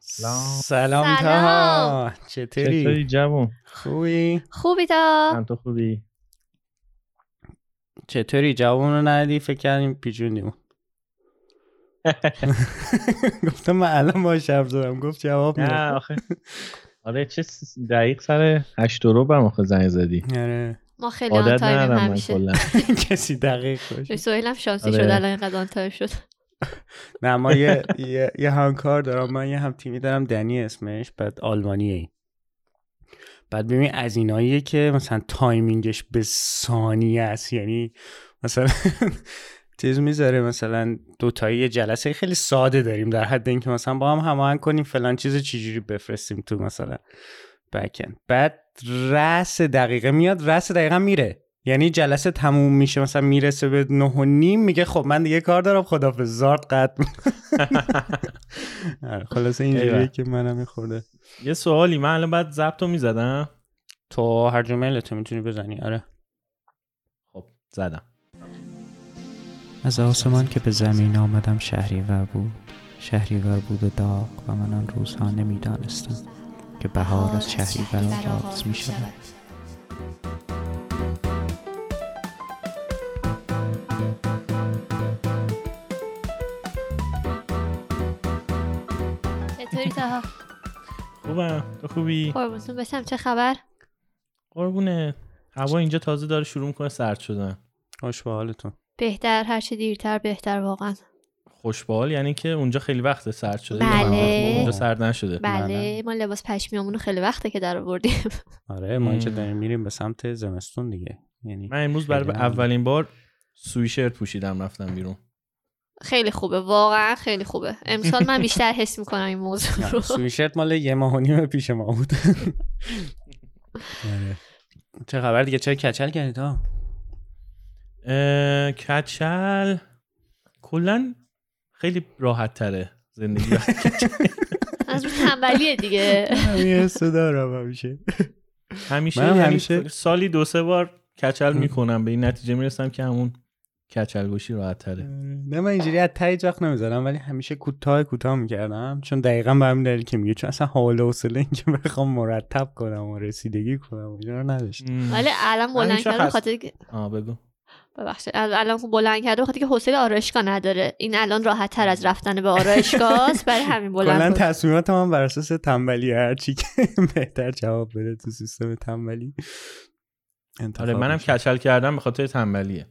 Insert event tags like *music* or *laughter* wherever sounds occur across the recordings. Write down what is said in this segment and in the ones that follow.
سلام سلام تا. چطوری؟ چطوری جوون؟ خوبی؟ خوبی تا. من تو خوبی؟ چطوری؟ جوون رو ندی فکر کردیم پیچوندیم *laughs* گفتم من الان باش حرف زدم. گفت جواب نه آخه. آره چه دقیق سر هشت رو برم آخه زنگ زدی. آره. ما خیلی آن من همیشه. *laughs* کسی دقیق باشه. هم شانسی آره. شد الان اینقدر آن تایم شد. نه ما یه یه, یه همکار دارم. من یه هم تیمی دارم. دنی اسمش بعد آلمانیه. این بعد ببین از ایناییه که مثلا timing ش به ثانیه است. یعنی مثلا *laughs* چیز می‌ذاره. مثلا دوتایی یه جلسه خیلی ساده داریم. در حد اینکه مثلا با هم هماهنگ کنیم. فلان چیز چجوری بفرستیم تو مثلا بکن بعد رأس دقیقه میاد رأس دقیقه میره. یعنی جلسه تموم میشه مثلا می‌رسه به نه و نیم میگه خب من دیگه کار دارم خدافظ زارد *laughs* آره، خلاصه اینجوریه. که منم میخورده یه سوالی من الان بعد ضبط رو می‌زدم. تو هر جمله تو می‌تونی بزنی آره. خب زدم. از آسمان که به زمین آمدم شهریور بود. شهریور بود و داغ و من آن روزها نمی‌دانستم. که بهار از شهریور آغاز می شود چطوری تا خوبم. تو خوبی؟ قربونتون بشم. چه خبر؟ قربونه. هوا اینجا تازه داره شروع می‌کنه سرد شدن. خوش به حالتون. بهتر. هر چه دیرتر بهتر واقعا. خوشبال یعنی که اونجا خیلی وقت سرد شده. بله. اونجا سرد نشده. بله. ما لباس پشمیامونو خیلی وقته که در آوردیم. آره ما اینجا. داریم میریم به سمت زمستون دیگه. یعنی من امروز برای اولین بار سویشرت پوشیدم رفتم بیرون. خیلی خوبه. واقعا خیلی خوبه. امسال من بیشتر حس می‌کنم این موضوع رو. سویشرت مال یه ماه و نیم پیش ما بود. آره. چه خبر دیگه؟ چرا کچل کردید؟ ها کچل. کلا خیلی راحت تره زندگی. *laughs* از رو تنبلیه دیگه. همین دارم همیشه. همیشه یعنی همیشه- سالی دو سه بار کچل می‌کنم به این نتیجه می‌رسم که همون کچل گوشی راحت تره نه من اینجوری از ته هیچ وقت نمی‌زنم ولی همیشه کوتاه کوتاه می‌کردم. چون دقیقا به همین دلیل که میگه چون اصلا حال و حوصله اینکه بخوام مرتب کنم و رسیدگی کنم و اینا رو نداشت ولی الان بلند هست. خاطر که آه بگو. ببخشید. ال- الان که بلند کرده به خاطر که حوصله آرایشگاه نداره. این الان راحت تر از رفتن به آرایشگاه است. برای همین کلا بلند شد. تصمیمات من بر اساس تنبلی هرچی که *laughs* بهتر جواب بده تو سیستم تنبلی. انتخاب آره منم. کچل کردم به خاطر تنبلیه.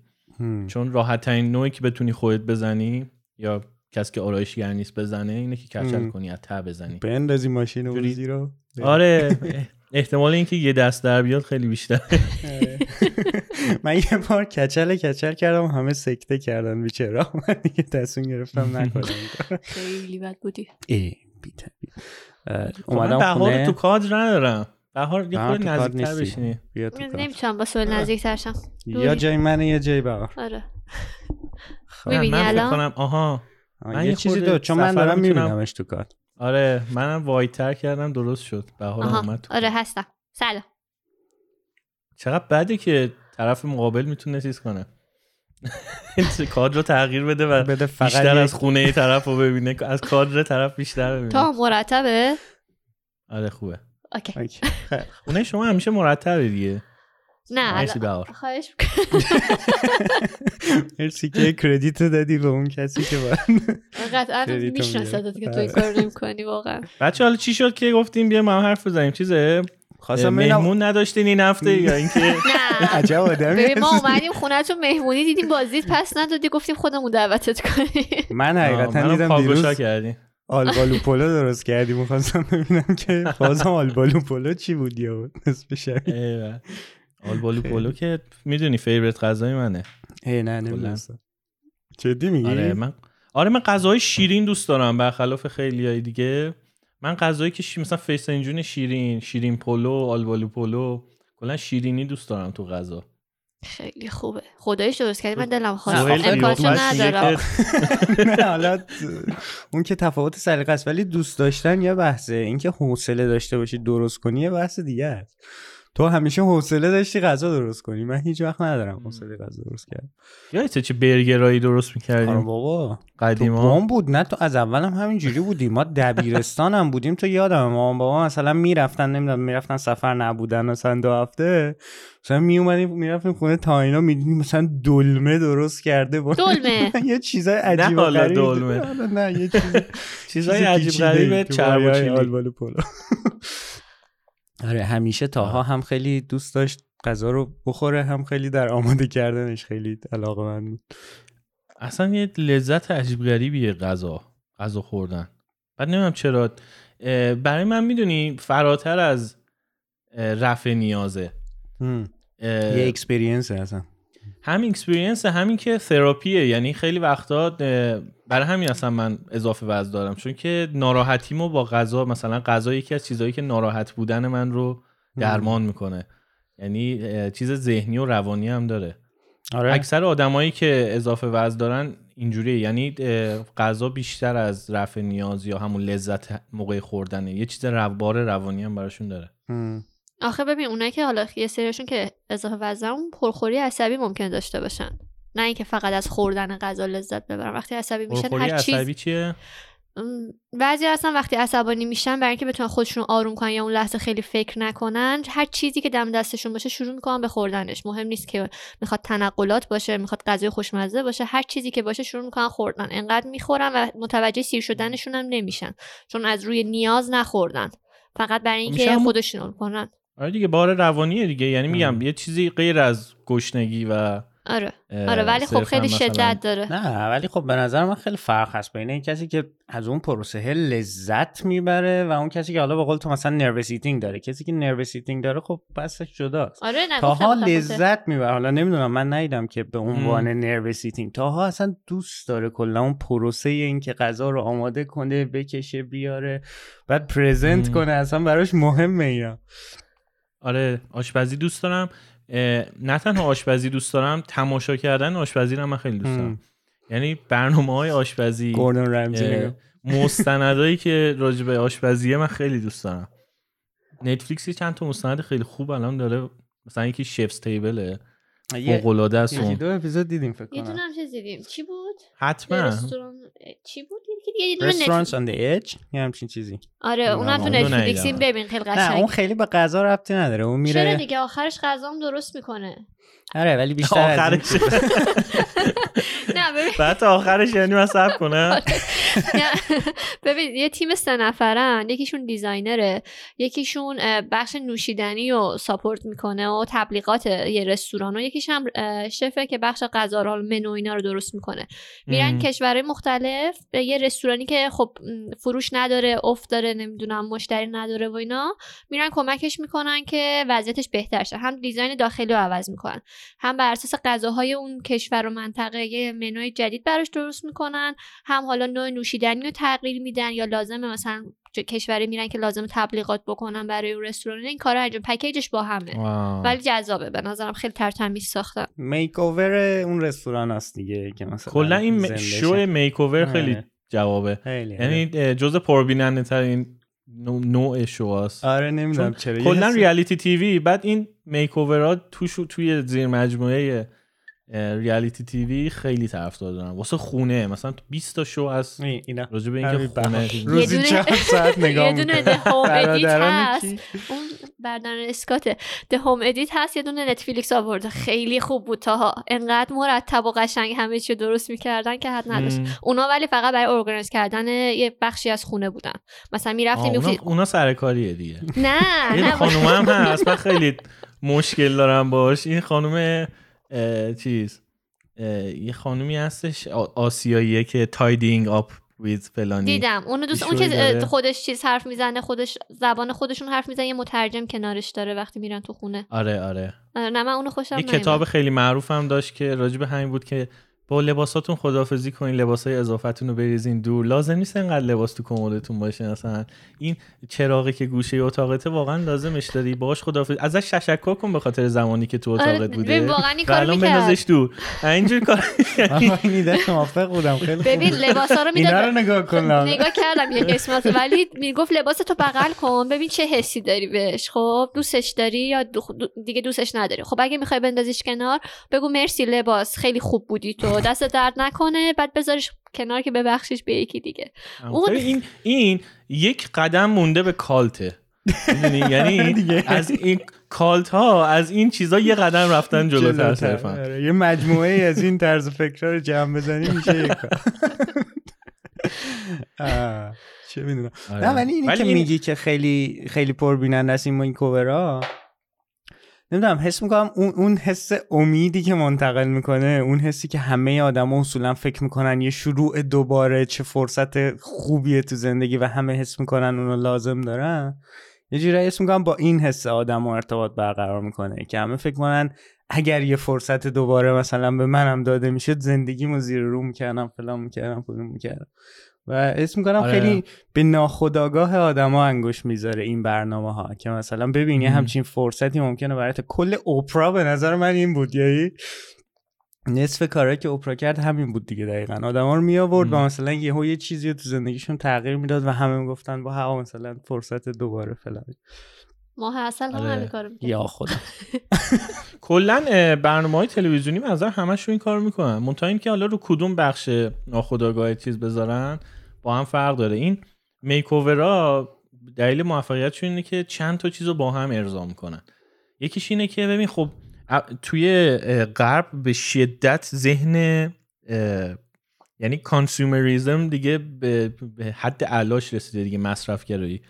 چون راحت ترین نوعی که بتونی خودت بزنی یا کسی که آرایشگر نیست بزنه اینه که کچل. کنی از ته بزنی. بندازی ماشین رو آره. *laughs* احتمال اینکه یه دست در بیاد خیلی بیشتر. *laughs* من یه بار کچل کچل کردم و همه سکته کردن بیچاره من دیگه تصمیم گرفتم نکنم. خیلی بد بودی ای خب من اومدم بهار خونه تو کادر ندارم بهار یه خورده کادر نزدیکتر نیستی. بشینی بیا تو کار. نمی‌تونم با سوال نزدیک ترشم یا جای منه یا جای بهار آره خب. می‌بینی من فکر الان؟ کنم آها آه، من یه چیزی دو چون من دارم میبینمش تو کار آره منم وایتر کردم درست شد. بهار آها اومد تو آره هستم. سلام. چقدر بده که طرف مقابل می‌تونه چیز کنه. *laughs* کادر رو تغییر بده و بده فقط بیشتر از خونه طرف رو ببینه. از کادر طرف بیشتر ببینه. تا مرتبه؟ آره خوبه. اوکی. خونه شما همیشه مرتبه دیگه. نه مرسی بهار. خواهش می‌کنم. *laughs* مرسی که کردیت رو دادی به اون کسی که باید قطعا *laughs* می‌گیره. که تو این کار نمی‌کنی واقعا. بچه حالا چی شد که گفتیم بیا ما هم حرف بزنیم؟ چیزه؟ خواستم مهمون نداشتین این هفته یا اینکه *laughs* عجب آدمی ما. اومدیم خونهتون مهمونی دیدیم بازدید پس ندادی گفتیم خودمون دعوتت کنیم. من حقیقتا دیدم دیروز کردیم. آلبالو پولو درست کردیم. می‌خواستم ببینم که بازم آلبالو پولو چی بود یا نصف شب ایول. آلبالو. پولو که می‌دونی favorite غذای منه. ای نه نمی‌دونستم جدی میگی؟ آره من آره من غذای شیرین دوست دارم برخلاف خیلی های دیگه. من غذایی که شی... مثلا فسنجون شیرین شیرین پلو آلبالو پلو کلا شیرینی دوست دارم تو غذا. خیلی خوبه. خدایش درست کردی من دلم خواست. سهیل امکانشو ندارم. *laughs* حالا اون که تفاوت سلیقه است ولی دوست داشتن یه بحثه. اینکه حوصله داشته باشی درست کنی یه بحث دیگه است. تو همیشه حوصله داشتی غذا درست کنی. من هیچ وقت ندارم حوصله غذا درست کردن یادته چه برگرایی درست آره می‌کردیم بابا. تو قدیما؟ بام بود نه تو از اول هم همینجوری بودیم ما دبیرستان هم بودیم تو یادم مامان بابا مثلا می‌رفتن نمی‌دونم می‌رفتن سفر نبودن مثلا دو هفته. مثلا میومدیم می‌رفتیم خونه تاینا می‌دیدیم مثلا دلمه درست کرده با دلمه؟ *laughs* یه چیزای عجیب و حالا دلمه. آره، نه یه چیز *laughs* چیزای عجیب غریب چرب و چیلی پلو آره همیشه تاها هم خیلی دوست داشت غذا رو بخوره هم خیلی در آماده کردنش خیلی علاقه من بود. اصلا یه لذت عجیب غریبیه غذا غذا خوردن. بعد نمی‌دونم چرا برای من می‌دونی فراتر از رفع نیازه. یه experience اصلا. همین experience همین که تراپیه یعنی خیلی وقتا برای همین اصلا من اضافه وزن دارم چون که ناراحتیمو با غذا مثلا غذا یکی از چیزهایی که ناراحت بودن من رو درمان می‌کنه. یعنی چیز ذهنی و روانی هم داره. آره. اکثر آدمایی که اضافه وزن دارن اینجوریه. یعنی غذا بیشتر از رفع نیاز یا همون لذت موقع خوردنه. یه چیز رو بار روانی هم براشون داره. آخه ببین اونایی که حالا یه سریشون که اضافه وزن پرخوری عصبی ممکن داشته باشن. نه اینکه فقط از خوردن غذا لذت ببرن وقتی عصبی میشن هر چیز عصبی چیه؟ بعضی اصلا وقتی عصبانی میشن برای اینکه بتونن خودشون رو آروم کنن یا اون لحظه خیلی فکر نکنن هر چیزی که دم دستشون باشه شروع می‌کنن به خوردنش. مهم نیست که می‌خواد تنقلات باشه می‌خواد غذای خوشمزه باشه هر چیزی که باشه شروع می‌کنن خوردن. انقدر می‌خورن و متوجه سیر شدنشون هم نمیشن. چون از روی نیاز نخوردن. فقط برای میشه اینکه خودشون کنن. آره دیگه بار روانیه دیگه. یعنی میگم. یه چیزی غیر از گشنگی و آره. آره ولی خب خیلی مثلا- شدت داره. نه ولی خب به نظر من خیلی فرق هست بین این کسی که از اون پروسه لذت می‌بره و اون کسی که حالا به قول تو مثلا nervous eating داره. کسی که nervous eating داره خب بحثش جداست. آره نه تاها. لذت می‌بره. حالا نمی‌دونم من ندیدم که به عنوان nervous eating تاها اصلا دوست داره کلا اون پروسه این که غذا رو آماده کنه بکشه بیاره بعد پرزنت مم. کنه اصلا براش مهمه اینا. آره آشپزی دوست دارم. نه تنها آشپزی دوست دارم تماشا کردن آشپزی رو من خیلی دوست دارم. یعنی برنامه های آشپزی گوردن رمزی. مستندایی که راجع به آشپزیه من خیلی دوست دارم. نتفلیکس یه چند تا مستند خیلی خوب الان داره مثلا یکی شفز تیبله یه فوق العاده است یکی اون. دو اپیزود دیدیم فکر یه کنم. دونه هم چیز دیدیم. چی بود؟ حتما. رستوران چی بود؟ یکی نتف- on the edge یه همچین چیزی. آره نه، اونم تو اون رو نتفلیکس. ببین خیلی نه قشنگ. اون خیلی به غذا ربطی نداره. اون چرا میره دیگه؟ آخرش غذام درست می‌کنه. آره ولی بیشتر آخرش *laughs* نه ببین. بعد تا آخرش یعنی من صبر کنم. *laughs* نه، *laughs* ببین یه تیم سه نفرن. یکیشون دیزاینره. یکیشون بخش نوشیدنی رو ساپورت می‌کنه و تبلیغات یه رستوران و یکیش هم شفه که بخش غذا رو منو اینا رو درست می‌کنه. میرن. کشورهای مختلف به یه رستورانی که خب فروش نداره افت داره نمی‌دونم مشتری نداره و اینا میرن کمکش می‌کنن که وضعیتش بهتر شه هم دیزاین داخلی رو عوض می‌کنن هم بر اساس غذاهای اون کشور و منطقه یه منوی جدید براش درست می‌کنن هم حالا نوع نوشیدنی رو تغییر میدن یا لازمه مثلا کشوری میرن که لازم تبلیغات بکنن برای اون رستوران. این کار انجام پکیجش با همه. واو. ولی جذابه. به نظرم خیلی ترتمیز ساختن. میک اوور اون رستوران هست دیگه که مثلا کلا این شو شه. میک اوور خیلی آره. جوابه یعنی جز پربیننده ترین نوع- نوع شواست آره نمی‌دونم چرا. کلا ریالیتی تیوی بعد این میک اوورها توش توی زیر مجموعه ریالیتی تیوی خیلی طرفدار دارن. واسه خونه مثلا 20 تا شو از این- اینا. راجع به اینکه خونه. روزی دونه- چند ساعت *laughs* نگاه یه دونه می‌کنه. The Home Edit برادران هست. اون بردن اسکاته ده هوم ادیت هست یه دونه نتفلیکس آورده. خیلی خوب بود تاها انقدر مرتب و قشنگ همه چی درست می‌کردن که حد نداشت. اونا ولی فقط برای ارگانیز کردن یه بخشی از خونه بودن. مثلا می‌رفتیم اونا, می‌گفتیم اونا سرکاریه دیگه. نه این نه خانوم هم هست. من خیلی مشکل دارم باش. این خانوم اه، چیز. یه خانومی هستش آسیاییه که تایدینگ آپ ویز فلانی. دیدم. اونو دوست اون که داره. خودش چیز حرف می‌زنه خودش زبان خودشون حرف می‌زنه یه مترجم کنارش داره وقتی میرن تو خونه. آره آره. آره، نه من اونو خوشم یه. کتاب خیلی معروف هم داشت که راجع به همین بود که با لباساتون خدافزی کنین لباسای اضافتون رو بریزین دور. لازم نیست انقدر لباس تو کمدتون باشه مثلا. این چراغی که گوشه اتاقته واقعا لازمش داری. باهاش خدافزی ازش تشکر کن به خاطر زمانی که تو آره، اتاقت بوده. ببین، واقعا این کارو. بندازش دور. اینجور کار من این ایده موافق بودم. خیلی خوب. ببین لباسا رو اینا رو می‌داد نگاه کن نگاه کردم یه قسمت. ولی می‌گفت لباس تو بغل کن. ببین چه حسی داری بهش. خب دوستش داری یا دیگه دوستش نداری. خب اگه می‌خوای بندازیش کنار بگو مرسی لباس. خیلی خوب بودی تو. دست درد نکنه بعد بذارش کنار که ببخشیش به یکی دیگه اون- این این یک قدم مونده به کالته؟ *laughs* یعنی دیگه. از این کالت ها از این چیزا یه قدم رفتن جلوتر صرفا آره. یه مجموعه ای از این طرز فکرها رو جمع بزنی *laughs* میشه چه می‌دونم آره. نه ولی اینی که میگی که خیلی خیلی پربیننده است این این کوورا نمی‌دونم حس می‌کنم اون اون حس امیدی که منتقل می‌کنه اون حسی که همه آدم اصولا فکر می‌کنن یه شروع دوباره چه فرصت خوبیه تو زندگی و همه حس می‌کنن اونو لازم دارن یه جورایی حس می‌کنم با این حس آدم ارتباط برقرار می‌کنه که همه فکر کنن اگر یه فرصت دوباره مثلا به منم داده می‌شد زندگیمو زیر رو می‌کردم فلان می‌کردم فلان می‌کردم. و اسم می‌کنم آره. خیلی به ناخداگاه آدما انگوش می‌ذاره این برنامه ها که مثلا ببینی مم. همچین فرصتی ممکنه برات کل اوپرا به نظر من این بود یعنی نصف کارهایی که اوپرا کرد همین بود دیگه دقیقا آدما رو می آورد و. مثلا یهو یه چیزی رو تو زندگیشون تغییر می‌داد و همه می‌گفتن با هوا مثلا فرصت دوباره فلان ماه اصل هم آره. همین کارو می‌کرد. یا خدا. *laughs* کلا برنامه های تلویزیونی نظر همش این کار می‌کنن. منتها این که حالا رو کدوم بخش ناخودآگاه چیز بذارن با هم فرق داره. این میکوورا دلیل موفقیتشون اینه که چند تا چیز رو با هم ارضا می‌کنن. یکیش اینه که ببین خب توی غرب به شدت ذهن یعنی کانسومریزم دیگه به, به حد علاش رسیده دیگه مصرف گرایی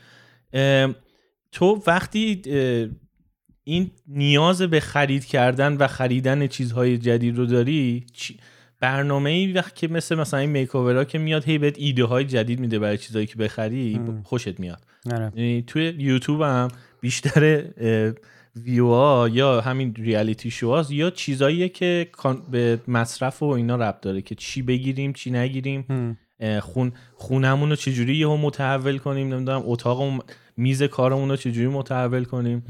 تو وقتی این نیاز به خرید کردن و خریدن چیزهای جدید رو داری برنامه ای وقت که مثل مثلا این میکوورا که میاد هی بهت ایده های جدید میده برای چیزهایی که بخری. خوشت میاد آره. یعنی توی یوتیوب هم بیشتر اه، ویو ها یا همین ریالیتی شو یا چیزاییه که به مصرف و اینا ربط داره که چی بگیریم چی نگیریم. خون خونمون رو چجوری یهو متحول کنیم؟ نمی‌دونم اتاق میز کارمون رو چجوری متحول کنیم؟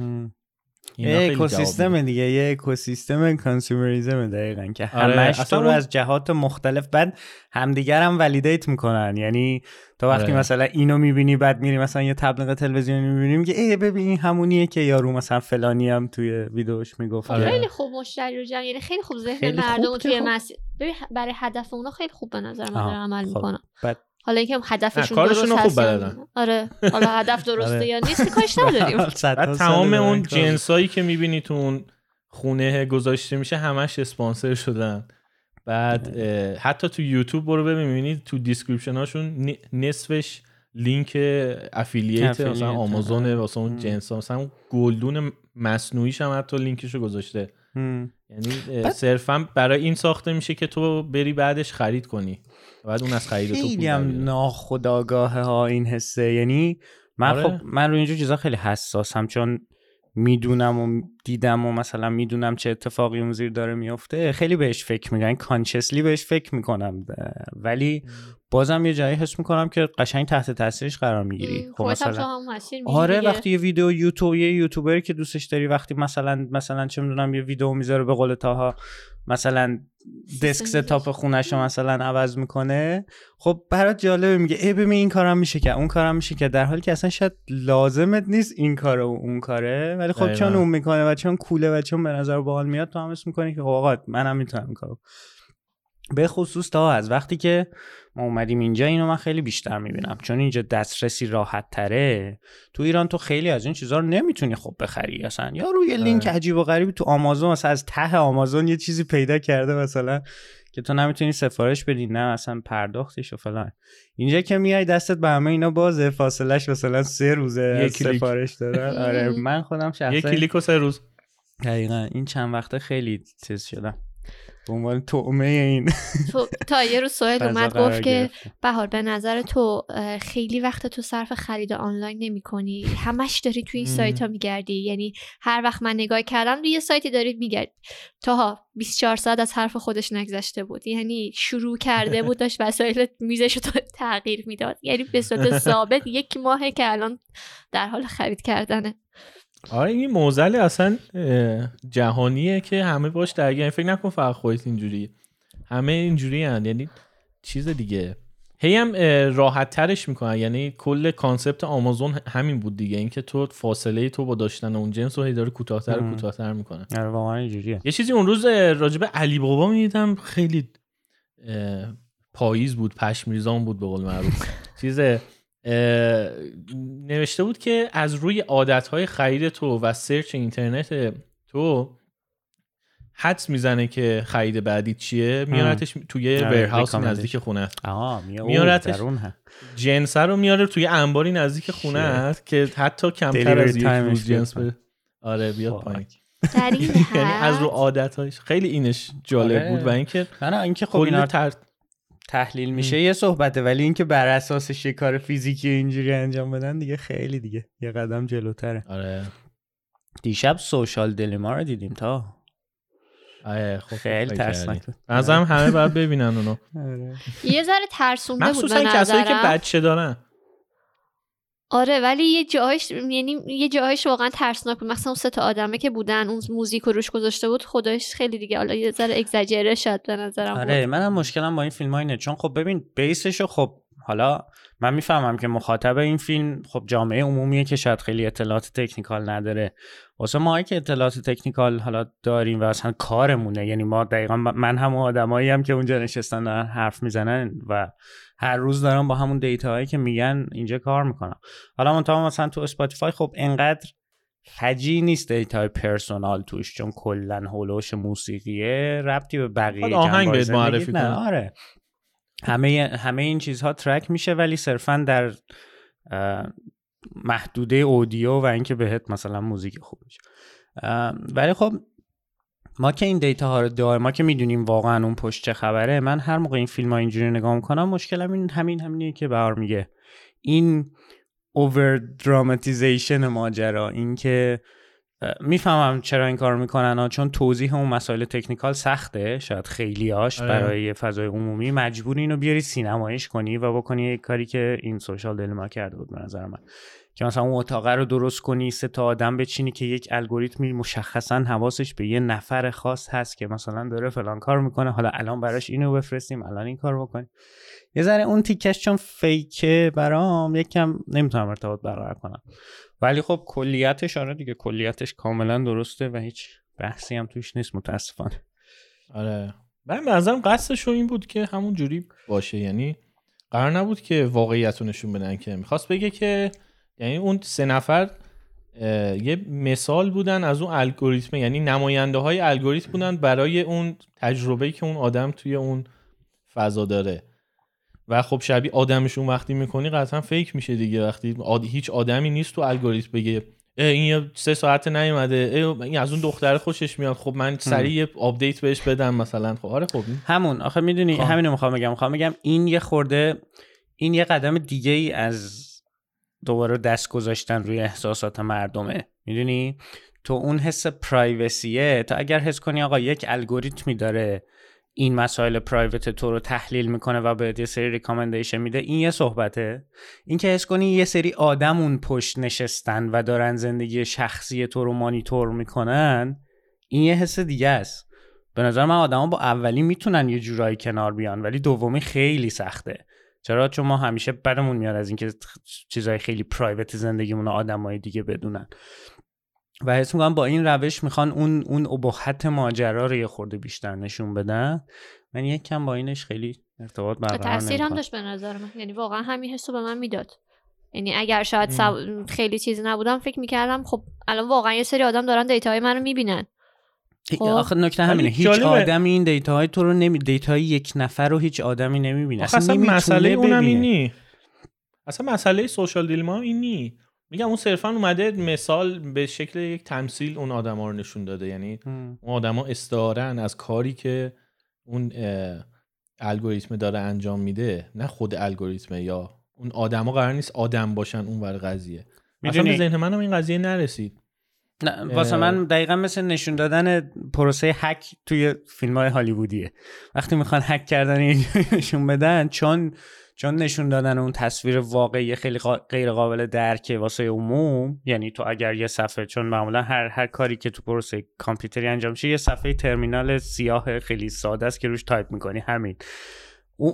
اکوسیستم. دیگه یه اکوسیستم کانسومریزم دقیقا که آره، همش تو رو از جهات مختلف بعد همدیگر هم ولیدیت می‌کنن یعنی تا وقتی آره. مثلا اینو می‌بینی بعد میری مثلا یه تبلیغ تلویزیونی می‌بینیم که ای ببین این همونیه که یارو مثلا فلانی هم توی ویدیوش می‌گفت آره. خیلی خوب مشتری رو جمع یعنی خیلی خوب ذهن مردم توی خب. مسیر ببین برای هدف اونا خیلی خوب به نظر من عمل خب. می‌کنن بعد حالا اینکه هدفشون درست خوب بلدن. آره حالا هدف درسته آره. یا نیست که کارش نداریم *laughs* تمام اون جنسایی که می‌بینی تو اون خونه گذاشته میشه همش اسپانسر شدن بعد اه، حتی تو یوتیوب برو ببین می‌بینی تو description هاشون نصفش لینک affiliate مثلا آمازون آره. واسه اون. جنس ها مثلا اون گلدون مصنوعیش هم حتی لینکشو گذاشته. یعنی صرفا برای این ساخته میشه که تو بری بعدش خرید کنی بعد اون از خرید خیلی هم. ناخداگاه ها این حسه یعنی من آره. خب من رو اینجور چیزا خیلی حساسم چون می‌دونم و دیدم و مثلا می‌دونم چه اتفاقی اون زیر داره میفته خیلی بهش فکر می‌کنم consciously بهش فکر می‌کنم ولی بازم یه جایی حس می‌کنم که قشنگ تحت تاثیرش قرار می‌گیری خب تو مثلا آره دیگه. وقتی یه ویدیو یوتیوب یه یوتیوبری که دوستش داری وقتی مثلا مثلا چه می‌دونم یه ویدیو می‌ذاره به قول تاها مثلا دسک ستاپ خونش رو مثلا عوض می‌کنه خب برات جالبه میگه ای ببین این کارم میشه که اون کارم میشه که در حالی که اصلا شاید لازمت نیست این کاره و اون کاره ولی خب چون. اون می‌کنه و چون کوله و چون به نظر باحال میاد تو هم حس می‌کنی که خب آقا منم می‌تونم این کارو به خصوص تا از وقتی که ما اومدیم اینجا اینو من خیلی بیشتر می‌بینم. چون اینجا دسترسی راحت تره تو ایران تو خیلی از این چیزها رو نمی‌تونی خب بخری. اصلا یا روی لینک عجیب و غریبی تو آمازون مثلا از ته آمازون یه چیزی پیدا کرده مثلا که تو نمی‌تونی سفارش بدی نه اصلا پرداختش و فلان. اینجا که میای دستت به همه اینا بازه فاصلش مثلا سه روزه یک. سفارش دادن. آره من خودم شخصا کلیک و سه روز. دقیقا. این چند وقته خیلی چیز شدم. به عنوان تومه این. تو تا یه روز سوهل اومد گفت که. بهار به نظر تو خیلی وقت تو صرف خرید آنلاین نمی کنی؟ همش داری توی این. سایت ها میگردی؟ یعنی هر وقت من نگاه کردم روی یه سایتی دارید میگرد. تاها 24 ساعت از حرف خودش نگذشته بود. یعنی شروع کرده بود داشت وسایل میزش رو تغییر می‌داد. یعنی به صورت ثابت یک ماهه که الان در حال خرید کردنه. آره این معضل اصلا جهانیه که همه باش درگیر فکر نکن فقط خودت اینجوری. همه اینجوری هن. یعنی چیز دیگه. هی هم راحت ترش می‌کنن. یعنی کل concept Amazon همین بود دیگه. اینکه تو فاصله تو با داشتن اون جنس رو هی داره کوتاهتر و. کوتاهتر می‌کنه. آره واقعا اینجوریه. یه چیزی اون روز اه، راجب علی بابا می‌دیدم. خیلی پاییز بود پشم‌ریزان بود به قول معروف. *laughs* چیز نوشته بود که از روی عادتهای خرید تو و سرچ اینترنت تو حدس می‌زنه که خرید بعدی چیه میارتش توی ورهاوس recommendation. نزدیک خونه میارتش. جنس رو میاره توی انباری نزدیک خونه است که حتی کمتر از یک روز جنس. بره آره بیاد. پایین در این *laughs* یعنی از رو حد عادتهایش خیلی اینش جالب آره. بود و اینکه نه نه اینکه خب اینا. تحلیل میشه. یه صحبته ولی اینکه بر اساسش یه کار فیزیکی اینجوری انجام بدن دیگه خیلی دیگه. یه قدم جلوتره. آره. دیشب سوشال دلیما رو دیدیم تا. آره خب خیلی خوب ترسناک. بود به نظرم همه باید ببینن اونو. *laughs* آره. یه ذره ترسونده بود مخصوصا کسایی که. بچه دارن. آره ولی یه جاهاش یعنی یه جاهاش واقعا ترسناک بود. مثلا اون سه تا آدمه که بودن اون موزیک رو روش گذاشته بود خودش خیلی دیگه. حالا یه ذره اگزاجره شد به نظرم بود. آره منم مشکلم با این فیلم اینه. چون خب ببین base شو خب حالا من می‌فهمم که مخاطب این فیلم خب جامعه عمومیه که شاید خیلی اطلاعات technical نداره. واسه ما که اطلاعات technical حالا داریم و اصلا کارمونه. یعنی ما دقیقا من همون آدمایی هم که اونجا نشستن دارن حرف می‌زنن و هر روز دارم با همون data هایی که میگن اینجا کار می‌کنم. حالا منتها مثلا تو Spotify خب انقدر فجیع نیست data ی personal توش چون کلا حول و حوش موسیقیه ربطی به بقیه آهنگ بهت معرفی نه،. آره. همه همه این چیزها ترک میشه ولی صرفا در محدوده اودیو و اینکه بهت مثلا موزیک خوب میشه. ولی خب ما که این دیتا ها رو داریم ما که می‌دونیم واقعا اون پشت چه خبره من هر موقع این فیلم ها اینجوری نگاه می‌کنم مشکلم این همین همینیه که بهار میگه. این اوور دراماتیزیشن ماجرا اینکه اه، می‌فهمم چرا این کار می‌کنن ها چون توضیح اون مسائل تکنیکال سخته شاید خیلیاش آره. برای فضای عمومی. مجبور اینو بیاری سینمایش کنی و بکنی یک کاری که این سوشال دلما کرده بود به نظر من. که مثلا اون اتاقه رو درست کنی سه تا آدم بچینی که یک الگوریتمی مشخصا حواسش به یه نفر خاص هست که مثلا داره فلان کار می‌کنه حالا الان براش اینو بفرستیم الان این کار بکنیم. یه ذره اون تیکش چون فیکه برام یکم نمی‌تونم ارتباط برقرار کنم. ولی خب کلیتش آره دیگه کلیتش کاملا درسته و هیچ بحثی هم توش نیست متاسفانه. آره. من به نظرم قصدش این بود که همون جوری باشه. یعنی قرار نبود که واقعیت رو نشون بدن که می‌خواست بگه که یعنی اون سه نفر یه مثال بودن از اون الگوریتم یعنی نماینده های الگوریتم بودن برای اون تجربه که اون آدم توی اون فضا داره. و خب شبیه آدمشون وقتی می‌کنی قطعا fake میشه دیگه. وقتی آد... هیچ آدمی نیست تو الگوریتم بگه این سه ساعت نیومده این از اون دختر خوشش میاد. خب من سریع یه update بهش بدم مثلا. خب آره خب. همون. آخه می‌دونی خب. همینو می‌خوام بگم. می‌خوام بگم این یه خورده این یه قدم دیگه ای از دوباره دست گذاشتن روی احساسات مردمه. می‌دونی؟ تو اون حس پرایوسیه تا اگر حس کنی آقا یک الگوریتمی داره این مسائل پرایوت تو رو تحلیل می‌کنه و بهت یه سری ریکامندیشن میده این یه صحبته. این که حس کنی یه سری آدم اون پشت نشستن و دارن زندگی شخصی تو رو مانیتور می‌کنن این یه حس دیگه است. به نظر من آدما با اولی می‌تونن یه جورایی کنار بیان ولی دومی خیلی سخته. چرا؟ چون ما همیشه بدمون میاد از اینکه چیزهای خیلی پرایوت زندگیمون رو آدمای دیگه بدونن. و حس می‌کنم با این روش می‌خوان اون اون ابهت ماجرا رو یه خورده بیشتر نشون بدن. من یک کم با اینش خیلی ارتباط برقرار تاثیر هم. داشت به نظر من. یعنی واقعا همین حسو به من می‌داد. یعنی اگر شاید سو- خیلی چیزی نبودم فکر می‌کردم خب الان واقعا یه سری آدم دارن دیتاهای منو می‌بینن. خب. آخه نکته همینه. هیچ جالبه. آدمی این دیتاهای تو رو نمی دیتاهای یک نفر رو هیچ آدمی نمی‌بینه. اصلا نمی‌تونه مسئله اونم. این نی. اصلا مسئله سوشال دیلما هم این نی. میگم اون صرفا اومده مثال به شکل یک تمثیل اون آدما رو نشون داده. یعنی هم. اون آدما استعارن از کاری که اون الگوریتم داره انجام میده. نه خود الگوریتم یا اون آدما قرار نیست آدم باشن اون ور قضیه. اصلا به ذهن منم این قضیه نرسید. نه واسه من دقیقا مثل نشون دادن پروسه هک توی فیلم های هالیوودیه. وقتی می‌خوان هک کردن نشون بدن چون چون نشون دادن اون تصویر واقعی خیلی غیر قابل درکه واسه عموم یعنی تو اگر یه صفحه چون معمولا هر هر کاری که تو پروسه کامپیوتری انجام شه یه صفحه ترمینال سیاه خیلی ساده است که روش تایپ می‌کنی همین.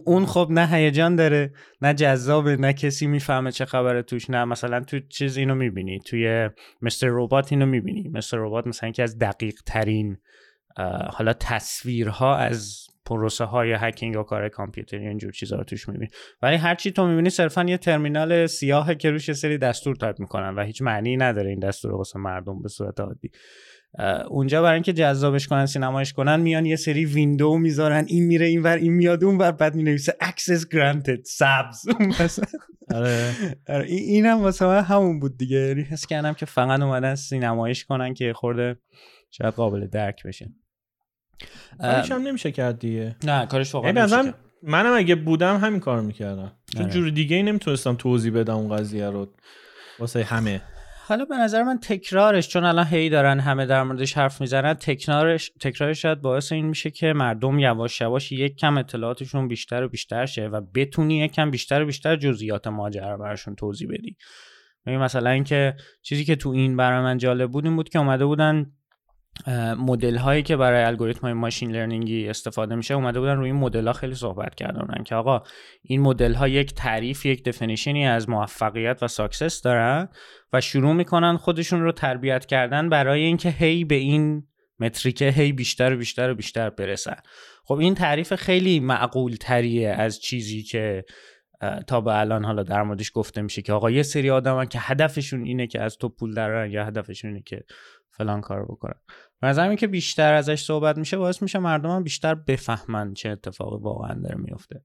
اون خب نه هیجان داره نه جذابه نه کسی می‌فهمه چه خبره توش نه. مثلا تو چیز اینو می‌بینی توی Mr. Robot اینو می‌بینی. Mr. Robot مثلا که از دقیق ترین حالا تصویرها از پروسه های hacking و کار کامپیوتری اینجور چیزا رو توش می‌بینی. ولی هرچی تو می‌بینی صرفا یه ترمینال سیاهه که روش یه سری دستور تایپ می‌کنن و هیچ معنی نداره این دستور واسه مردم به صورت عادی. اونجا برای اینکه جذابش کنن سینماییش کنن میان یه سری window می‌ذارن این میره این ور این میاد اون ور بعد می‌نویسه access granted سبز. *laughs* آره. آره، اینم واسه من همون بود دیگه. یعنی حس کردم که فقط اومدن سینمایش کنن که خورده شاید قابل درک بشه کارش هم نمیشه کرد دیگه. نه کارش واقعا نمیشه منم اگه بودم همین کارو می‌کردم. چون آره. جور دیگه ای نمی‌تونستم توضیح بدم اون قضیه رو. واسه همه. حالا به نظر من تکرارش چون الان هی دارن همه در موردش حرف می‌زنن تکرارش تکرارش شاید باعث این میشه که مردم یواش یواش یک کم اطلاعاتشون بیشتر و بیشتر شه و بتونی یک کم بیشتر و بیشتر جزئیات ماجرا براشون توضیح بدی. مثلا اینکه چیزی که تو این برای من جالب بود این بود که اومده بودن مدل هایی که برای الگوریتم های machine learning ی استفاده میشه اومده بودن روی این مدل ها خیلی صحبت کردن. که آقا این مدل ها یک تعریف یک definition ی از موفقیت و success دارن و شروع می‌کنن خودشون رو تربیت کردن برای اینکه هی به این metric ه هی بیشتر و بیشتر و بیشتر برسن. خب این تعریف خیلی معقول تریه از چیزی که تا به الان حالا در موردش گفته میشه که آقا یه سری آدمن که هدفشون اینه که از تو پول درن یا هدفشون اینه که فلان کار بکنن. نظرم که بیشتر ازش صحبت میشه باعث میشه مردم هم بیشتر بفهمن چه اتفاقی واقعا داره میفته.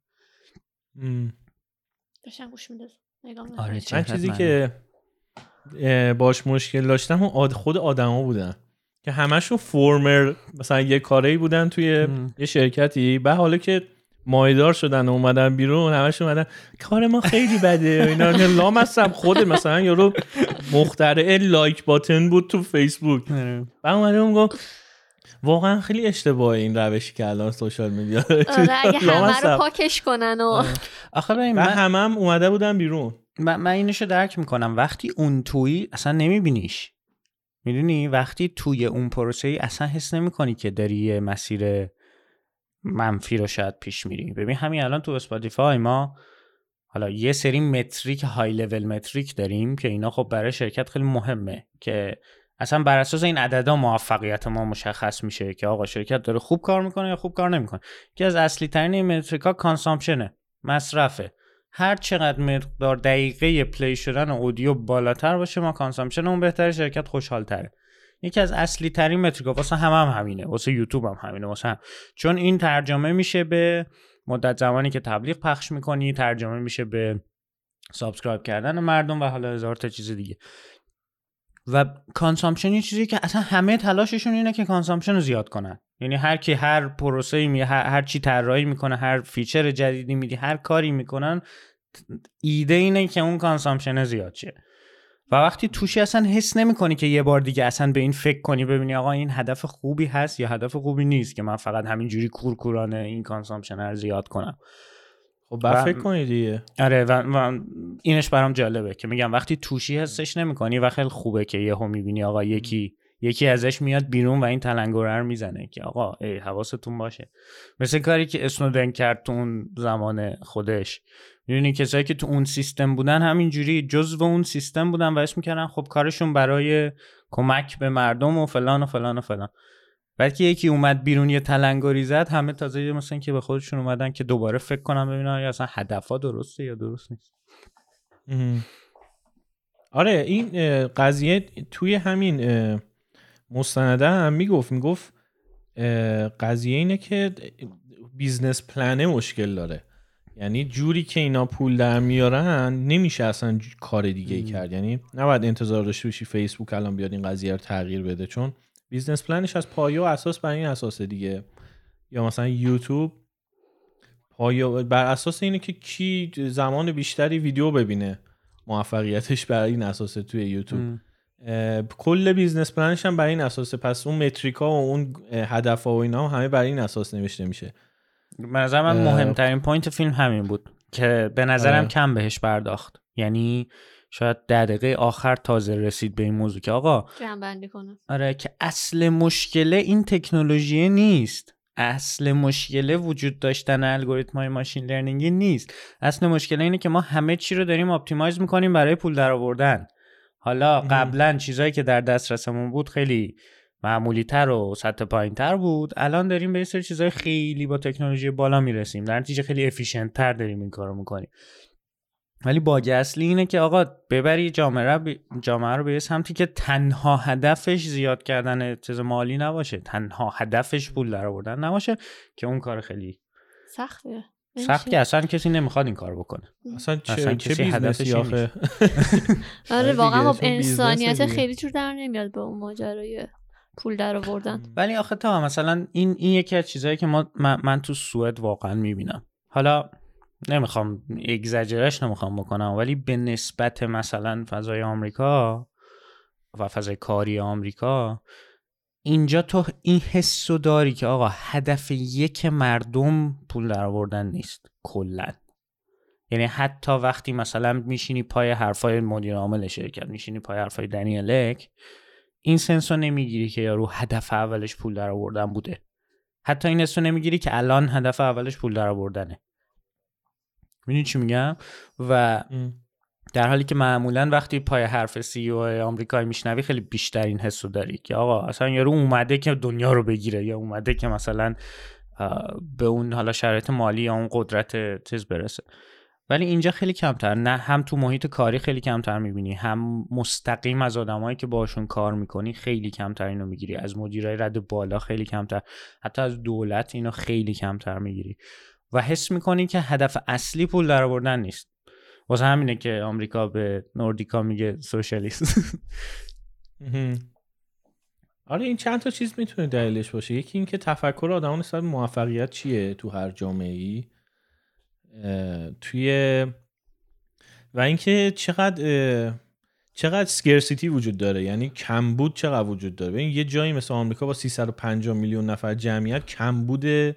آره من چیزی که باش مشکل داشتم خود آدما بودن. که همشون فورمر مثلا یه کاری بودن توی یه شرکتی. به حالا که مایدار شدن و اومدن بیرون همش اومدن کار ما خیلی بده اینا. *laughs* لام هستم خود مثلا یارو مخترع لایک باتن بود تو فیسبوک. آره. و اومده اون گفت واقعا خیلی اشتباه این روشی که الان سوشال میدیا. آره اگه *laughs* همه رو پاکش کنن و آره. آخه من همم هم اومده بودن بیرون. من, من اینشو درک می‌کنم. وقتی اون توی اصلا نمیبینیش. می‌دونی؟ وقتی توی اون پروسه ای اصلا حس نمی‌کنی که داری یه مسیر منفی رو شاید پیش میریم. ببین همین الان تو Spotify ما حالا یه سری metric high level metric داریم که اینا خب برای شرکت خیلی مهمه که اصلا بر اساس این عددا موفقیت ما مشخص میشه که آقا شرکت داره خوب کار می‌کنه یا خوب کار نمی‌کنه. که از اصلی ترین این metric ها consumption ه مصرفه. هر چقدر مقدار دقیقه play شدن audio بالاتر باشه ما consumption اون بهتره شرکت خوشحال تره یکی از اصلی ترین metric ا واسه هم, هم همینه واسه یوتیوب هم همینه واسه هم. چون این ترجمه میشه به مدت زمانی که تبلیغ پخش می‌کنی ترجمه میشه به subscribe کردن مردم و حالا هزار تا چیز دیگه. و consumption یه چیزی که اصلا همه تلاششون اینه که consumption رو زیاد کنن. یعنی هر کی هر پروسه می هر, هر چی طراحی می‌کنه هر feature جدیدی میدی هر کاری می‌کنن ایده اینه که اون consumption زیاد شه. و وقتی توشی اصلا حس نمی‌کنی که یه بار دیگه اصلا به این فکر کنی ببینی آقا این هدف خوبی هست یا هدف خوبی نیست که من فقط همینجوری کورکورانه این کانسامشن رو زیاد کنم. خب فکر کنی دیگه. آره و, و, اینش برام جالبه که میگم وقتی توشی حسش نمی‌کنی و خیلی خوبه که یهو می‌بینی آقا یکی یکی ازش میاد بیرون و این تلنگره رو می‌زنه که آقا ای حواستون باشه. مثل کاری که اسنودن کرد تو اون زمان خودش. می‌دونی کسایی که تو اون سیستم بودن همینجوری جزو اون سیستم بودن و اسم می‌کردن خب کارشون برای کمک به مردم و فلان و فلان و فلان. بعد که یکی اومد بیرون یه تلنگری زد همه تازه مثلا که به خودشون اومدن که دوباره فکر کنم ببینن یا اصلا هدفا درسته یا درست نیست. آره این قضیه توی همین مستنده هم می‌گفت می‌گفت قضیه اینه که business plan ه مشکل داره. یعنی جوری که اینا پول در میارن نمیشه اصلا کار دیگه ای کرد. یعنی نباید انتظار داشته باشی فیسبوک الان بیاد این قضیه رو تغییر بده چون business plan ش از پایه و اساس بر این اساس دیگه. یا مثلا یوتیوب پای بر اساس اینه که کی زمان بیشتری ویدیو ببینه موفقیتش بر این اساسه توی یوتیوب. کل business plan ش هم بر این اساسه. پس اون metric ا و اون هدف و اینا هم همه بر این اساس نوشته میشه. به نظر من مهمترین point فیلم همین بود که به نظرم آره. کم بهش پرداخت. یعنی شاید ده دقیقه آخر تازه رسید به این موضوع که آقا جمع‌بندی کنه. آره که اصل مشکله این تکنولوژی نیست. اصل مشکله وجود داشتن الگوریتم های machine learning ی نیست. اصل مشکله اینه که ما همه چی رو داریم optimize می‌کنیم برای پول درآوردن. حالا قبلا چیزهایی که در دسترسمون بود خیلی معمولی تر و سطح پایین تر بود. الان داریم به یه سری چیزهای خیلی با تکنولوژی بالا می‌رسیم. در نتیجه خیلی افیشنت تر داریم این کارو می‌کنیم. ولی باگ اصلی اینه که آقا ببری جامعه رو, ب... جامعه رو به سمتی که تنها هدفش زیاد کردن چیز مالی نباشه. تنها هدفش پول در آوردن نباشه که اون کار خیلی سخته سخت که اصلا کسی نمی‌خواد این کار بکنه. اصلا چه, اصلا چه هدفش آخه؟ *laughs* *laughs* آره واقعا خب انسانیت خیلی جور در نمیاد به اون ماجرای پول در آوردن. ولی آخه تا مثلا این این یکی از چیزهایی که ما من, من تو سوئد واقعا می‌بینم. حالا نمی‌خوام اگزجرش نمی‌خوام بکنم ولی به نسبت مثلا فضای آمریکا و فضای کاری آمریکا اینجا تو این حس داری که آقا هدف یک مردم پول در آوردن نیست کلا. یعنی حتی وقتی مثلا میشینی پای حرفای مدیر عامل شرکت میشینی پای حرفای دنیلک این سنسو نمی‌گیری که یارو هدف اولش پول در آوردن بوده. حتی این حسو نمی‌گیری که الان هدف اولش پول در آوردنه می‌دونی چی میگم؟ و در حالی که معمولا وقتی پای حرف سی او آمریکایی میشنوی خیلی بیشتر این حسو داری که آقا اصلا یارو اومده که دنیا رو بگیره یا اومده که مثلا به اون حالا شرایط مالی یا اون قدرت چیز برسه. ولی اینجا خیلی کمتر. نه هم تو محیط کاری خیلی کمتر می‌بینی هم مستقیم از آدمایی که باشون کار می‌کنی خیلی کمتر اینو می‌گیری. از مدیرای رد بالا خیلی کمتر. حتی از دولت اینو خیلی کمتر می‌گیری. و حس می‌کنی که هدف اصلی پول در آوردن نیست. واسه همینه که آمریکا به نوردیکا میگه سوشالیست. *laughs* آره این چند تا چیز می‌تونه دلیلش باشه. یکی اینکه تفکر آدمان نسبت موفقیت چیه تو هر جامعه ای توی و اینکه چقدر چقدر سکرسیتی وجود داره. یعنی کمبود چقدر وجود داره. ببین یه جایی مثل آمریکا با 350 میلیون نفر جمعیت کمبود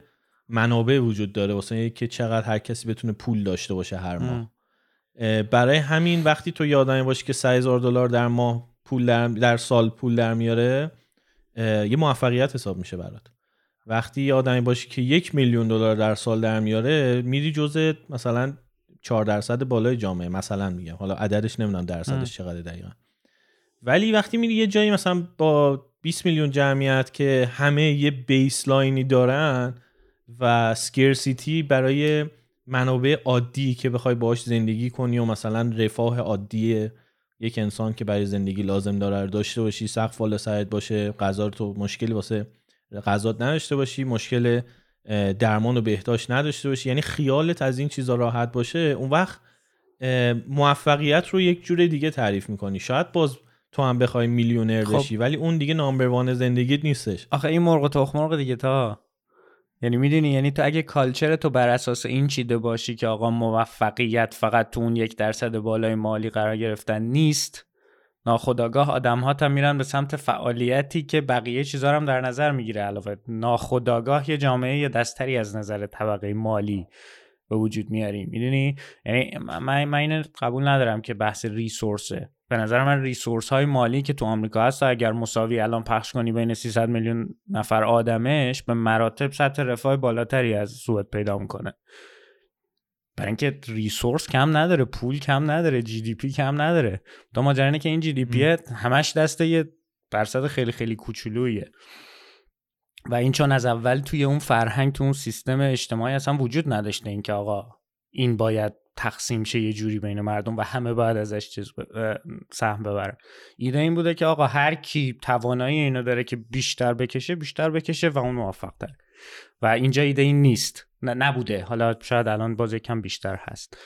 منابع وجود داره. واسه که چقدر هر کسی بتونه پول داشته باشه هر ماه. برای همین وقتی تو یادمه باشی که 3000 دلار در ماه پول در, در سال پول در میاره یه موفقیت حساب میشه برات. وقتی یادمی باشی که یک میلیون دلار در سال در میاره میری جزء مثلا 4 درصد بالای جامعه مثلا میگم. حالا عددش نمی‌دونم درصدش چقدر دقیقا. ولی وقتی میری یه جایی مثلا با 20 میلیون جمعیت که همه یه بیسلاینی دارن و سکرسیتی برای منابع عادی که بخوای باش زندگی کنی و مثلا رفاه عادی یک انسان که برای زندگی لازم داره داشته باشی سقف والا سرت باشه غذا تو مشکلی واسه غذات نداشته باشی مشکل درمان و بهداشت نداشته باشی. یعنی خیالت از این چیزا راحت باشه اون وقت موفقیت رو یک جور دیگه تعریف می‌کنی. شاید باز تو هم بخوای میلیونر خب. بشی ولی اون دیگه نامبر وان زندگیت نیستش. آخه این مرغ تخم مرغ دیگه تا. یعنی می‌دونی یعنی تو اگه کالچر تو بر اساس این چیده باشی که آقا موفقیت فقط تو اون یک درصد بالای مالی قرار گرفتن نیست ناخداگاه آدم ها تا میرن به سمت فعالیتی که بقیه چیزا هم در نظر می‌گیره. علاوه ناخداگاه یه جامعه یا دستری از نظر طبقه مالی به وجود میاریم می‌دونی؟ یعنی من من قبول ندارم که بحث ریسورسه. به نظر من ریسورس های مالی که تو آمریکا هست اگر مساوی الان پخش کنی بین 300 میلیون نفر آدمش به مراتب سطح رفاه بالاتری از سوئد پیدا می‌کنه. برای اینکه ریسورس کم نداره پول کم نداره جی دی پی کم نداره. تو ماجرا که این جی دی پی همش دست یه درصد خیلی خیلی کوچولویه. و این چون از اول توی اون فرهنگ تو اون سیستم اجتماعی اصلا وجود نداشته اینکه آقا این باید تقسیم شه یه جوری بین مردم و همه باید ازش چیز سهم ببرن ایده این بوده که آقا هر کی توانایی اینو داره که بیشتر بکشه بیشتر بکشه و اون موفق تر و اینجا ایده این نیست. نه نبوده. حالا شاید الان باز کم بیشتر هست.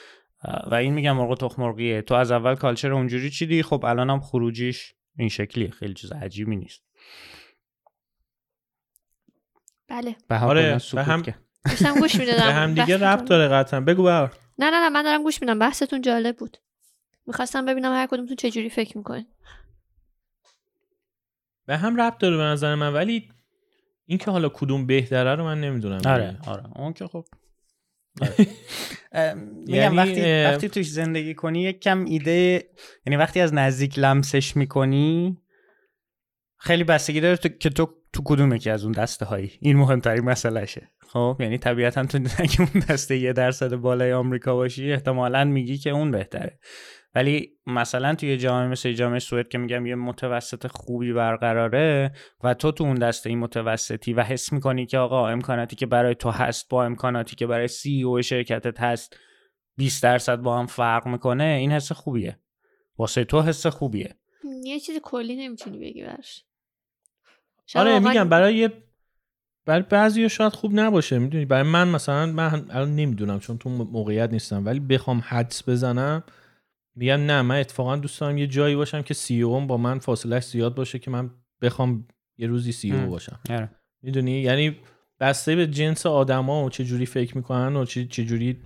و این میگم مرغ تخم مرغیه تو از اول کالچر اونجوری چیدی؟ خب الان هم خروجیش این شکلیه. خیلی چیز عجیبی نیست. بله. بها آره، به هم-. داشتم گوش می‌دادم. به هم دیگه ربط داره قطعا. بگو بر نه نه نه من دارم گوش میدم. بحثتون جالب بود. می‌خواستم ببینم هر کدومتون چجوری فکر می‌کنین. به هم ربط داره به نظر من. ولی اینکه حالا کدوم بهتره رو من نمی‌دونم آره آره. اون که خب آره. *laughs* میگم یعنی، وقتی وقتی توش زندگی کنی یک کم ایده یعنی وقتی از نزدیک لمسش می‌کنی خیلی بستگی داره تو- که تو تو کدوم یکی از اون دسته هایی این مهمترین مسئلهشه. خب یعنی طبیعتا تو *laughs* اگه اون دسته یه درصد بالای آمریکا باشی احتمالا میگی که اون بهتره. ولی مثلا توی جامعه مثل جامعه سوئد که میگم یه متوسط خوبی برقراره و تو تو اون دسته این متوسطی و حس می‌کنی که آقا امکاناتی که برای تو هست با امکاناتی که برای سی او شرکتت هست 20 درصد با هم فرق می‌کنه این حس خوبیه. واسه تو حس خوبیه. یه چیز کلی نمی‌تونی بگی شاید آره واقعاً- میگم برای یه برای بعضی شاید خوب نباشه می‌دونی؟ برای من مثلا من الان نمی‌دونم چون تو موقعیت نیستم ولی بخوام حدس بزنم میگم نه من اتفاقا دوست دارم یه جایی باشم که سی او با من فاصلش زیاد باشه که من بخوام یه روزی سی او ام. باشم آره. می‌دونی یعنی بسته به جنس آدما و چه جوری فکر می‌کنن و چه چه جوری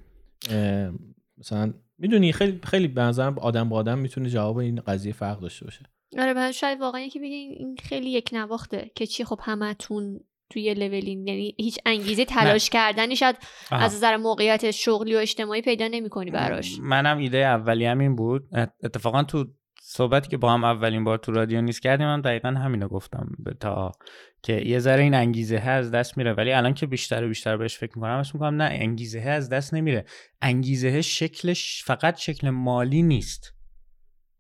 مثلا می‌دونی خیلی خیلی به نظرم آدم با آدم می‌تونه جواب این قضیه فرق داشته باشه آره من شاید واقعا یکی بگه این این خیلی یک نواخته که چی خب همتون توی لولین یعنی هیچ انگیزه تلاش کردنی شاید آها. از نظر موقعیت شغلی و اجتماعی پیدا نمی‌کنی براش. منم ایده اولی همین بود. اتفاقا تو صحبتی که با هم اولین بار تو رادیو نیست کردیم هم دقیقا همینو گفتم به تا که یه ذره این انگیزه از دست میره. ولی الان که بیشتر و بیشتر بهش فکر می‌کنم اسم می‌کنم نه انگیزه از دست نمیره. انگیزه شکلش فقط شکل مالی نیست.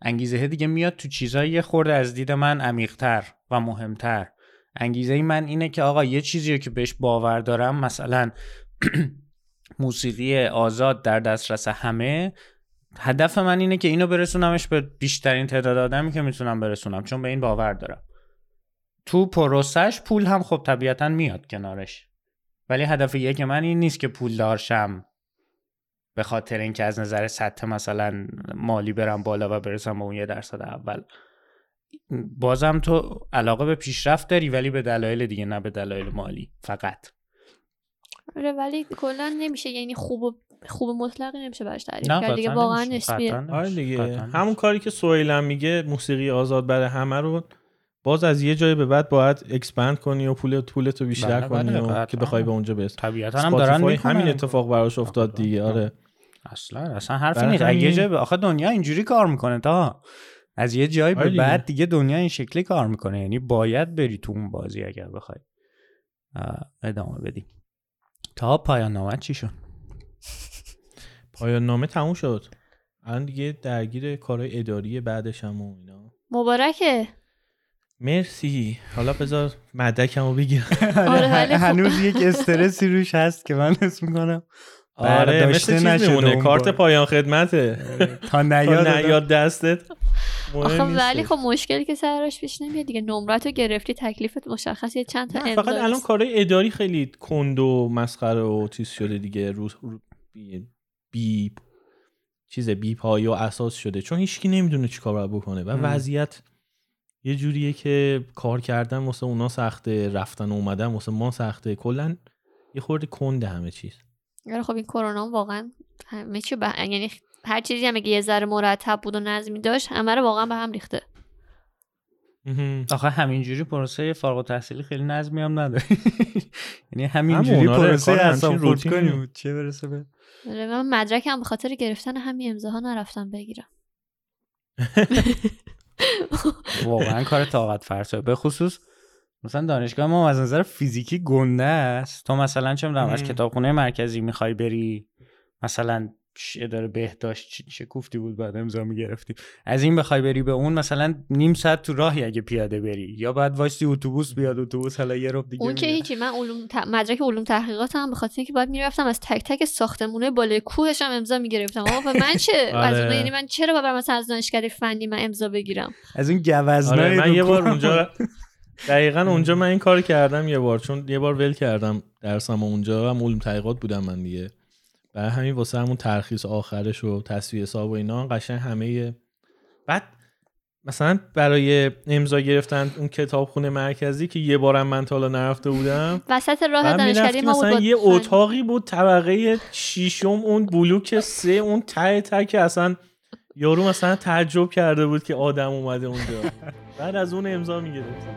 انگیزه دیگه میاد تو چیزایی خورده از دید من عمیقتر و مهمتر. انگیزه من اینه که آقا یه چیزی که بهش باور دارم مثلا *clears throat* موسیقی آزاد در دسترس همه. هدف من اینه که اینو برسونمش به بیشترین تعداد آدمی که می‌تونم برسونم چون به این باور دارم. تو پروسش پول هم خب طبیعتا میاد کنارش. ولی هدف یک من این نیست که پول دارشم به خاطر اینکه از نظر سطح مثلا مالی برم بالا و برسم به اون یه درصد اول. بازم تو علاقه به پیشرفت داری ولی به دلایل دیگه نه به دلایل مالی فقط آره ولی کلا نمیشه یعنی خوب و خوب مطلقی نمیشه براش تعریف کرد دیگه واقعا. نسبیه. آره دیگه. همون کاری که سویلم میگه موسیقی آزاد برای همه رو باز از یه جای به بعد باید اکسپند کنی و پول پولتو بیشتر بله، کنی بله، و. که بخوای به اونجا برسی طبیعتا هم دارن همین اتفاق براش افتاد. دیگه آره اصلا اصلا حرفی نیست اگه یه جای آخه دنیا اینجوری کار می‌کنه تا از یه جای آره به دیگه. بعد دیگه دنیا این شکلی کار می‌کنه. یعنی باید بری تو اون بازی اگر بخوای. ادامه بدی. تا پایان نامت چی شد؟ *laughs* پایان نامه تموم شد. الان دیگه درگیر کارهای اداری بعدش هم و اینا. مبارکه. مرسی. حالا بذار مدکمو بگیرم. *laughs* آره، ولی خب- هنوز یک استرسی روش هست که من اسم می‌کنم آره برداشته مثل چیز میمونه. کارت. پایان خدمته. *laughs* تا نیاد دستت. آخه ولی. خب مشکلی که سرش پیش نمیاد دیگه نمرت رو گرفتی تکلیفت مشخص یه چند تا نه فقط الان. کارهای اداری خیلی کند و مسخره و چیز شده دیگه رو, رو بی, بی چیز بی پایه و اساس شده چون هیچکی نمی‌دونه چیکار باید بکنه و. وضعیت یه جوریه که کار کردن واسه اونا سخته رفتن و اومدن واسه ما سخته کلا یه خورده کنده همه چیز آره خب این کرونا واقعا همه چی به یعنی هر چیزی هم که یه ذره مرتب بود و نظمی داشت همه رو واقعا به هم ریخته. آخه همینجوری پروسه فارغ التحصیلی خیلی نظمی هم نداره *laughs* یعنی همینجوری آره، پروسه کار اصلا روتینی. کنی بود چه برسه به آره من مدرکم به خاطر گرفتن همین امضاها نرفتم بگیرم *laughs* واقعا کار طاقت فرسا به خصوص مثلا دانشگاه ما از نظر فیزیکی گنده است تو مثلا چه می‌دونم از. کتابخونه مرکزی می‌خوای بری مثلا اداره بهداشت چه- چه کوفتی بود بعد امضا می‌گرفتی از این بخوای بری به اون مثلا نیم ساعت تو راهی اگه پیاده بری یا بعد وایسی اتوبوس بیاد اتوبوس حالا یه رب دیگه اون که. هیچی من علوم ت... مدرک علوم تحقیقات هم به خاطر اینکه باید می‌رفتم از تک تک ساختمونه بالای کوهش هم امضا می‌گرفتم آقا من چه *laughs* از آره. اون یعنی من چرا باید مثلا از دانشکده فنی من امضا بگیرم از اون گوزنای آره من یه بار. اونجا *laughs* دقیقا اونجا من این کار کردم یه بار چون یه بار ول کردم درسم اونجا هم علوم تحقیقات بودم من دیگه برای همین واسه همون ترخیص آخرش و تصویه حساب و اینا قشنگ همه بعد مثلا برای امضا گرفتن اون کتابخونه مرکزی که یه بارم من تا حالا نرفته بودم وسط راه می‌رفتی ما بود مثلا با یه فن. اتاقی بود طبقه شیشم اون بلوک سه اون ته ته که اصلا یارو مثلا تعجب کرده بود که آدم اومده اونجا. بعد از اون امضا می‌گرفت.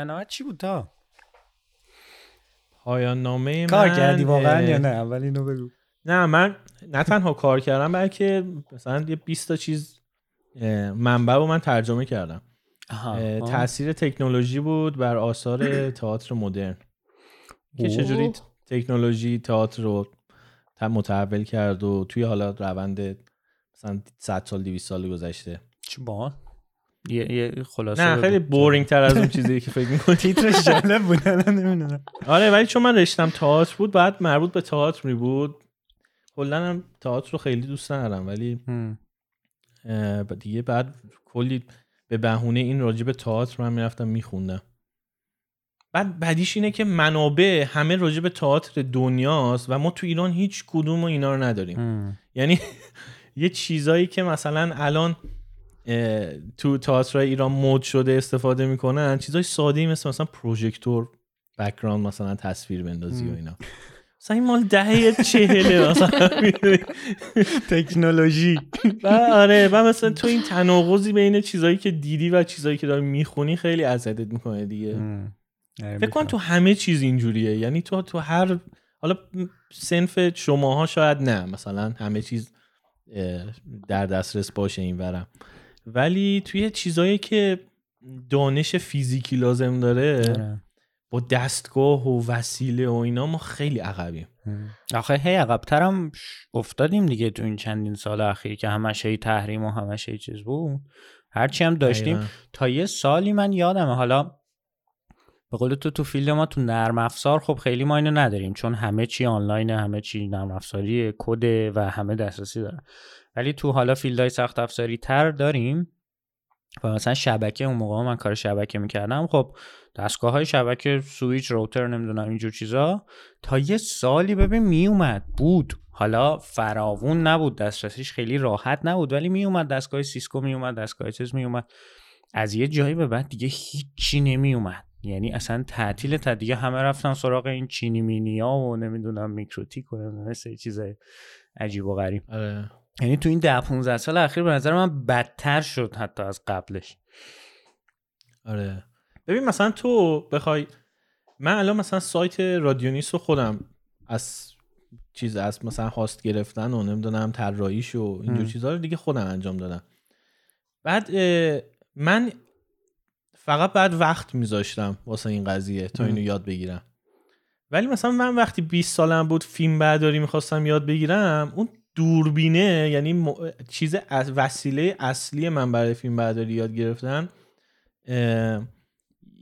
پایان نامه چی بود تا؟ پایان نامه کار من، کردی واقعا یا نه؟ اول اینو بگو. نه من نه تنها کار کردم بلکه مثلا یه 20 تا چیز منبع رو من ترجمه کردم. تاثیر تکنولوژی بود بر آثار تئاتر مدرن. که. چجوری تکنولوژی تئاتر رو متحول کرد و توی حالا روند مثلا 100 سال 200 سال گذشته. چی با؟ یه, یه خلاصه نه. خیلی بورینگ تر از اون چیزی که فکر می‌کنی. *laughs* تیترش جالب بود الان نمی‌دونم. آره ولی چون من رشتم تئاتر بود بعد مربوط به تئاتر می بود. کلا هم تئاتر رو خیلی دوست ندارم ولی دیگه بعد کلی به بهونه این راجع به تئاتر من می‌رفتم میخوندم. بعد بعدیش اینه که منابع همه راجع به تئاتر دنیاست و ما تو ایران هیچ کدوم اینا رو نداریم. یعنی *laughs* یه چیزایی که مثلا الان تو تئاترهای ایران مد شده استفاده می‌کنن چیزای ساده مثل مثلا پروژکتور background مثلا تصویر بندازی و. اینا مثلا این مال دهه چهله *laughs* مثلا؟ تکنولوژی و آره و مثلا تو این تناقضی بین چیزایی که دیدی و چیزایی که داری می‌خونی خیلی اذیتت می‌کنه دیگه. آره، فکر کن. تو همه چیز اینجوریه یعنی تو تو هر حالا سنف شماها شاید نه مثلا همه چیز در دسترس باشه این ورم ولی توی چیزایی که دانش فیزیکی لازم داره آره. با دستگاه و وسیله و اینا ما خیلی عقبیم. آخه هی عقبتر هم افتادیم دیگه تو این چندین سال اخیر که همش هی تحریم و همش هی چیز بود هرچی هم داشتیم. تا یه سالی من یادمه حالا به قول تو تو field ما تو نرم افزار خب خیلی ما اینو نداریم چون همه چی آنلاینه همه چی نرم افزاری کده و همه دسترسی دارن ولی تو حالا field های سخت افزاری تر داریم و مثلا شبکه اون موقع من کار شبکه می‌کردم خب دستگاه های شبکه switch router نمی‌دونم اینجور چیزا تا یه سالی ببین میومد بود. حالا فراوون نبود دسترسیش خیلی راحت نبود ولی میومد دستگاه سیسکو میومد دستگاه چیز میومد از یه جایی به بعد دیگه هیچی نمیومد یعنی اصلا تعطیل تا دیگه همه رفتن سراغ این چینی مینیا و نمی‌دونم میکروتیک و مثل چیزای عجیب و غریب. آره. یعنی تو این ده 15 سال اخیر به نظر من بدتر شد حتی از قبلش آره ببین مثلا تو بخوای من الان مثلا سایت رادیونیس رو خودم از چیز از مثلا هاست گرفتن و نمی‌دونم طراحیش و اینجور م. چیزها رو دیگه خودم انجام دادم بعد من فقط بعد وقت میذاشتم واسه این قضیه تا. اینو یاد بگیرم ولی مثلا من وقتی 20 سالم بود فیلم برداری می‌خواستم یاد بگیرم اون دوربینه یعنی م- چیز از وسیله اصلی من برای فیلم برداری یاد گرفتن اه،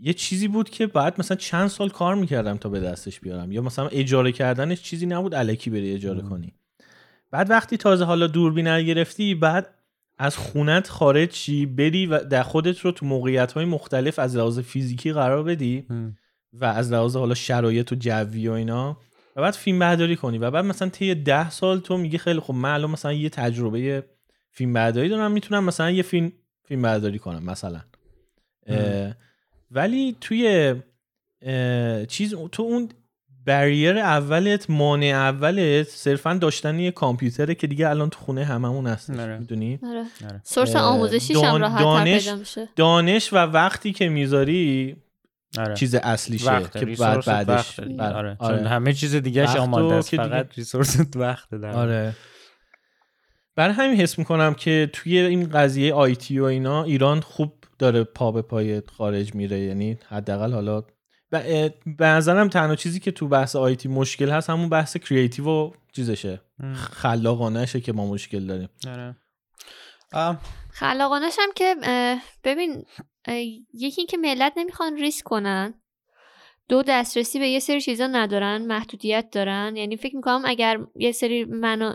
یه چیزی بود که بعد مثلا چند سال کار می‌کردم تا به دستش بیارم. یا مثلا اجاره کردنش چیزی نبود علکی بری اجاره. کنی. بعد وقتی تازه حالا دوربین گرفتی بعد از خونت خارج شی بری و در خودت رو تو موقعیت های مختلف از لحاظ فیزیکی قرار بدی و از لحاظ حالا شرایط و جوی و اینا و بعد فیلم برداری کنی و بعد مثلا طی ده سال تو میگی خیلی خب من الان مثلا یه تجربه فیلم برداری دارم می‌تونم مثلا یه فیلم فیلم برداری کنم مثلا. ولی توی چیز تو اون بریر اولت مانع اولت صرفا داشتن یه کامپیوتره که دیگه الان تو خونه هممون هست آره. می‌دونی؟ آره. آره. سورس آموزشیش هم دان- راحت دانش- دانش و وقتی که می‌ذاری آره. چیز اصلیشه وقت. که بعد بعدش وقت آره. آره. همه چیز دیگه آماده است فقط ریسورس وقت داره آره برای همین حس می‌کنم که توی این قضیه آیتی و اینا ایران خوب داره پا به پای خارج میره یعنی حداقل حالا به نظرم تنها چیزی که تو بحث IT مشکل هست همون بحث creative و چیزشه خلاقانشه که ما مشکل داریم آره. خلاقانش هم که ببین یکی که ملت نمی‌خوان ریسک کنن. دو دسترسی به یه سری چیزا ندارن محدودیت دارن. یعنی فکر می‌کنم اگر یه سری منو...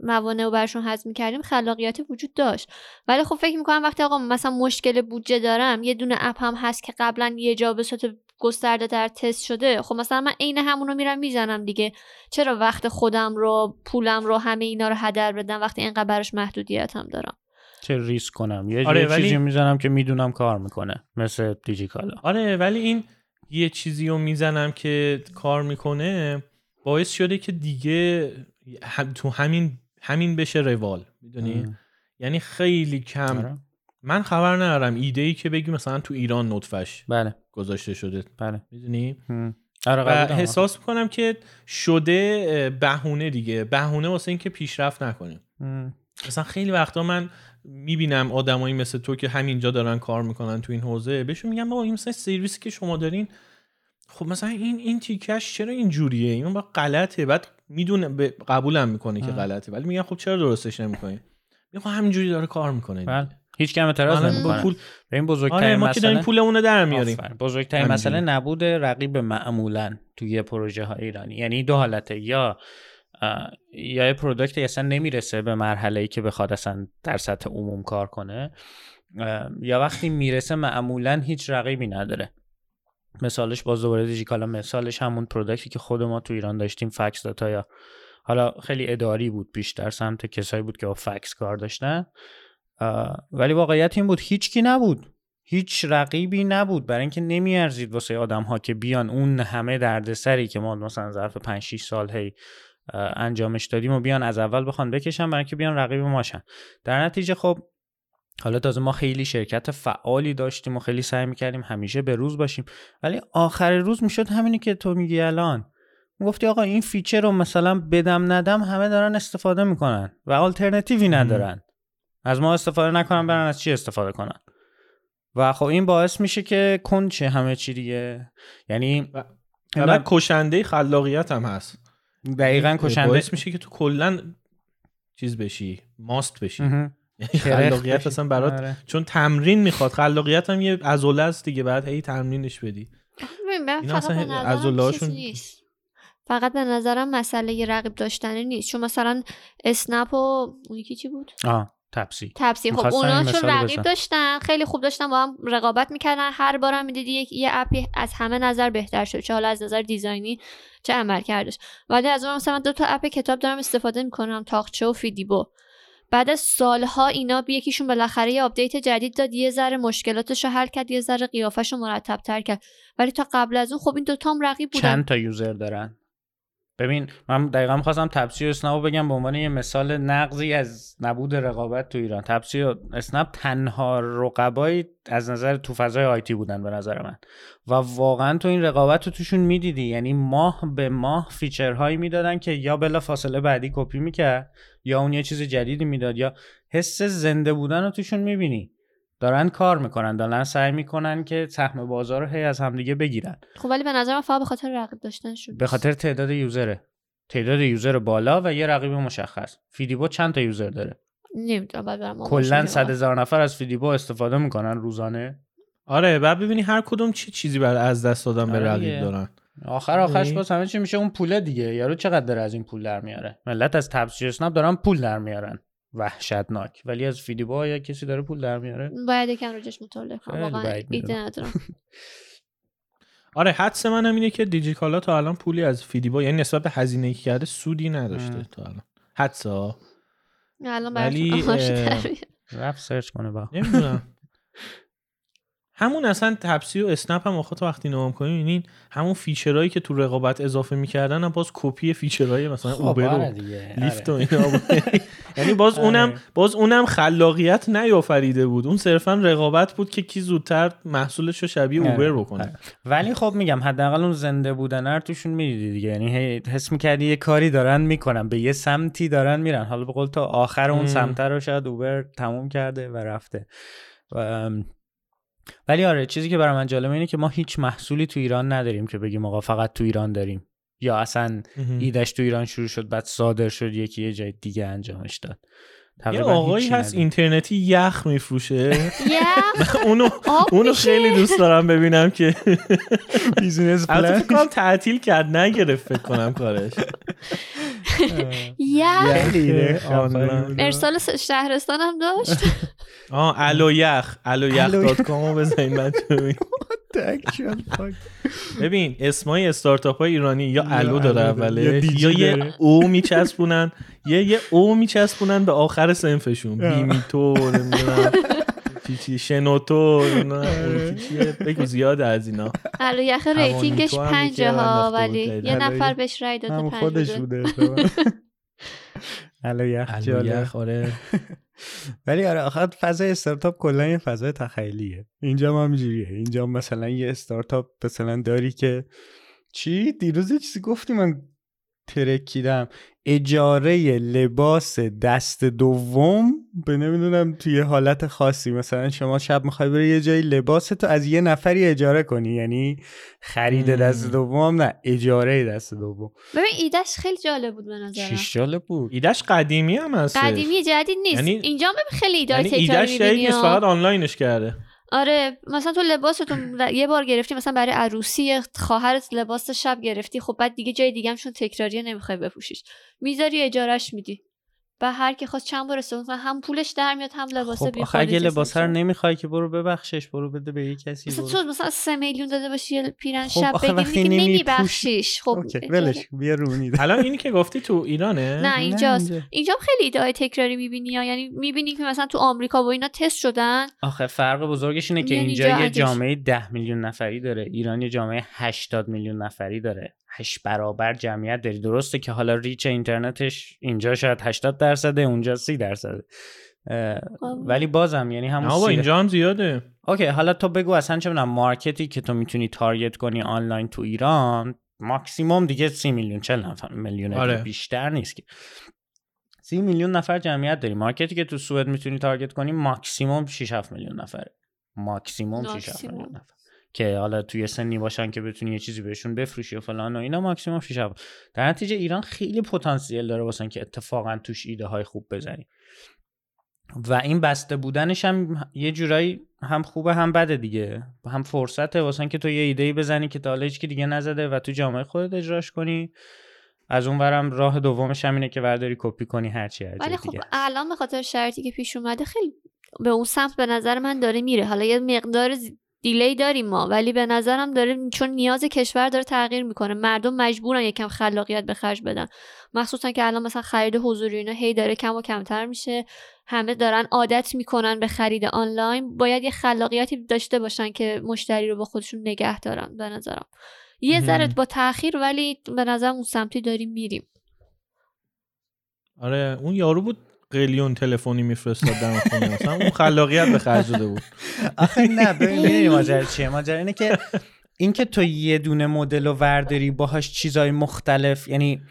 موانع رو برشون حذف می‌کردیم خلاقیت وجود داشت. ولی خب فکر می‌کنم وقتی آقا مثلا مشکل بودجه دارم یه دونه app هم هست که قبلا یه جا به صورت گسترده در تست شده خب مثلا من عین همونو میرم می‌زنم دیگه. چرا وقت خودم رو پولم رو همه اینا رو هدر بدم وقتی اینقدر براش محدودیت هم دارم؟ چه ریسک کنم. یه آره ولی... چیزی می‌زنم که می‌دونم کار می‌کنه مثل دیجیکالا. آره ولی این یه چیزی رو می‌زنم که کار می‌کنه باعث شده که دیگه تو همین همین بشه روال می‌دونی؟ یعنی خیلی کم آره. من خبر ندارم. ایده ای که بگی مثلا تو ایران نطفش بله. گذاشته شده بله. می‌دونی؟ آره و احساس می‌کنم که شده بهونه دیگه. بهونه واسه اینکه پیشرفت نکنیم. مثلا خیلی وقتا من می‌بینم آدمایی مثل تو که همینجا دارن کار می‌کنن تو این حوزه بهشون میگم بابا این مثلا سرویسی که شما دارین خب مثلا این این تیکش چرا اینجوریه؟ این با غلطه. بعد می‌دونه قبولم می‌کنه که غلطه. ولی میگم خب چرا درستش نمی‌کنی؟ میگم همینجوری داره کار می‌کنه. بله. هیچ کس هم اعتراض نمی‌کنه. پول. به این بزرگترین آره ما. که داریم پولمون در میاریم. بزرگترین مسئله نبود رقیب معمولا توی پروژه های ایرانی. یعنی دو حالته. یا یا یه product اصلا نمی‌رسه به مرحله ای که بخواد اصلا در سطح عموم کار کنه. یا وقتی می‌رسه معمولا هیچ رقیبی نداره. مثالش باز دوباره دیجیکالا مثالش همون product ی که خود ما تو ایران داشتیم فکس داتا یا حالا خیلی اداری بود بیشتر سمت کسایی بود که با فکس کار داشتن. ولی واقعیت این بود هیچکی نبود. هیچ رقیبی نبود. برای اینکه نمیارزید واسه آدم ها که بیان اون همه دردسری که ما مثلا ظرف 5 6 سال هی انجامش دادیم و بیان از اول بخوان بکشن برای اینکه بیان رقیب ماشن. در نتیجه خب حالا تازه ما خیلی شرکت فعالی داشتیم و خیلی سعی می‌کردیم همیشه به روز باشیم. ولی آخر روز می‌شد همینی که تو میگی الان. گفتی آقا این feature رو مثلا بدم ندم همه دارن استفاده می‌کنن و آلترنتیوی ندارن. از ما استفاده نکنن برن از چی استفاده کنن؟ و خب این باعث میشه که کند شه همه چی دیگه. یعنی و, کشنده خلاقیت هم هست. دقیقا کشنده باعث میشه که تو کلا چیز بشی ماست بشی. یعنی خلاقیت اصلا برات آره. چون تمرین می‌خواد خلاقیت هم یه عضله است دیگه بعد هی تمرینش بدی. این اصلا نیست. فقط به نظرم مسئله رقیب داشتنی نیست. چون مثلا اسنپ و اون یکی چی بود؟ آه. تپسی. تپسی. خب اونا چون رقیب داشتن. خیلی خوب داشتن با هم رقابت می‌کردن. هر بارم می‌دیدی یه app ی از همه نظر بهتر شد. چه حالا از نظر design ی چه عملکردش. ولی از اون مثلا دو تا app کتاب دارم استفاده می‌کنم. تاقچه و فیدیبو. بعد از سالها اینا یکیشون بالاخره یه update جدید داد. یه ذره مشکلاتش رو حل کرد. یه ذره قیافش رو مرتب تر کرد. ولی تا قبل از اون خب این دوتا هم رقیب بودن. چند تا user دارن؟ ببین من دقیقا می‌خواستم تپسی و اسنپ بگم به عنوان یه مثال نقضی از نبود رقابت تو ایران. تپسی و اسنپ تنها رقبایی از نظر تو فضای IT بودن به نظر من. و واقعا تو این رقابت رو توشون می‌دیدی. یعنی ماه به ماه feature هایی می‌دادن که یا بلا فاصله بعدی کپی می‌کرد یا اون یه چیز جدیدی می‌داد یا حس زنده بودن رو توشون می‌بینی. دارن کار می‌کنن دارن سعی می‌کنن که سهم بازار رو هی از همدیگه بگیرن. خب ولی به نظرم فقط به خاطر رقیب داشتن شد. به خاطر تعداد user ه. تعداد user بالا و یه رقیب مشخص. فیدیبو چند تا user داره؟ نمی‌دونم کلا صد هزار نفر از فیدیبو استفاده می‌کنن روزانه. آره بعد ببینی هر کدوم چی چیزی برای از دست دادن به آره رقیب دارن. آخر آخرش یعنی؟ باز همه چی میشه اون پوله دیگه. یارو چقدر داره از این پول در میاره؟ ملت از تپسی و اسنپ دارن پول در میارن. وحشتناک. ولی از فیدیبو یا کسی داره پول در میاره؟ باید یکم روش مطالعه کنم. واقعا ایده ندارم. *laughs* آره حدس من هم اینه که دیجیکالا تا الان پولی از فیدیبو یعنی نسبت به هزینه که کرده سودی نداشته تا الان. حدس ها الان ولی رفت search کنه با. نمی‌دونم. *laughs* همون اصلا تپسی و اسنپ هم آخه تو وقتی نگاه کنیم این همون feature هایی که تو رقابت اضافه می‌کردن هم باز کپی feature های مثلا خب اوبر آره و دیگه لیفت و آره. اینا بود *laughs* یعنی باز اونم آره. باز اونم خلاقیت نیافریده بود اون صرفا رقابت بود که کی زودتر محصولش رو شبیه آره. اوبر بکنه آره. ولی خب میگم حداقل اون زنده بودن رو توشون می‌دیدی دیگه یعنی حس می‌کردی یه کاری دارن می‌کنن به یه سمتی دارن میرن حالا به قول تا آخر اون. سمت رو شاید اوبر تموم کرده و رفته و ولی آره چیزی که برای من جالبه اینه که ما هیچ محصولی تو ایران نداریم که بگیم آقا فقط تو ایران داریم. یا اصلا ایدش تو ایران شروع شد بعد صادر شد یکی یه جای دیگه انجامش داد. یه آقایی هست. اینترنتی یخ میفروشه. یخ؟ *laughs* اونو اونو. خیلی دوست دارم ببینم که *laughs* business plan فکر تعطیل کرد نگرفت فکر کنم کارش. یخ. ارسال شهرستان هم داشت. آه الو یخ. الو یخ dot com رو بزنین بچه *laughs* ببین. اسمای استارتاپ های ایرانی یا الو داره اوله یا یه. او میچسبونن یه یه او میچسبونن به آخر اسمشون. بیمیتو نمی‌دونم چی شنوتو؟ بگو زیاده از اینا الو یخ rating ش پنجه ها ولی. یه نفر. بهش رای داده همون پنج خودش بوده. بوده *laughs* الو یخ الو جالب. یخ آره *laughs* ولی آره آخه فضای استارتاپ کلا یه فضای تخیلیه. اینجا هم همینجوریه. اینجا مثلا یه استارتاپ مثلا داری که چی؟ دیروز یه چیزی گفتی من ترکیدم. اجاره لباس دست دوم به نمی‌دونم توی حالت خاصی مثلا شما شب می‌خوای بری یه جایی لباس تو از یه نفری اجاره کنی یعنی خرید. دست دوم نه اجاره دست دوم. ببین ایدش خیلی جالب بود به نظرم. چیش جالب بود؟ ایدش قدیمی هم هست قدیمی جدید نیست. یعنی- اینجا هم ببین خیلی ایدای یعنی تکراری ایدش جدید نیست. فقط آنلاینش کرده. آره مثلا تو لباستون یه بار گرفتی مثلا برای عروسی خواهرت لباس شب گرفتی خب بعد دیگه جای دیگه همشون تکراریه نمی‌خوای بپوشیش. می‌ذاری اجارش میدی. و هر کی خواست چند بار استفاده کنه، هم پولش در میاد هم لباس خب بی آخه اگه لباس رو. نمی‌خوای که برو ببخشش برو بده به یه کسی مثلا. تو مثلا سه میلیون داده باشی یه پیرن خب شب دیگه نمی‌پوشی- نمیبخشیش خب اوکی. ولش بیا رونی الان اینی که گفتی تو ایرانه نه اینجاست اینجا. خیلی ایده تکراری می‌بینی یعنی می‌بینی که مثلا تو آمریکا و اینا تست شدن آخه فرق بزرگش اینه که یعنی اینجا جا یه جامعه ده میلیون نفری داره ایران یه جامعه 80 میلیون نفری داره هشت برابر جمعیت داری. درسته که حالا reach اینترنتش اینجا شاید 80 درصده اونجا 30 درصده. اه، ولی بازم یعنی همون سی- اینجا هم زیاده. اوکی حالا تو بگو اصلا چه می‌دونم market ی که تو می‌تونی target کنی آنلاین تو ایران ماکسیموم دیگه سی میلیون چل میلیون نفر آره. بیشتر نیست که. سی میلیون نفر جمعیت داری. market ی که تو سوئد می‌تونی target کنی ماکسیموم 6 7 میلیون نفره. ماکسیموم 6 7 ماکسیموم. میلیون نفر. که حالا توی سنی باشن که بتونی یه چیزی بهشون بفروشی و فلان و اینا ماکسیموم 6 7 در نتیجه ایران خیلی پتانسیل داره واسه که اتفاقا توش ایده های خوب بزنی. و این بسته بودنش هم یه جورایی هم خوبه هم بده دیگه. هم فرصته واسه که تو یه ایده بزنی که تا کی دیگه نزده و تو جامعه خودت اجراش کنی. از اون برم راه دومش هم اینه که برداری کپی کنی هرچی هر ولی خب دیگه. الان به خاطر شرطی که پیش اومده خیلی به اون سمت به نظر من داره میره. حالا یه مقدار دیلی داریم ما ولی به نظرم داره چون نیاز کشور داره تغییر می‌کنه. مردم مجبورن یکم خلاقیت به خرج بدن. مخصوصا که الان مثلا خرید حضوری اینا هی داره کم و کمتر میشه. همه دارن عادت می‌کنن به خرید آنلاین. باید یه خلاقیتی داشته باشن که مشتری رو با خودشون نگه دارن به نظرم. یه. ذره با تاخیر ولی به نظرم اون سمتی داریم میریم. آره اون یارو بود قلیون تلفنی میفرستاد دم خونه مثلا اون خلاقیت به خرج داده بود. آخه نه *laughs* ببین ماجرا چیه؟ ماجرا اینه که اینکه تو یه دونه مدل و ورداری باهاش چیزای مختلف یعنی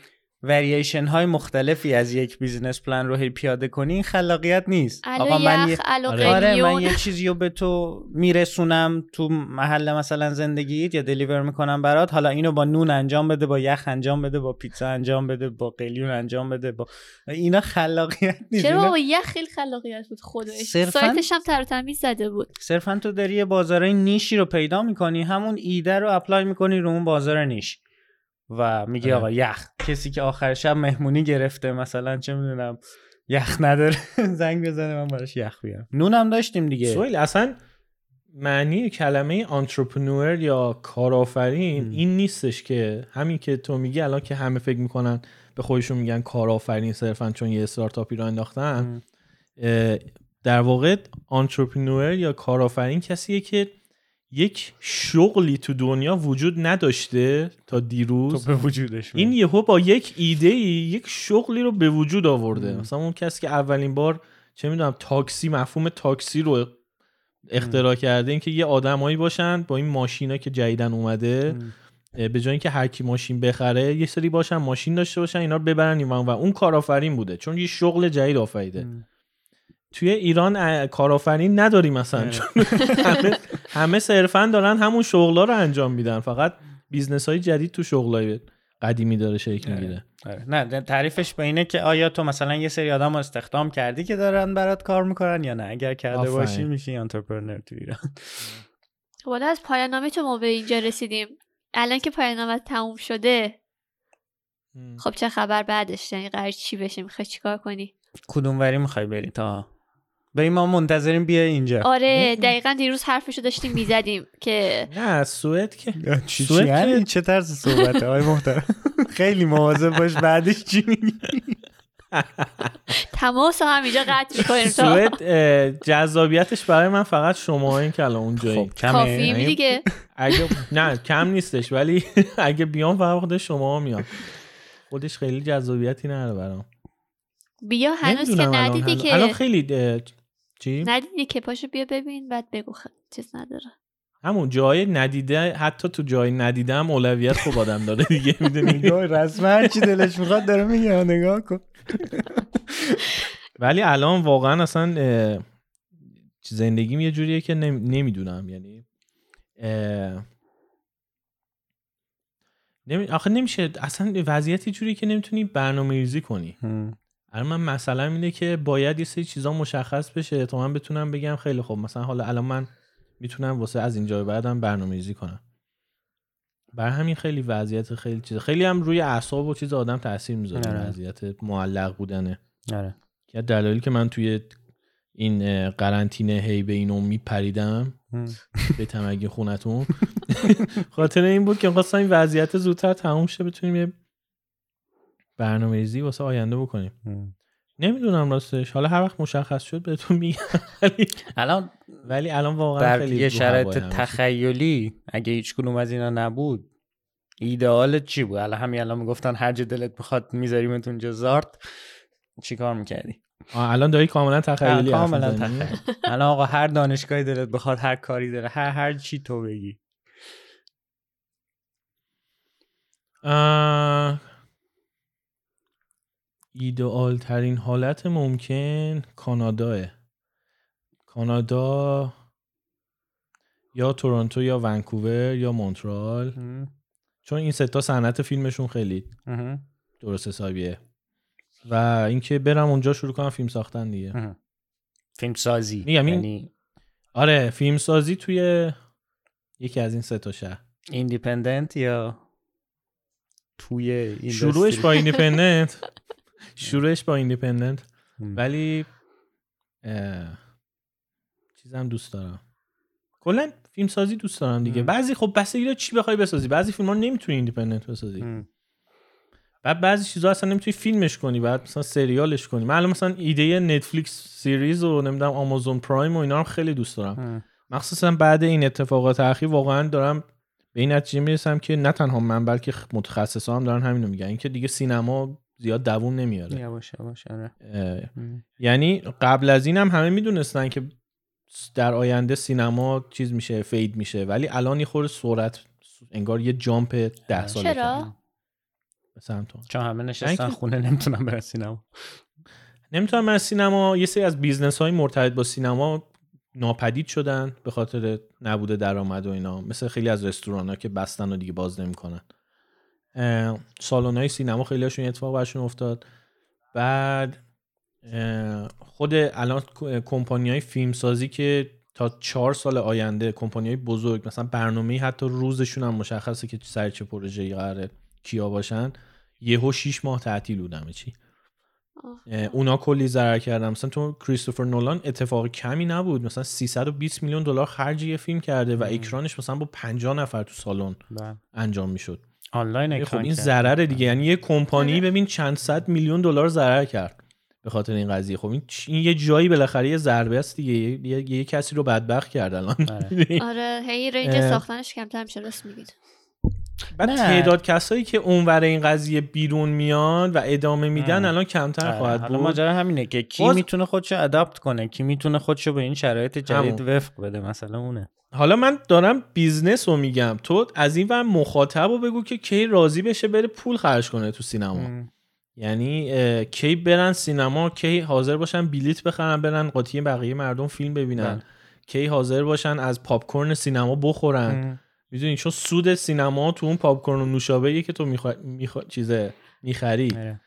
ورییشن های مختلفی از یک business plan رو هی پیاده کنی این خلاقیت نیست. الو من یه یخ آره. آره من یه چیزی رو به تو میرسونم تو محل مثلا زندگیت یا deliver می‌کنم برات. حالا اینو با نون انجام بده با یخ انجام بده با پیتزا انجام بده با قلیون انجام بده با اینا خلاقیت نیست. چرا بابا یخ خیلی خلاقیت بود خودش صرفاً- سایتش هم تر و تمیز زده بود. صرفا تو داری یه بازارای niche ی رو پیدا می‌کنی همون ایده رو apply می‌کنی رو اون بازار niche. و میگی آره. آقا یخ. کسی که آخر شب مهمونی گرفته مثلا چه می‌دونم یخ نداره *laughs* زنگ بزنه من براش یخ بیارم. نونم داشتیم دیگه. سویل اصلا معنی کلمه entrepreneur یا کارآفرین. این نیستش که همین که تو میگی الان که همه فکر می‌کنن به خودشون میگن کارآفرین صرفا چون یه استارتاپی رو انداختن. در واقع آنترپرنور یا کارآفرین کسیه که یک شغلی تو دنیا وجود نداشته تا دیروز تو به وجودش این. یهو با یک ایده ای یک شغلی رو به وجود آورده مم. مثلا اون کسی که اولین بار چه می‌دونم تاکسی مفهوم تاکسی رو اختراع کرده اینکه یه آدمایی باشن با این ماشینا که جدیدن اومده. اه، به جای اینکه هر کی ماشین بخره یه سری باشن ماشین داشته باشن اینا رو ببرن این ور اون کارآفرین بوده چون یه شغل جدید آفریده. توی ایران کارآفرین نداری مثلا. آره. چون همه, همه صرفا دارن همون شغلا رو انجام میدن. فقط business های جدید تو شغلای قدیمی داره شکل آره. می‌گیره. آره. نه تعریفش به اینه که آیا تو مثلا یه سری آدم رو استخدام کردی که دارن برات کار می‌کنن یا نه؟ اگر کرده آفرین. باشی میشی entrepreneur تو ایران. خب از پایان نامه تو ما به اینجا رسیدیم. الان که پایان نامه تموم شده خب چه خبر بعدش؟ یعنی قرار چی بشه؟ می‌خوای چیکار کنی؟ کدوم وری می‌خوای بری تا بریم ما منتظریم بیا اینجا. آره دقیقا دیروز حرفشو داشتیم می‌زدیم که نه سوئد که. چی سوئد چی یعنی؟ که- چه طرز صحبته؟ های محترم *laughs* خیلی مواظب باش بعدش چی میگی؟ تماس هم اینجا قطع می‌کنیم سوئد جذابیتش برای من فقط شما این که الان اونجایی خب کمه. کافی یعنی دیگه. اگه نه کم نیستش ولی *laughs* اگه بیام فقط خود شما میام. خودش خیلی جذابیتی نداره برام. بیا هنوز که ندیدی که الان خیلی چی؟ ندیدی که پاشو بیا ببین بعد بگو خ... چیز نداره. همون جای ندیده حتی تو جای ندیده هم اولویت خوب آدم داره دیگه *laughs* می‌دونی؟ نگاه رسما هر چی دلش می‌خواد داره میگه نگاه کن. *laughs* ولی الان واقعا اصلا زندگیم یه جوریه که نم- نمی‌دونم یعنی نمی... آخه نمیشه اصلا وضعیتی جوری که نمی‌تونی برنامه ریزی کنی الان من مثلا اینه که باید یه سری چیزا مشخص بشه تا من بتونم بگم خیلی خوب. مثلا حالا الان من می‌تونم واسه از اینجا به بعدم برنامه ریزی کنم. بر همین خیلی وضعیت خیلی چیز خیلی هم روی اعصاب و چیز آدم تاثیر می‌ذاره آره. وضعیت معلق بودنه. آره. که دلایلی که من توی این قرنطینه هی به اینو میپریدم به تمگی خونتون. *laughs* خاطر این بود که خواستم این وضعیت زودتر تموم شه بتونیم یه برنامه ریزی واسه آینده بکنیم. نمی‌دونم راستش. حالا هر وقت مشخص شد بهتون میگم. *laughs* الان ولی الان واقعا خیلی یه شرایط. تخیلی اگه هیچ کدوم از اینا نبود ایدئال چی بود؟ الان همین الان می‌گفتن هر جا دلت می‌خواد میذاریمت اونجا زارت چیکار می‌کردی؟ الان داری کاملا تخیلی کاملا می‌زنی؟ تخیل الان آقا هر دانشگاهی دلت بخواد هر کاری داره هر هر چی تو بگی. ایدئال ترین حالت ممکن کاناداه. کانادا یا تورنتو یا ونکوور یا مونترال. چون این ستا صنعت فیلمشون خیلی درست حسابیه. و اینکه برم اونجا شروع کنم فیلم ساختن دیگه. فیلم سازی میگم این- یعنی آره فیلم سازی توی یکی از این سه تا شهر. independent یا توی؟ شروعش با independent. *laughs* شروعش با independent. هم. ولی چیزم دوست دارم. کلا فیلم سازی دوست دارم دیگه. بعضی خب بستگی داره چی بخوای بسازی. بعضی فیلم ها نمی‌تونی independent بسازی. هم. بعد بعضی چیزا اصلا نمی‌تونی فیلمش کنی. بعد مثلا سریالش کنی. من الان مثلا ایده Netflix series و نمی‌دونم Amazon Prime و اینا رو خیلی دوست دارم. هم. مخصوصا بعد این اتفاقات اخیر واقعا دارم به این نتیجه می‌رسم که نه تنها من بلکه متخصصا هم دارن همینو میگن. اینکه دیگه سینما زیاد دووم نمیاره. یواش یواش آره. یعنی قبل از این هم همه می‌دونستن که در آینده سینما چیز میشه fade میشه ولی الان یه خورده سرعت انگار یه jump ده ساله چرا؟ چون همه نشستن اینکه- خونه نمی‌تونن برن سینما. نمی‌تونم من از سینما. یه سری از business های مرتبط با سینما ناپدید شدن به خاطر نبوده درآمد و اینا. مثل خیلی از رستوران ها که بستن و دیگه باز نمی‌کنن. سالن های سینما خیلی هاشون این اتفاق برشون افتاد. بعد خود الان کمپانی های فیلم سازی که تا چهار سال آینده کمپانی های بزرگ مثلا برنامه حتی روزشون هم مشخصه که سر چه پروژه‌ای قراره کیا باشن یهو شیش ماه تعطیل بودم چی. اونا کلی ضرر کردن. مثلا تو کریستوفر نولان اتفاق کمی نبود. مثلا 320 میلیون دلار خرج یه فیلم کرده و. اکرانش مثلا با 50 نفر تو سالن بله. انجام می‌شد. آنلاین خب این. ضرر دیگه. یعنی یه کمپانی آره. ببین چند صد میلیون دلار ضرر کرد به خاطر این قضیه. خب این, این یه جایی بالاخره یه ضربه است دیگه. یه, یه،, یه کسی رو بدبخت کرد الان. آره. *laughs* هی range ساختنش کمتر میشه راست میگید. بعد تعداد کسایی که اونور این قضیه بیرون میان و ادامه میدن الان کمتر آره، خواهد حالا بود. ماجرا همینه که کی باز- می‌تونه خودشو adapt کنه کی می‌تونه خودشو به این شرایط جدید همون. وفق بده مثلا اونه. حالا من دارم business رو میگم. تو از این ور مخاطب رو بگو که کی راضی بشه بره پول خرج کنه تو سینما. یعنی اه، کی برن سینما کی حاضر باشن بلیت بخرن برن قاطی بقیه مردم فیلم ببینن. بله. کی حاضر باشن از پاپ کورن سینما بخورن. می‌دونی چون سود سینما تو اون پاپ کورن و نوشابه که تو میخوا... میخوا... چیزه می‌خری. آره.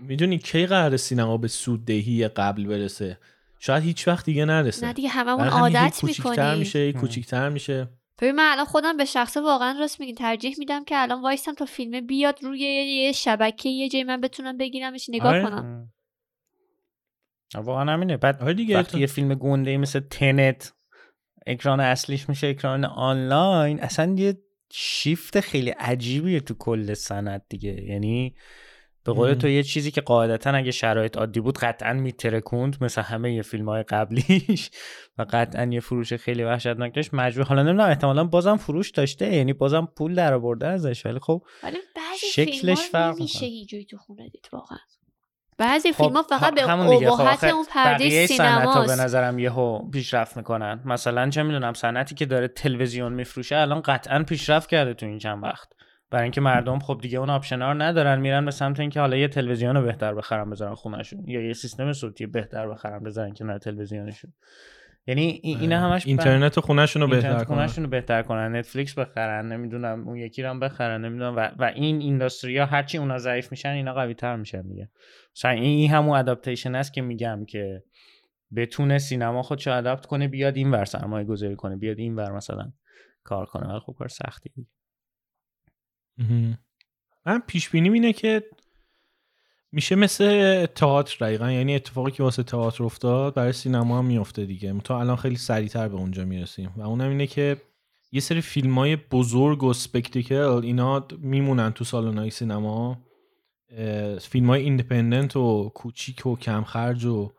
می‌دونی کی قرار سینما به سود دهی قبل برسه؟ شاید هیچ وقت دیگه نرسه. نه دیگه هممون عادت می‌کنیم میشه هم. کوچیکتر میشه. ببین من الان خودم به شخصه واقعا راست میگین. ترجیح میدم که الان وایسم تا فیلم بیاد روی یه شبکه یه جایی من بتونم بگیرمش نگاه آره. کنم. واقعا همینه. بعد آره دیگه وقتی یه فیلم گنده مثل تنت اکران اصلیش میشه اکران آنلاین. اصلا یه شیفت خیلی عجیبیه تو کل سنت دیگه. یعنی به قول. تو یه چیزی که قاعدتا اگه شرایط عادی بود قطعا میترکوند مثل همه یه فیلم های قبلیش. و قطعا یه فروش خیلی وحشتناک داشت. مجبور حالا نمی‌دونم احتمالا بازم فروش داشته. یعنی بازم پول در آورده ازش. ولی خب ولی بعضی شکلش فرق جایی تو خونه دید واقعا. بعضی خب، فیلم ها فقط به. خب ابهت اون پرده صنعت‌ها به نظرم یهو پیشرفت می‌کنن. مثلا چه می‌دونم صنعتی که داره تلویزیون میفروشه الان قطعا پیشرفت کرده تو این چند وقت. برای اینکه مردم خب دیگه اون آپشنا رو ندارن میرن به سمت اینکه حالا یه تلویزیون رو بهتر بخرن بذارن خونهشون. یا یه سیستم صوتی بهتر بخرن بذارن کنار تلویزیونشون. یعنی این اینا همش اینترنت خونهشون رو بهتر کنن. رو بهتر کنن. نتفلیکس بخرن نمی‌دونم اون یکی رو هم بخرن نمی‌دونم. و, و این اینداستریا هرچی اونا ضعیف میشن اینا قوی تر میشن دیگه. مثلا این, همون اداپتیشن است که میگم که بتونه سینما خودشو اداپت کنه بیاد این ور سرمایه گذاری کنه بیاد این ور مثلا کار کنه. ولی خب کار سختی دیگه. من پیش بینیم اینه که میشه مثل تئاتر دقیقا یعنی اتفاقی که واسه تئاتر افتاد برای سینما هم میفته دیگه. تا الان خیلی سریعتر به اونجا می‌رسیم. و اونم اینه که یه سری فیلم های بزرگ و سپکتیکل اینا میمونن تو سالن های سینما. فیلم های independent و کوچیک و کم خرج و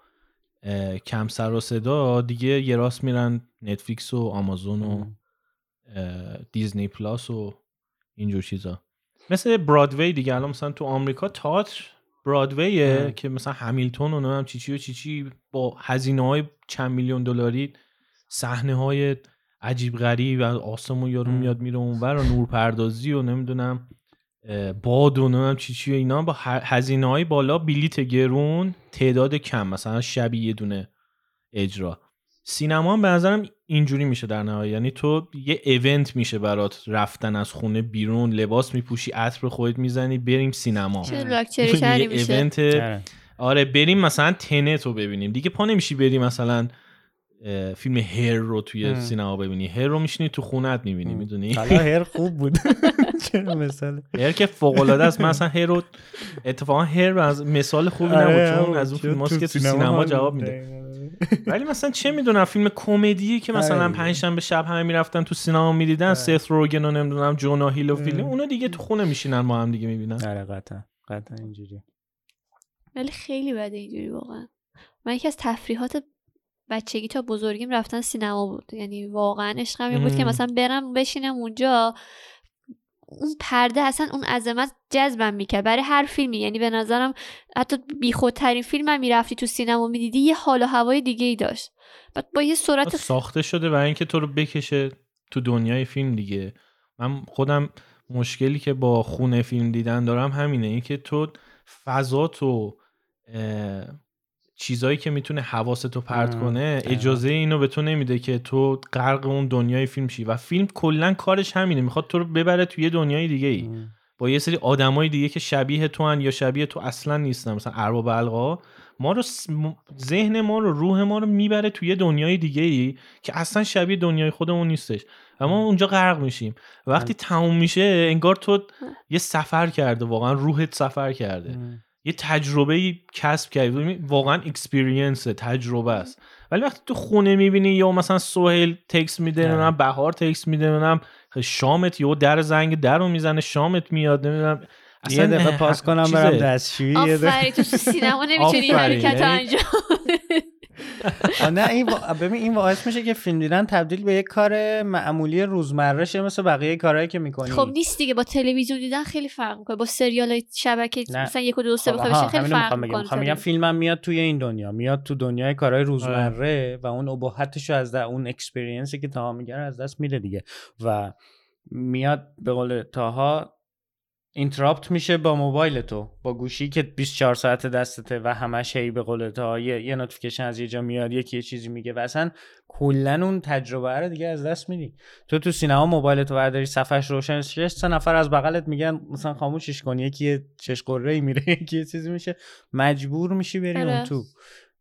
کم سر و صدا دیگه یه راست میرن Netflix و آمازون و Disney Plus و اینجور چیزا. مثل برادوی دیگه الان مثلا تو آمریکا تئاتر برادویه ام. که مثلا همیلتون و نمی‌دونم چی چی و چی چی با هزینه های چند میلیون دلاری صحنه های عجیب غریب و آسمون یارو. میاد میره اونور و نورپردازی و نمی‌دونم باد و نمی‌دونم چی چی و اینا با هزینه های بالا بلیت گرون تعداد کم مثلا شبیه یه دونه اجرا سینما هم به نظرم اینجوری میشه در نهایت. یعنی تو یه ایونت میشه برات رفتن از خونه بیرون لباس میپوشی عطر به خودت می‌زنی بریم سینما. چه. لاکچری یه شهری میشه. ایونت آره. آره بریم مثلا تنت رو ببینیم. دیگه پا نمیشی بریم مثلا فیلم هر رو توی ام. سینما ببینی. هر رو میشینی تو خونت می‌بینی. می‌دونی؟ حالا هر *laughs* خوب بود. *laughs* چرا مثال هر که فوق العاده است. من اصلا هر رو اتفاقا هر از مثال خوبی آره، نبود چون از اون فیلم که تو سینما جواب میده. *laughs* ولی مثلا چه می‌دونم فیلم کمدی که مثلا. پنجشنبه شب همه می‌رفتن تو سینما می‌دیدن. سث روگن و نمی‌دونم جونا هیل و فیلم. اونا دیگه تو خونه میشینن ما هم دیگه می‌بینن آره قطعا قطعا اینجوری ولی خیلی بده اینجوری واقعا من یکی از تفریحات بچگی تا بزرگیم رفتن سینما بود یعنی واقعا عشقم این بود که. مثلا برم بشینم اونجا اون پرده اصلا اون عظمت جذبم می‌کرد. برای هر فیلمی. یعنی به نظرم حتی بیخودترین فیلم هم می‌رفتی تو سینما می‌دیدی یه حال و هوای دیگه ای داشت. بعد با یه سرعت ساخته شده برای اینکه تو رو بکشه تو دنیای فیلم دیگه. من خودم مشکلی که با خونه فیلم دیدن دارم همینه. اینکه تو فضا تو چیزایی که می‌تونه حواستو پرت ام، کنه. اجازه اینو به تو نمیده که تو غرق اون دنیای فیلم شی. و فیلم کلا کارش همینه. می‌خواد تو رو ببره توی یه دنیای دیگه ای ام. با یه سری آدمای دیگه که شبیه تو هن یا شبیه تو اصلا نیستن. مثلا ارباب حلقه‌ها. ما رو ذهن ما رو روح ما رو می‌بره توی دنیای دیگه ای که اصلا شبیه دنیای خودمون نیستش. و ما اونجا غرق میشیم. وقتی تموم میشه انگار تو یه سفر کرده. واقعا روحت سفر کرده. یه تجربه ای کسب کردی. واقعا experience تجربه است. ولی وقتی تو خونه می‌بینی یا مثلا سهیل تکس میده. نمی‌دونم بهار تکس میده نمی‌دونم شامت یا در زنگ در رو می‌زنه شامت میاد نمی‌دونم. یه دقیقه پاس کنم برم دستشویی آفرین تو سینما نمی‌تونی حرکت انجام نه این ببین این باعث میشه که فیلم دیدن تبدیل به یک کار معمولی روزمره شه مثل بقیه کارهایی که می‌کنی. خب نیست دیگه. با تلویزیون دیدن خیلی فرق می‌کنه. با سریال شبکه مثلا یک و دو سه بخوای خیلی فرق می‌کنه میگم میگم فیلمم میاد توی این دنیا. میاد تو دنیای کارهای روزمره و اون ابهتشو از در اون اکسپریانسی که تا میگن از دست میده دیگه. و میاد به قول تاها interrupt میشه با موبایل تو با گوشی که 24 ساعت دستته و همش هی به قول تا یه, یه notification از یه جا میاد یکی یه چیزی میگه و اصلا کلا اون تجربه رو دیگه از دست میدی. تو تو سینما موبایل تو برداری صفحش روشن شش سه نفر از بغلت میگن مثلا خاموشش کن یکی چش غره میره *laughs* یکی یه چیزی میشه. مجبور میشی بری اون تو.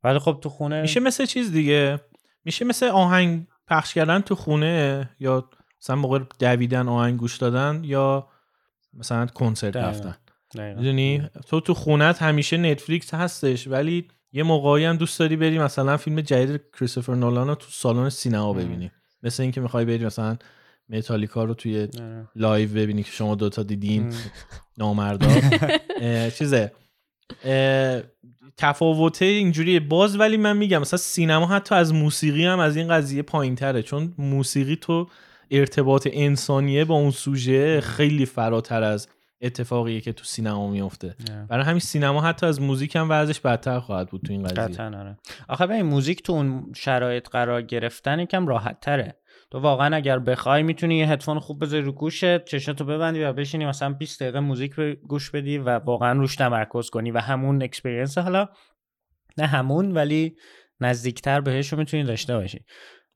ولی خب تو خونه میشه مثل چیز دیگه؟ میشه مثل آهنگ پخش کردن تو خونه یا مثلا موقع دویدن آهنگ گوش دادن یا مثلا کنسرت رفتن. می‌دونی؟ تو تو خونت همیشه Netflix هستش ولی یه موقعی هم دوست داری بری مثلا فیلم جدید کریستوفر نولان رو تو سالن سینما ببینی. مثل اینکه می‌خوای بری مثلا متالیکا رو توی live ببینی که شما دوتا دیدین *laughs* نامردا. چیزه. تفاوته اینجوری باز ولی من میگم مثلا سینما حتی از موسیقی هم از این قضیه پایین تره چون موسیقی تو ارتباط انسانیه با اون سوژه خیلی فراتر از اتفاقیه که تو سینما میفته برای همین سینما حتی از موزیک هم ورزش بدتر خواهد بود تو این قضیه. آره. آخه این موزیک تو اون شرایط قرار گرفتن یکم راحت تره تو واقعا اگر بخوای می‌تونی یه هدفون خوب بذاری رو گوشت چشاتو ببندی و بشینی مثلا 20 دقیقه موزیک گوش بدی و واقعا روش تمرکز کنی و همون experience حالا نه همون ولی نزدیکتر بهش رو می‌تونی داشته باشی.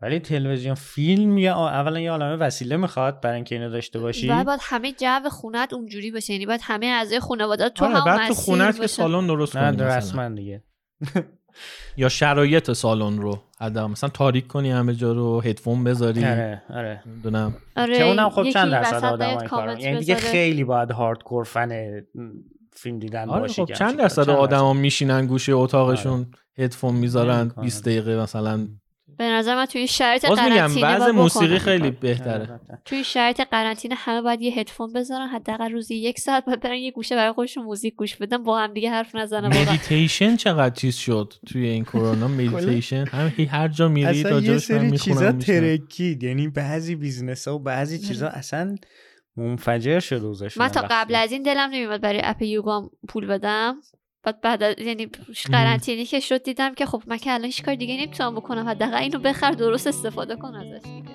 ولی تلویزیون فیلم یا اولا یه عالمه وسیله می‌خواد برای اینکه اینو داشته باشی. بعد باید همه جو خونت اونجوری باشه یعنی باید همه اعضای خانواده تو آره، هم بعد تو خونت که سالن درست کنی نه رسما دیگه. یا شرایط سالن رو حالا مثلا تاریک کنی همه جا رو هدفون بذاری. آره آره. می‌دونم آره که اونم خب چند درصد آدم کارن یعنی دیگه خیلی باید hardcore fan فیلم دیدن آره باشه خب چند درصد آدما میشینن گوشه اتاقشون آره. هدفون می‌ذارن 20 دقیقه مثلا به نظر من توی شرایط قرنطینه باز موسیقی خیلی بهتره. توی شرایط قرنطینه همه باید یه هدفون بذارن حداقل روزی یک ساعت باید برن یه گوشه برای خودشون موزیک گوش بدن با هم دیگه حرف نزنن. *laughs* مدیتیشن چقدر چیز شد توی این کرونا؟ *laughs* مدیتیشن هم هر جا میری تا یه سری چیزا ترکید. یعنی بعضی business ها و بعضی چیزا اصلا منفجر شد من تا قبل از این دلم نمیاد برای app یوگا پول بدم. بعد بعد یعنی قرنطینه که شد دیدم که خب من که الان هیچ کار دیگه نمی‌تونم بکنم. حداقل اینو بخر درست استفاده کن ازش دیگه.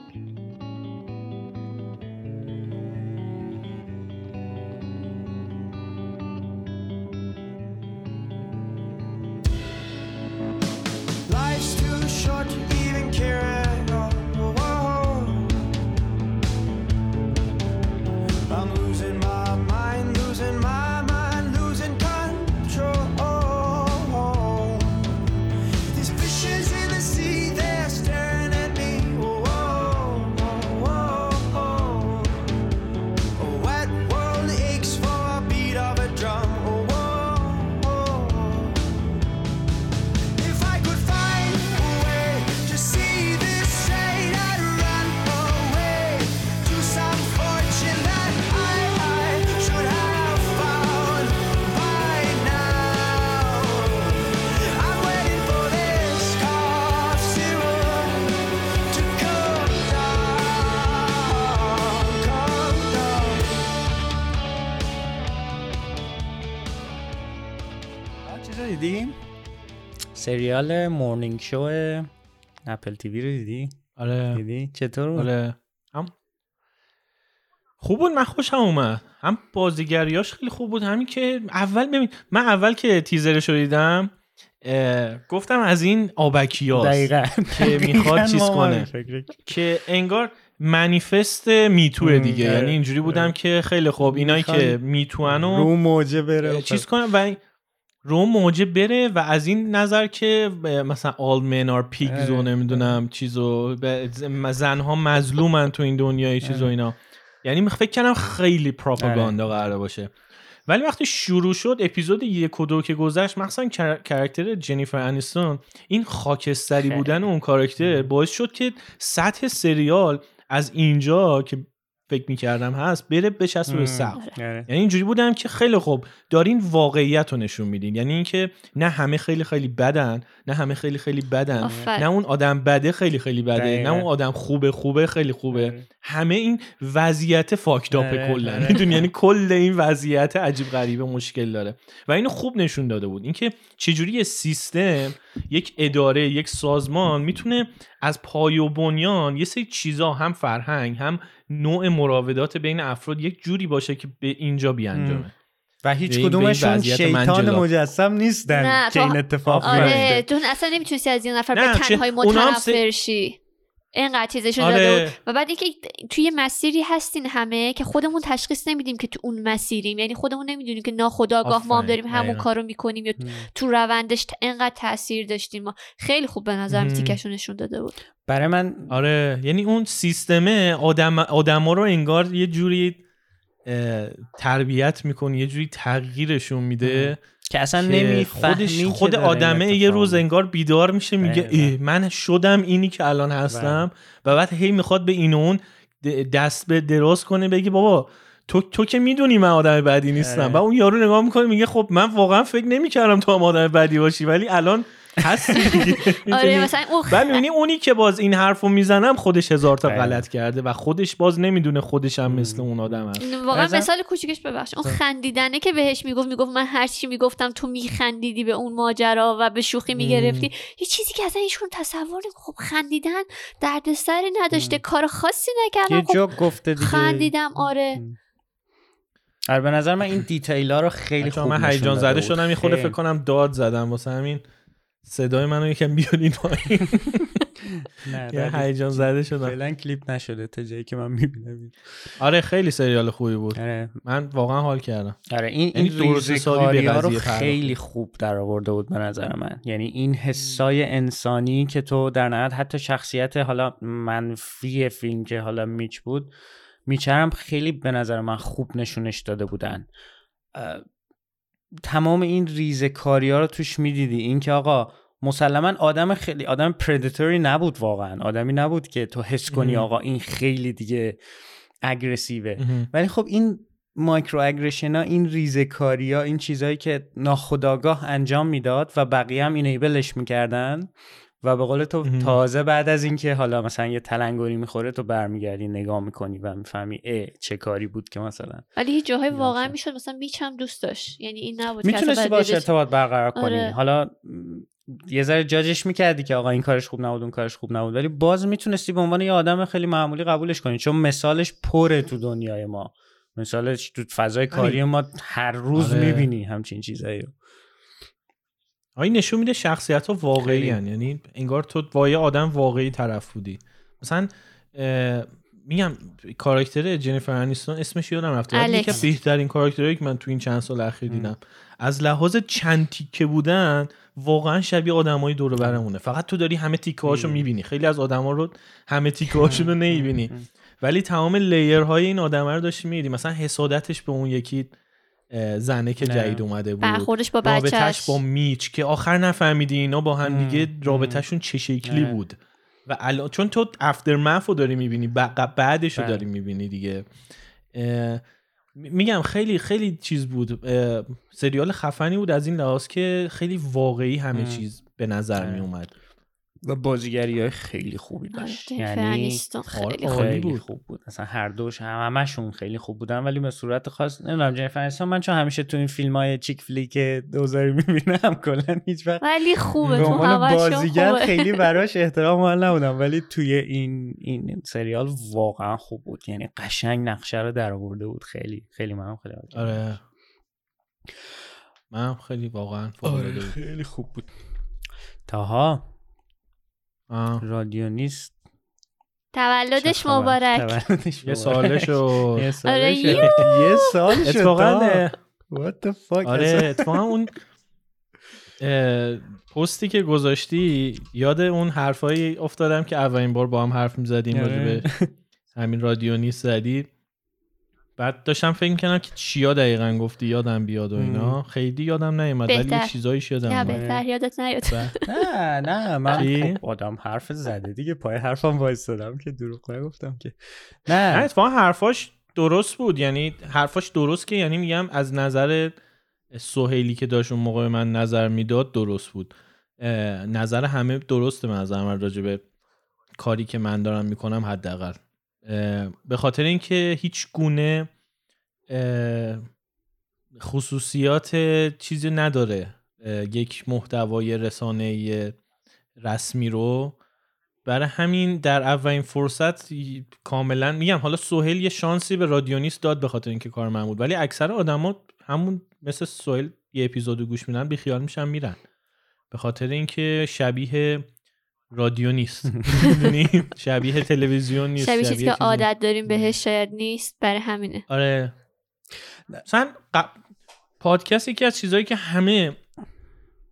سریال مورنینگ شو اپل تیوی رو دیدی؟ آره. دیدی؟ چطور آره. هم خوب بود من خوشم اومد. هم بازیگریاش خیلی خوب بود. همین که اول ببین من اول که تیزرش رو دیدم گفتم از این آبکی دقیقا. که *laughs* می‌خواد چیز کنه. *laughs* که انگار منیفست میتوه دیگه. یعنی اینجوری بودم که خیلی خوب اینایی که می‌توان رو موجه بره چیز کنم. و رو موجه بره و از این نظر که مثلا all men are pigs و نمی‌دونم چیزو زنها مظلومن تو این دنیای چیز و اینا. یعنی فکر کنم خیلی پروپاگاندا قرار باشه. ولی وقتی شروع شد اپیزود یک و دو که گذشت مثلا کرکتر جنیفر انیستون این خاکستری بودن اون کاراکتر باعث شد که سطح سریال از اینجا که فکر می‌کردم هست بره بچسبه به. سقف آره. یعنی اینجوری بودم که خیلی خوب دارین واقعیت رو نشون میدین یعنی اینکه نه همه خیلی خیلی بدن نه همه خیلی خیلی بدن آفرین. نه اون آدم بده خیلی خیلی بده دقیقاً. نه اون آدم خوبه خوبه خیلی خوبه آره. همه این وضعیت فاکتاپ آره، کلا. می‌دونی یعنی کل این وضعیت عجیب غریبه مشکل داره و اینو خوب نشون داده بود اینکه چجوری یه سیستم یک اداره یک سازمان می‌تونه از پای و بنیان یه سری چیزا هم فرهنگ هم نوع مراودات بین افراد یک جوری باشه که به اینجا بیانجامه و هیچ کدومشون وضعیت شیطان. مجسم نیستن که تو- این اتفاق. آره تو اصلا نمی‌تونستی از این نفر به تنهای متنفر شی اینقدر چیزشون آره. داده بود و بعد اینکه توی یه مسیری هستین همه که خودمون تشخیص نمیدیم که تو اون مسیریم یعنی خودمون نمی‌دونیم که ناخداگاه ما هم. داریم همون. کارو می‌کنیم یا م. تو روندش اینقدر تاثیر داشتیم ما خیلی خوب به نظرم مهم. تیکشون نشون داده بود برای من آره یعنی اون سیستمه آدم آدما رو انگار یه جوری تربیت می‌کنه یه جوری تغییرشون میده که اصلا نمی‌فهمی خود آدمه یه روز انگار بیدار میشه میگه. ای من شدم اینی که الان هستم و بعد هی می‌خواد به این و اون دست به دراز کنه بگی بابا تو تو که می‌دونی من آدم بدی نیستم آره. و اون یارو نگاه می‌کنه میگه خب من واقعا فکر نمی‌کردم تو هم آدم بدی باشی ولی الان هستی *laughs* آره؟ مثلا اون بعد می‌بینی اونی که باز این حرفو می‌زنم خودش هزار تا بله. غلط کرده و خودش باز نمی‌دونه خودش هم مثل اون آدم هست. واقعا مثال کوچیکش ببخش اون خندیدنه که بهش می‌گفت می‌گفت من هر چی می‌گفتم تو میخندیدی به اون ماجرا و به شوخی می‌گرفتی. یه چیزی که اصلا ایشون تصور خب خندیدن دردسری نداشته کار خاصی نکردم یه خب جا گفته دیگه. خندیدم آره. آره به نظر من این دیتیل ها رو خیلی خوب من هیجان زده. شدم یه خورده خیلی. فکر کنم داد زدم واسه همین. صدای منو یکم بیارین پایین. *laughs* نه، یه هیجان زده شدم. فعلا کلیپ نشده تا جایی که من می‌بینم. آره خیلی سریال خوبی بود. آره. من واقعا حال کردم. آره این یعنی این حسابی به ریزکاری ها رو. خیلی خوب در آورده بود به نظر من. یعنی این حسای انسانی که تو در نهایت حتی شخصیت حالا منفی فیلم که حالا میچ بود میچرم خیلی به نظر من خوب نشونش داده بودن. تمام این ریزکاری ها رو توش می‌دیدی. این که آقا مسلما آدم خیلی آدم پردیتوری نبود واقعا. آدمی نبود که تو حس کنی. آقا این خیلی دیگه اگرسیوه ولی خب این مایکرو اگریشن ها این ریزکاری ها این چیزهایی که ناخداگاه انجام می‌داد و بقیه هم اینیبلش می‌کردن و به قول تو. تازه بعد از اینکه حالا مثلا یه تلنگری می‌خوره تو برمیگردی نگاه می‌کنی و می‌فهمی اه چه کاری بود که مثلا ولی هیچ جاهای واقعا شد. می‌شد مثلا میچ هم دوست داشت یعنی این نبود می‌تونستی باش ارتباط برقرار کنی آره. حالا م، یه ذره جاجش می‌کردی که آقا این کارش خوب نبود اون کارش خوب نبود ولی باز می‌تونستی به عنوان یه آدم خیلی معمولی قبولش کنی چون مثالش پره تو دنیای ما مثالش تو فضای کاری ما هر روز آره. می‌بینی همچین چیزایی رو آیا نشون میده شخصیت ها واقعی. هن. یعنی انگار تو با یه آدم واقعی طرف بودی. مثلا میگم کاراکتر جنیفر انیستون اسمش یادم رفته. یکی. از بهترین کاراکترهایی که من تو این چند سال اخیر دیدم. از لحاظ چند تیکه بودن واقعا شبیه آدمای دور و برمونه. فقط تو داری همه تیکه هاشو ام. می‌بینی. خیلی از آدما رو همه تیکه هاشون رو نمی‌بینی ولی تمام لیر های این آدمه رو داشتی میدی مثلا حسادتش به اون یکی زنه که. جدید اومده بود برخوردش با رابطش بچهش با میچ که آخر نفهمیدی اینا با هم دیگه. رابطهشون چه شکلی. بود و الان چون تو افتر رو داری می‌بینی بعدش رو بله. داری می‌بینی دیگه میگم خیلی خیلی چیز بود سریال خفنی بود از این لحاظ که خیلی واقعی همه ام. چیز به نظر آره. و بازیگری های خیلی خوبی آره، داشت یعنی خیلی آره. خیلی بود. خوب بود اصلا هر دوش هم همشون خیلی خوب بودن ولی به صورت خاص نمی‌دونم جنیفر انیستون من چون همیشه تو این فیلم های چیک فلیک دوزاری *laughs* می‌بینم کلا هیچ وقت ولی خوبه به تو بازیگر خوبه خیلی *laughs* براش احترام قائل نبودم ولی توی این این سریال واقعا خوب بود یعنی قشنگ نقشه رو در آورده بود خیلی خیلی منم خیلی حال. آره من خیلی واقعا بود خیلی خوب بود تاها. رادیو نیست تولدش؟ مبارک تولدش یه ساله *laughs* آره،. یه سال شد اتفاقا. What the fuck آره. اتفاقا اون پستی که گذاشتی یاد اون حرفایی افتادم که اولین بار با هم حرف می‌زدیم آره. راجع به *laughs* همین رادیو نیست زدی بعد داشتم فکر می‌کنم که چیا دقیقا گفتی یادم بیاد و اینا. خیلی یادم نیومد ولی. یه چیزایش یادم نه. بهتر. یادت نیاد. نه *laughs* نه من؟ خب آدم حرف زده دیگه. پای حرفم وایستادم که دروغ نگفتم که. نه. نه اتفاقا حرفاش درست بود. یعنی حرفاش درست که یعنی میگم از نظر سهیلی که داشت اون موقع به من نظر می‌داد درست بود. نظر همه درسته من نظر من راجع به کاری که من دارم می‌کنم حداقل. به خاطر اینکه هیچ گونه خصوصیات چیزی نداره. یک محتوای رسانه رسمی رو. برای همین در اولین فرصت کاملا میگم حالا سهیل یه شانسی به رادیونیست داد به خاطر اینکه کار من ولی اکثر آدما همون مثل سهیل یه اپیزودو گوش میدن بیخیال میشن میرن. به خاطر اینکه شبیه رادیو نیست. *laughs* می‌دونی؟ شبیه تلویزیون نیست شبیه چیزی که عادت داریم بهش شاید نیست برای همینه. آره. مثلا ق... پادکست یکی از چیزهایی که همه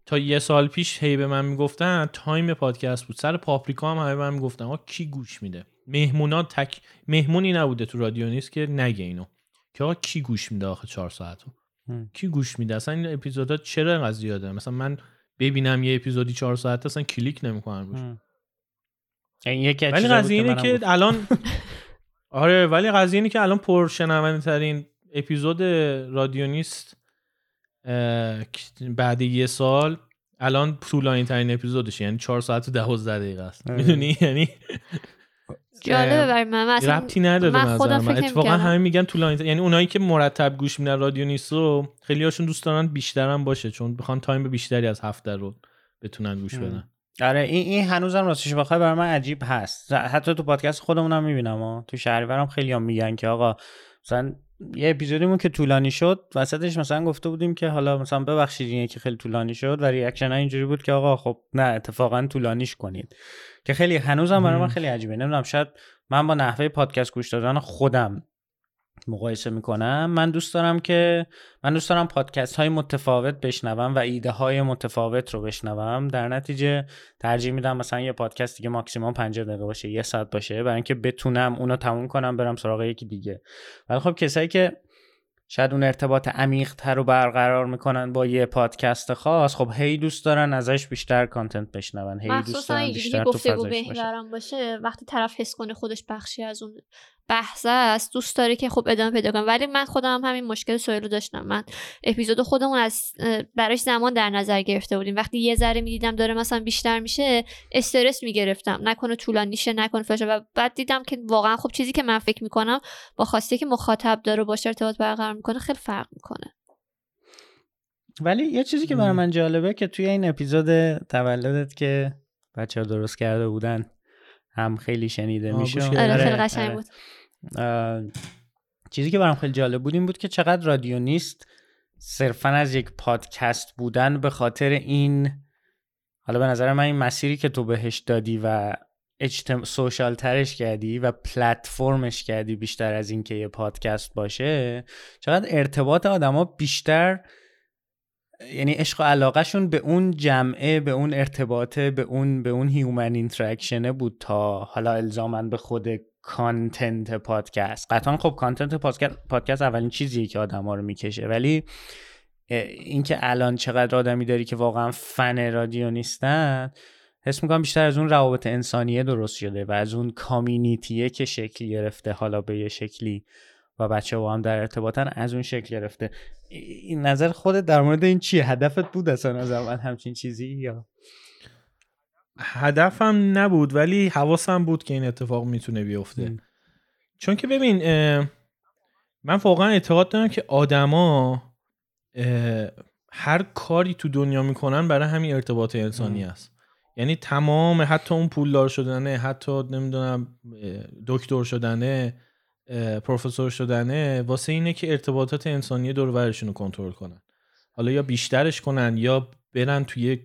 تا یه سال پیش هی به من می‌گفتن time پادکست بود. سر پاپریکا هم همه به من می‌گفتن آقا کی گوش میده؟ مهمونا تک مهمونی نبوده تو رادیو نیست که نگه اینو. که آقا کی گوش میده آخه چهار ساعتو؟ هم. کی گوش میده؟ اصلا این اپیزودا چرا اینقدر زیاده؟ مثلا من ببینم یه اپیزودی چهار ساعت اصلا کلیک نمی‌کنم روش. یکی از ولی قضیه اینه که. الان *laughs* آره ولی قضیه اینه که الان پرشنونده ترین اپیزود رادیو نیست. بعد یه سال الان طولانی ترین اپیزودشه یعنی 4 ساعت و 12 دقیقه است. آره. می‌دونی؟ یعنی جالبه برای من. من اصلا ربطی نداره من خودم من. فکر اتفاقا. همه میگن طولانی تر- یعنی اونایی که مرتب گوش میدن رادیو نیست رو خیلی هاشون دوست دارن بیشتر هم باشه چون بخوان time بیشتری از هفته رو بتونن گوش. بدن. آره این این هنوزم راستش بخوای برای من عجیب هست. حتی تو پادکست خودمونم می‌بینم ها تو شهریورم خیلی هم میگن که آقا مثلا یه اپیزودیمون که طولانی شد وسطش مثلا گفته بودیم که حالا مثلا ببخشید اینه که خیلی طولانی شد و reaction ها اینجوری بود که آقا خب نه اتفاقا طولانیش کنید که خیلی هنوزم برای من. خیلی عجیبه نمی‌دونم شاید من با نحوه پادکست گوش دادن خودم مقایسه می‌کنم. من دوست دارم که من دوست دارم پادکست های متفاوت بشنوم و ایده های متفاوت رو بشنوم. در نتیجه ترجیح میدم مثلا یه پادکست دیگه ماکسیموم 50 دقیقه باشه یه ساعت باشه برای اینکه بتونم اونو تموم کنم برم سراغ یکی دیگه. ولی خب کسایی که شاید اون ارتباط عمیق تر رو برقرار می‌کنن با یه پادکست خاص خب هی دوست دارن ازش بیشتر کانتنت بشنون هی دوست دارن بیشتر تو فضاش محورم باشه وقتی طرف حس کنه خودش بخشی از اون بحث است. دوست داره که خب ادامه پیدا کنه. ولی من خودم هم همین مشکل سویل رو داشتم. من اپیزود خودمون از براش زمان در نظر گرفته بودیم. وقتی یه ذره می‌دیدم داره مثلا بیشتر میشه استرس می‌گرفتم. نکنه طولانی شه نکنه فشار و بعد دیدم که واقعا خب چیزی که من فکر می‌کنم با خواسته که مخاطب داره باشه ارتباط برقرار می‌کنه خیلی فرق می‌کنه. ولی یه چیزی که برای. من جالبه که توی این اپیزود تولدت که بچه ها درست کرده بودن. هم خیلی شنیده میشه. آره خیلی قشنگ آره. بود. اه، چیزی که برام خیلی جالب بود این بود که چقدر رادیو نیست صرفا از یک پادکست بودن به خاطر این حالا به نظر من این مسیری که تو بهش دادی و اجتم... سوشال ترش کردی و پلتفرمش کردی بیشتر از اینکه یه پادکست باشه چقدر ارتباط آدما بیشتر یعنی عشق و علاقهشون به اون جمعه به اون ارتباطه به اون به اون human interaction ه بود تا حالا الزامن به خود content پادکست قطعا خب content پادکست پادکست اولین چیزیه که آدما رو می‌کشه. ولی اینکه الان چقدر آدمی داری که واقعا فن رادیو نیستن حس می‌کنم بیشتر از اون روابط انسانیه درست شده و از اون community ه که شکل گرفته حالا به یه شکلی و بچه با هم در ارتباطن از اون شکل گرفته. این نظر خودت در مورد این چیه هدفت بود اصلا از اول همچین چیزی یا؟ هدفم نبود ولی حواسم بود که این اتفاق می‌تونه بیفته. م. چون که ببین من واقعا اعتقاد دارم که آدما هر کاری تو دنیا می‌کنن برای همین ارتباط انسانی. است. یعنی تمام حتی اون پولدار شدنه حتی نمی‌دونم دکتر شدنه پروفسور شدنه واسه اینه که ارتباطات انسانی دور رو کنترل کنن. حالا یا بیشترش کنن یا برن توی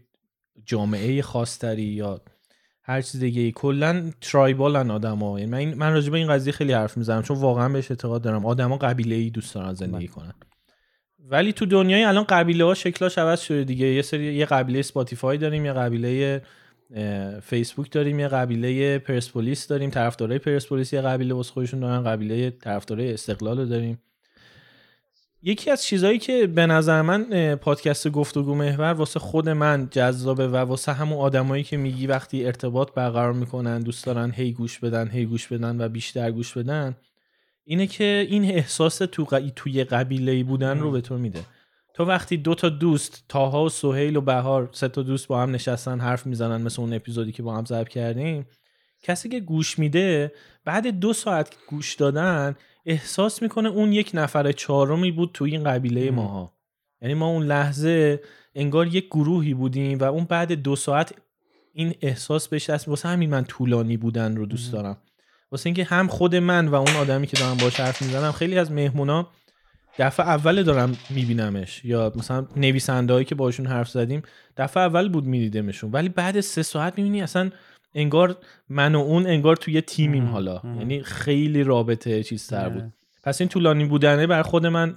جامعه خاصتری یا هر چیز دیگه کلا tribal ن آدما یعنی من من راجع به این قضیه خیلی حرف می‌زنم چون واقعا بهش اعتقاد دارم. آدما قبیله ای دوست دارن زندگی بله. کنن. ولی تو دنیای الان قبیله ها شکلاش عوض شده دیگه. یه سری یه قبیله Spotify داریم یه قبیله فیسبوک داریم یه قبیله پرسپولیس داریم طرفدارای پرسپولیس یه قبیله واسه خودشون دارن قبیله طرفدارای استقلال رو داریم. یکی از چیزهایی که به نظر من پادکست گفتگو محور واسه خود من جذابه و واسه همون آدمایی که میگی وقتی ارتباط برقرار می‌کنن دوست دارن هی گوش بدن هی گوش بدن و بیشتر گوش بدن اینه که این احساس تو توی قبیله بودن رو به تو میده. تو وقتی دو تا دوست تاها و سهیل و بهار سه تا دوست با هم نشستن حرف می‌زنن مثل اون اپیزودی که با هم ضبط کردیم کسی که گوش میده بعد دو ساعت گوش دادن احساس می‌کنه اون یک نفر چهارمی بود تو این قبیله ماها. یعنی ما اون لحظه انگار یک گروهی بودیم و اون بعد دو ساعت این احساس بهش دست واسه همین من طولانی بودن رو دوست دارم. واسه اینکه هم خود من و اون آدمی که دارم باش حرف می‌زنم خیلی از مهمونا دفعه اول دارم میبینمش یا مثلا نویسنده که باشون حرف زدیم دفعه اول بود میدیدمشون. ولی بعد سه ساعت می‌بینی اصلا انگار من و اون انگار توی تیمیم حالا. یعنی خیلی رابطه چیزتر بود. پس این طولانی بودنه بر خود من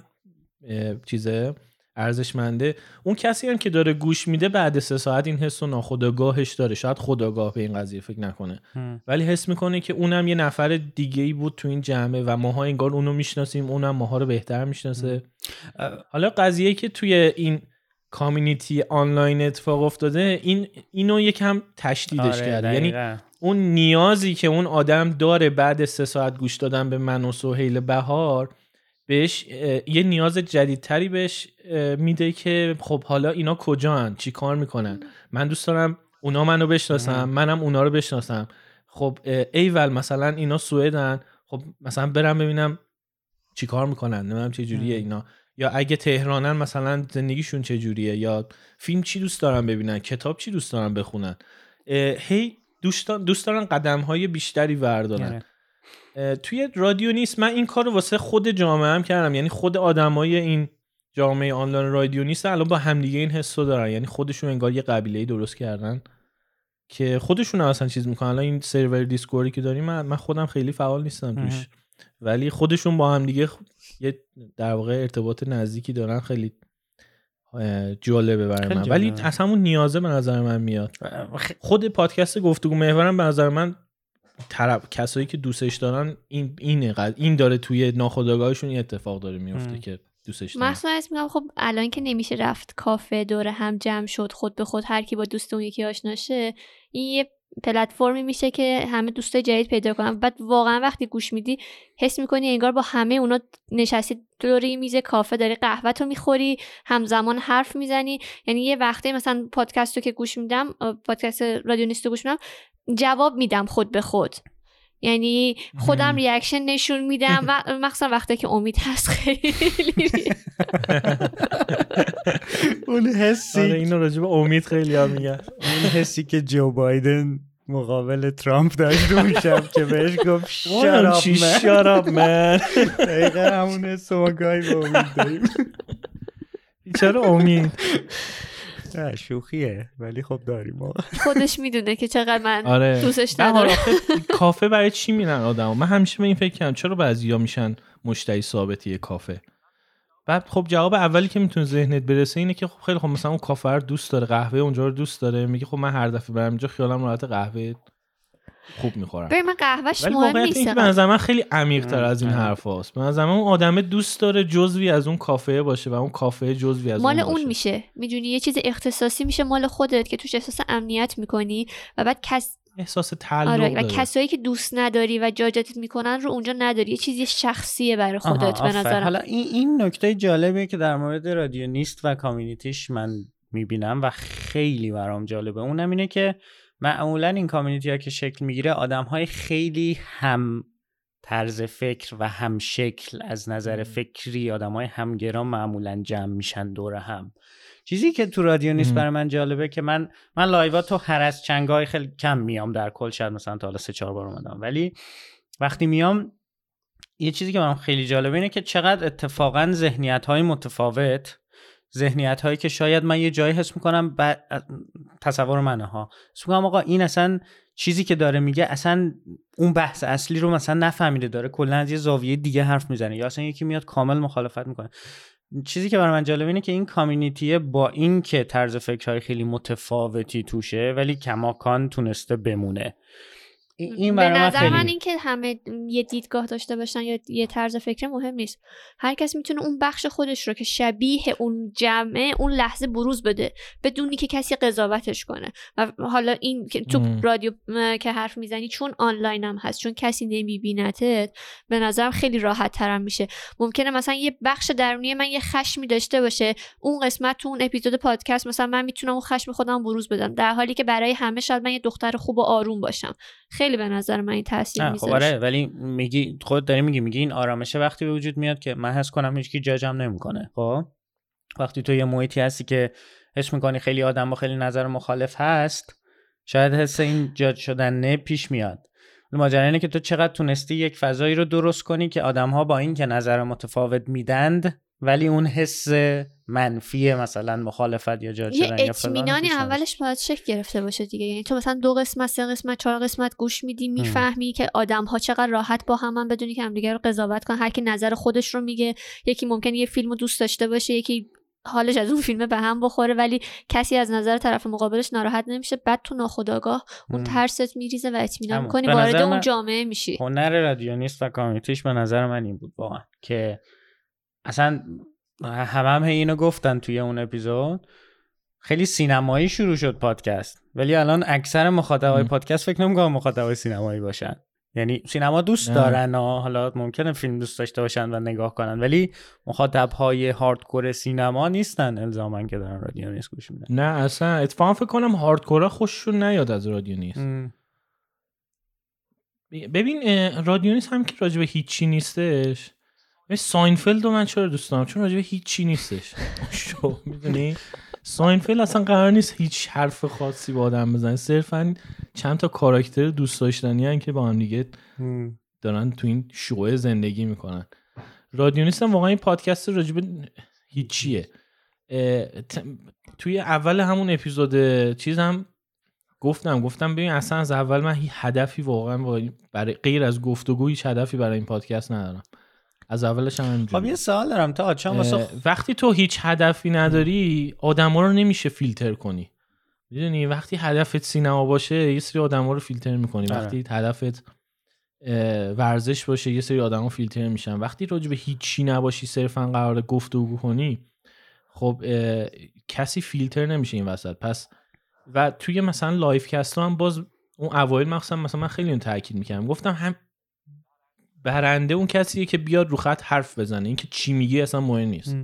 چیزه؟ ارزشمنده. اون کسی هم که داره گوش میده بعد سه ساعت این حس و ناخودآگاهش داره. شاید خداگاه به این قضیه فکر نکنه. ولی حس می‌کنه که اونم یه نفر دیگه ای بود تو این جمعه و ماها انگار اونو می‌شناسیم اونم ماها رو بهتر می‌شناسه. حالا قضیه که توی این کامیونیتی آنلاین اتفاق افتاده این اینو یکم تشدیدش آره کرده. یعنی اون نیازی که اون آدم داره بعد سه ساعت گوش دادن به من و سهیل بهار بهش یه نیاز جدیدتری بهش میده که خب حالا اینا کجان؟ چی کار می‌کنن؟ من دوست دارم اونا منو بشناسم منم اونا رو بشناسم. خب ایول مثلا اینا سوئدن خب مثلا برم ببینم چی کار می‌کنن نمی‌دونم چه جوریه اینا. یا اگه تهرانن مثلا زندگیشون چه جوریه؟ یا فیلم چی دوست دارن ببینن؟ کتاب چی دوست دارن بخونن؟ هی دوست دارن قدم های بیشتری وردارن. توی رادیو نیست. من این کار رو واسه خود جامعه هم کردم. یعنی خود آدمای این جامعه آنلاین رادیو نیست. الان با همدیگه این حسو دارن. یعنی خودشون انگار یه قبیله درست کردن که خودشون اصلا چیز می‌کنن. الان این سرور دیسکوردی که داریم من خودم خیلی فعال نیستم توش. ولی خودشون با هم دیگه یه در واقع ارتباط نزدیکی دارن. خیلی جالبه برای من. ولی از همون نیازه به نظر من میاد. خود پادکست گفتگو محورم به نظر من طرف کسایی که دوستش دارن این اینه این داره توی ناخودآگاهشون این اتفاق داره میفته که دوستش دارن. مثلا میگم خب الان که نمیشه رفت کافه دوره هم جمع شد خود به خود هر کی با دوست اون یکی آشناشه این یه پلتفرمی میشه که همه دوستای جدید پیدا کنن. بعد واقعا وقتی گوش میدی حس می‌کنی انگار با همه اونا نشستی دوره میز کافه داری قهوه تو می‌خوری همزمان حرف می‌زنی. یعنی یه وقتی مثلا پادکست رو که گوش میدم پادکست رادیو نیست گوش میدم جواب میدم خود به خود. یعنی خودم reaction نشون میدم و *laughs* مخصوصا وقتی که امید هست خیلی. اون حسی آره اینو راجب امید خیلی ها میگن. اون حسی که جو بایدن مقابل ترامپ داشت اون شب که بهش گفت *laughs* شراب من دقیقا همون حس ما گاهی به امید داریم. چرا امید؟ *laughs* شوخیه ولی خب داریم ما. *laughs* خودش می‌دونه که چقدر من آره. دوستش ندارم. کافه برای چی میرن آدم من همیشه به این فکر کنم چرا بعضیا میشن مشتری ثابتی کافه؟ بعد خب جواب اولی که می‌تونه ذهنت برسه اینه که خب خیلی خب مثلا اون کافه رو دوست داره قهوه اونجا رو دوست داره میگه خب من هر دفعه برم اینجا خیالم راحت قهوه خوب می‌خورم ببین من قهوهش مهم نیست به نظر من خیلی عمیق تر از این حرف هاست به نظر من اون آدم دوست داره جزوی از اون کافه باشه و اون کافه جزوی از مال اون, اون میشه. می‌دونی؟ یه چیز اختصاصی میشه مال خودت که توش احساس امنیت می‌کنی و بعد کس احساس تعلق آره و کسایی که دوست نداری و جاجتت می‌کنن رو اونجا نداری. یه چیزی شخصیه برای خودت به نظرم. حالا این این نکته جالبیه که در مورد رادیو نیست و کامیونیتیش من می‌بینم و خیلی برام جالبه. اونم اینه که معمولا این کامیونیتی ها که شکل می‌گیره آدم های خیلی هم طرز فکر و هم شکل از نظر فکری آدم های همگرا معمولا جمع میشن دور هم. چیزی که تو رادیو نیست برای من جالبه که من من لایوا تو هر از چنگای خیلی کم میام در کل شاید مثلا تا حالا سه چهار بار اومدم. ولی وقتی میام یه چیزی که من خیلی جالبه اینه که چقدر اتفاقا ذهنیت های متفاوت ذهنیت هایی که شاید من یه جایی حس می‌کنم ب... تصور منه ها. حس می‌کنم آقا این اصلا چیزی که داره میگه اصلا اون بحث اصلی رو مثلا نفهمیده داره کلا از یه زاویه دیگه حرف می‌زنه یا اصلا یکی میاد کامل مخالفت می‌کنه. چیزی که برای من جالب اینه که این کامیونیتی با این که طرز فکرهای خیلی متفاوتی توشه ولی کماکان تونسته بمونه. این به نظر خیلی من اینکه همه یه دیدگاه داشته باشن یا یه طرز فکر مهم نیست. هر کس می‌تونه اون بخش خودش رو که شبیه اون جمعه اون لحظه بروز بده بدونی که کسی قضاوتش کنه. و حالا این که تو. رادیو که حرف می‌زنی چون آنلاین هم هست چون کسی نمیبینتت به نظرم خیلی راحت ترم میشه. ممکنه مثلا یه بخش درونی من یه خشمی داشته باشه اون قسمت تو اون اپیزود پادکست مثلا من می‌تونم اون خشم خودم بروز بدم. در حالی که برای همه شاید من یه دختر خوب و آروم باشم. خیلی به نظر من این تاثیر نه خب می‌ذاره آره ولی میگی خود داری میگی میگی این آرامشه وقتی به وجود میاد که من حس کنم هیچکی جاجم نمی‌کنه. خب وقتی تو یه محیطی هستی که حس می‌کنی خیلی آدم با خیلی نظر مخالف هست شاید حس این جاج شدن نه پیش میاد. ماجرا اینه که تو چقدر تونستی یک فضایی رو درست کنی که آدم ها با این که نظر متفاوت میدند ولی اون حس منفی مثلا مخالفت یا جاج یه اطمینانی. اولش باید شکل گرفته باشه دیگه یعنی تو مثلا دو قسمت سه قسمت چهار قسمت گوش میدی می‌فهمی که آدم ها چقدر راحت با همن بدونی که همدیگه رو قضاوت کن هر کی نظر خودش رو میگه یکی ممکن یه فیلم رو دوست داشته باشه یکی حالش از اون فیلم به هم بخوره ولی کسی از نظر طرف مقابلش ناراحت نمیشه بعد تو ناخودآگاه اون. ترست میریزه و اطمینان. می‌کنی وارد اون جامعه میشی هنر رادیونیست و کامیونیتیش به نظر من این بود واقعا که اصلا همه هم هی اینو گفتن توی اون اپیزود خیلی سینمایی شروع شد پادکست ولی الان اکثر مخاطبای. پادکست فکر نمی‌کنم مخاطبای سینمایی باشن یعنی سینما دوست. دارن ها. حالا ممکنه فیلم دوست داشته باشن و نگاه کنن ولی مخاطب های هاردکور سینما نیستن الزاما که دارن رادیونیست گوش میدن نه اصلا اتفاقا فکر کنم hardcore ا خوششون نیاد از رادیو نیست. ببین رادیو نیست هم که راجب هیچی نیستش ساینفلد رو من چرا دوست دارم؟ چون راجب هیچی نیستش. شو می‌دونی؟ ساینفلد اصلا قرار نیست هیچ حرف خاصی با آدم بزنه. صرفا چند تا کاراکتر دوست داشتنی هن که با هم دیگه. دارن تو این شوه زندگی می‌کنن. رادیونیست هم واقعا این پادکست راجب هیچیه. توی اول همون اپیزود چیز هم گفتم گفتم ببین اصلا از اول من هیچ هدفی واقعا برای غیر از گفتگو هیچ هدفی برای این پادکست ندارم. از اولش هم همینجوری خب یه سوال دارم تا چون واسه وقتی تو هیچ هدفی نداری آدما رو نمیشه فیلتر کنی. می‌دونی؟ وقتی هدفت سینما باشه یه سری آدما رو فیلتر می‌کنی. آره. وقتی هدفت ورزش باشه یه سری آدما فیلتر میشن. وقتی راجع به هیچی نباشی صرفا قرار گفتگو کنی خب کسی فیلتر نمیشه این وسط. پس و توی مثلا لایف‌کست هم باز اون اوایل مخصوصا مثلا من خیلی اون تاکید می‌کردم. گفتم هم برنده اون کسیه که بیاد رو خط حرف بزنه. اینکه چی میگی اصلا مهم نیست.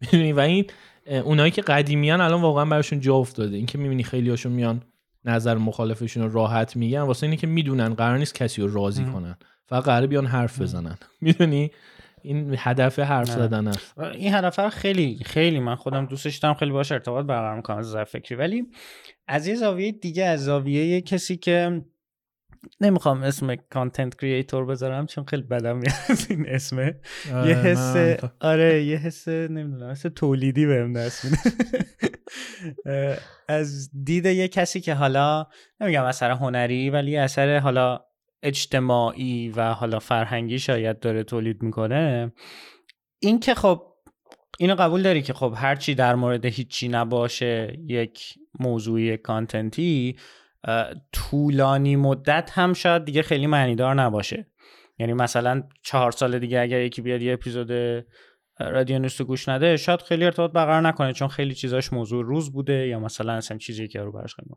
می‌دونی؟ و این اونایی که قدیمیان الان واقعا براشون جا افتاده. این که می‌بینی خیلی هاشون میان نظر مخالفشون رو راحت میگن. واسه اینه که می‌دونن قرار نیست کسی رو راضی. کنن. فقط قراره بیان حرف بزنن. *laughs* می‌دونی؟ این هدف حرف. زدن است. این هدف رو خیلی خیلی من خودم دوستش دارم. خیلی باش ارتباط برقرار می‌کنم. از فکری. ولی از یه زاویه دیگه از زاویه کسی که نمی‌خوام اسم کانتنت کریئتور بذارم چون خیلی بدم میاد *laughs* این اسمه. یه حس آره یه حس نمی‌دونم حس تولیدی بهم دست میده. *laughs* از دید یه کسی که حالا نمیگم اثر هنری ولی اثر حالا اجتماعی و حالا فرهنگی شاید داره تولید می‌کنه. این که خب اینو قبول داری که خب هرچی در مورد هیچی نباشه یک موضوعی کانتنتی طولانی مدت هم شاید دیگه خیلی معنیدار نباشه. یعنی مثلا چهار سال دیگه اگر یکی بیاد یه اپیزود رادیو نیست رو گوش نده شاید خیلی ارتباط برقرار نکنه چون خیلی چیزاش موضوع روز بوده یا مثلا اصلا چیزی که رو براش خیلی.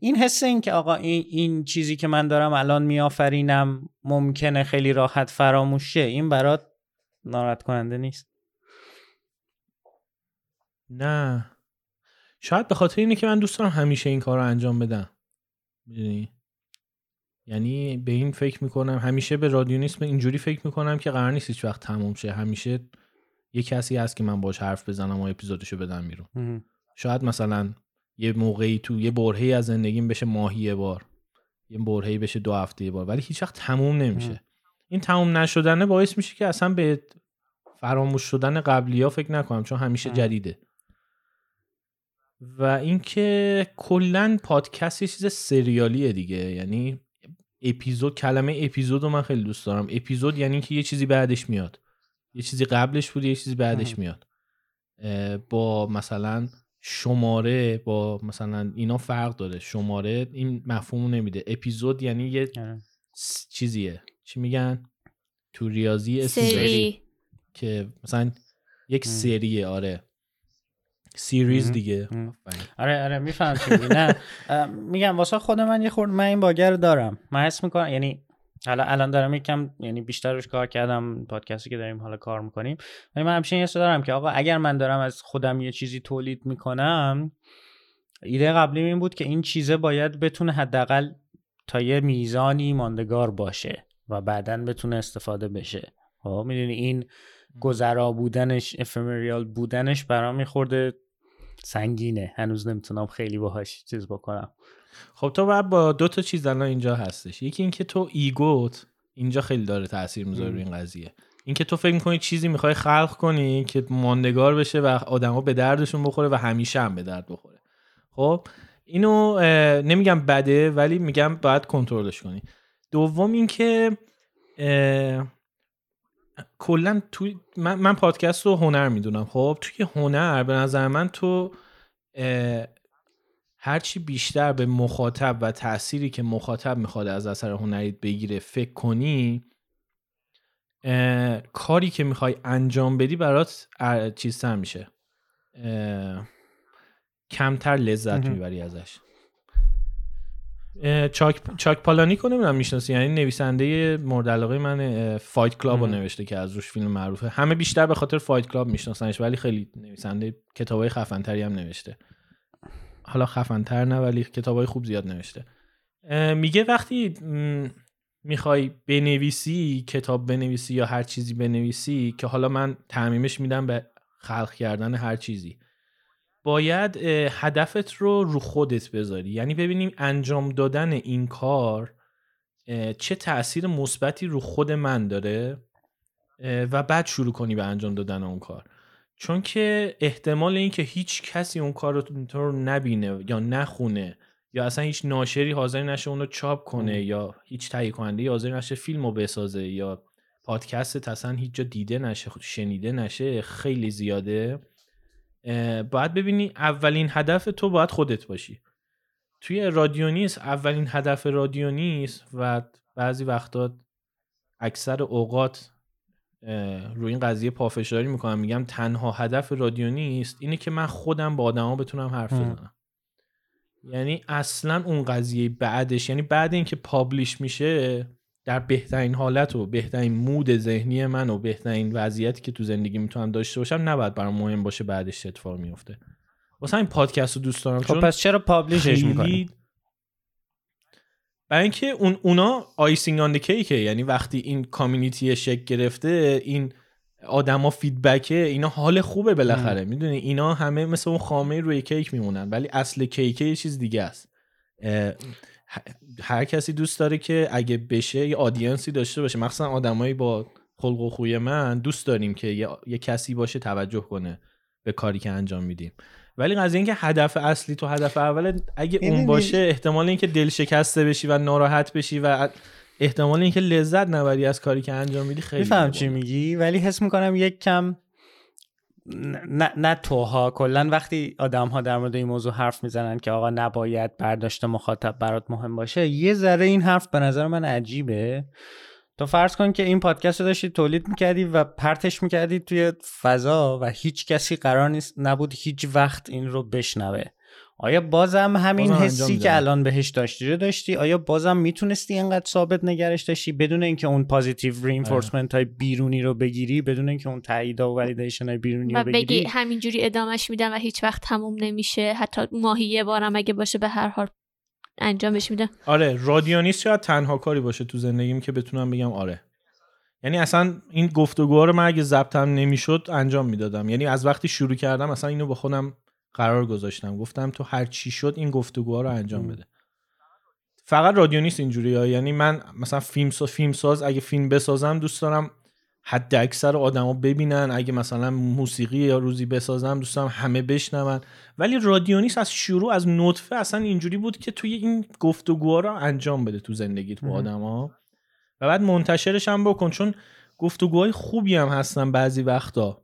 این حس این که آقا این, این چیزی که من دارم الان میآفرینم ممکنه خیلی راحت فراموش شه این برات ناراحت کننده نیست؟ نه. شاید به خاطر اینه که من دوست دارم همیشه این کار رو انجام بدم. می‌دونی؟ یعنی به این فکر می‌کنم همیشه به رادیونیسم اینجوری فکر می‌کنم که قرار نیست هیچ وقت تموم شه. همیشه یه کسی هست که من باش حرف بزنم و اپیزودشو بدم بیرون. شاید مثلا یه موقعی تو یه برهی از زندگیم بشه ماهی یه بار یه برهی بشه دو هفته یه بار ولی هیچ وقت تموم نمیشه. این تموم نشدنه باعث میشه که اصلا به فراموش شدن قبلی ها فکر نکنم چون همیشه. جدیده. و اینکه کلا پادکست یه چیز سریالیه دیگه. یعنی اپیزود کلمه اپیزود رو من خیلی دوست دارم. اپیزود یعنی که یه چیزی بعدش میاد. یه چیزی قبلش بود یه چیزی بعدش. میاد. با مثلا شماره با مثلا اینا فرق داره. شماره این مفهوم نمیده. اپیزود یعنی یه آره. چیزیه. چی میگن؟ تو ریاضی سری که مثلا یک. سریه آره. سیریز. دیگه. آره آره میفهم چی میگی. نه میگم واسه خود من یه خورد من این باگر رو دارم. من حس می‌کنم یعنی حالا الان دارم یکم یعنی بیشتر روش کار کردم پادکستی که داریم حالا کار می‌کنیم. ولی من همچنین حس دارم که آقا اگر من دارم از خودم یه چیزی تولید می‌کنم ایده قبلی این بود که این چیزه باید بتونه حداقل تا یه میزانی ماندگار باشه و بعدا بتونه استفاده بشه. خب می‌دونی این گذرا بودنش افمریال بودنش برام میخورده سنگینه. هنوز نمی‌تونم خیلی باهاش چیز بکنم. خب تو باید با دو تا چیز الان اینجا هستش. یکی اینکه تو ایگوت اینجا خیلی داره تاثیر می‌ذاره. روی این قضیه. اینکه تو فکر می‌کنی چیزی می‌خوای خلق کنی که ماندگار بشه و آدما به دردشون بخوره و همیشه هم به درد بخوره. خب اینو نمیگم بده ولی میگم باید کنترلش کنی. دوم اینکه کلا تو من, من پادکست رو هنر می‌دونم خب؟ توی هنر به نظر من تو هرچی بیشتر به مخاطب و تأثیری که مخاطب می‌خواد از اثر هنریت بگیره فکر کنی کاری که می‌خوای انجام بدی برات چیزتر میشه. کمتر لذت. می‌بری ازش. چاک, چاک پالانیک و نمی‌دونم می‌شناسی یعنی نویسنده مورد علاقه من Fight Club رو. نوشته که از روش فیلم معروفه. همه بیشتر به خاطر Fight Club میشناسنش ولی خیلی نویسنده کتابای خفنتری هم نوشته. حالا خفنتر نه ولی کتابای خوب زیاد نوشته. میگه وقتی می‌خوای بنویسی کتاب بنویسی یا هر چیزی بنویسی که حالا من تعمیمش میدم به خلق کردن هر چیزی. باید هدفت رو رو خودت بذاری. یعنی ببینیم انجام دادن این کار چه تاثیر مثبتی رو خود من داره و بعد شروع کنی به انجام دادن اون کار. چون که احتمال اینکه هیچ کسی اون کار رو تو رو نبینه یا نخونه یا اصلا هیچ ناشری حاضر نشه اونو چاپ کنه ام. یا هیچ تهیه کننده حاضر نشه فیلم رو بسازه یا پادکست اصلا هیچ جا دیده نشه شنیده نشه خیلی زیاده. باید ببینی اولین هدف تو باید خودت باشی. توی رادیو نیست اولین هدف رادیو نیست و بعضی وقتا اکثر اوقات روی این قضیه پافشاری می‌کنم. میگم تنها هدف رادیو نیست اینه که من خودم با آدما بتونم حرف. بزنم. یعنی اصلا اون قضیه بعدش یعنی بعد اینکه پابلیش میشه در بهترین حالت و بهترین مود ذهنی من و بهترین وضعیتی که تو زندگی می‌تونم داشته باشم نباید برام مهم باشه بعدش چه اتفاق میفته واسه این پادکست رو دوست دارم خب چون پس چرا پابلیشش می‌کنی؟ برای اینکه اون اونا icing on cake ه یعنی وقتی این community شکل گرفته این آدما feedback ه اینا حال خوبه بالاخره. می‌دونی؟ اینا همه مثل اون خامه روی کیک میمونن ولی اصل کیکه یه چیز دیگه است. هر کسی دوست داره که اگه بشه یه audience ی داشته باشه. مخصوصا آدمایی با خلق و خوی من دوست داریم که یه, یه کسی باشه توجه کنه به کاری که انجام میدیم. ولی قضیه اینکه هدف اصلی تو هدف اول اگه اون باشه احتمال اینکه دل شکسته بشی و ناراحت بشی و احتمال اینکه لذت نبری از کاری که انجام میدی خیلی میفهم. چی میگی ولی حس می‌کنم یک کم نه, نه توها. کلا وقتی آدم ها در مورد این موضوع حرف می‌زنن که آقا نباید برداشت مخاطب برات مهم باشه یه ذره این حرف به نظر من عجیبه. تو فرض کن که این پادکست رو داشتی تولید می‌کردی و پرتش می‌کردی توی فضا و هیچ کسی قرار نیست نبود هیچ وقت این رو بشنوه. آیا بازم همین بازم حسی. که الان بهش داشتی رو داشتی؟ آیا بازم می‌تونستی اینقدر ثابت نگرش داشتی بدون اینکه اون پازیتیو رینفورسمنت های بیرونی رو بگیری بدون اینکه اون تایید و ولیدیشن های بیرونی رو بگیری؟ بگی همینجوری ادامش میدم و هیچ وقت تموم نمیشه. حتی ماهی یه بارم اگه باشه به هر حال انجامش میدم. آره رادیونیست شاید تنها کاری باشه تو زندگیم که بتونم بگم آره. یعنی اصلا این گفتگوها رو من اگه ضبطم نمی‌شد انجام می‌دادم. یعنی از وقتی شروع کردم اصلا اینو با خودم قرار گذاشتم. گفتم تو هر چی شد این گفتگوها رو انجام. بده. فقط رادیو نیست اینجوری ها. یعنی من مثلا فیلم ساز فیلم ساز اگه فیلم بسازم دوست دارم حد اکثر آدما ببینن. اگه مثلا موسیقی یا روزی بسازم دوست دارم همه بشنون. ولی رادیونیست از شروع از نطفه اصلا اینجوری بود که توی این گفتگوها رو انجام بده تو زندگیت با. آدما و بعد منتشرش هم بکن. چون گفتگوهای خوبی هم هستن بعضی وقتا.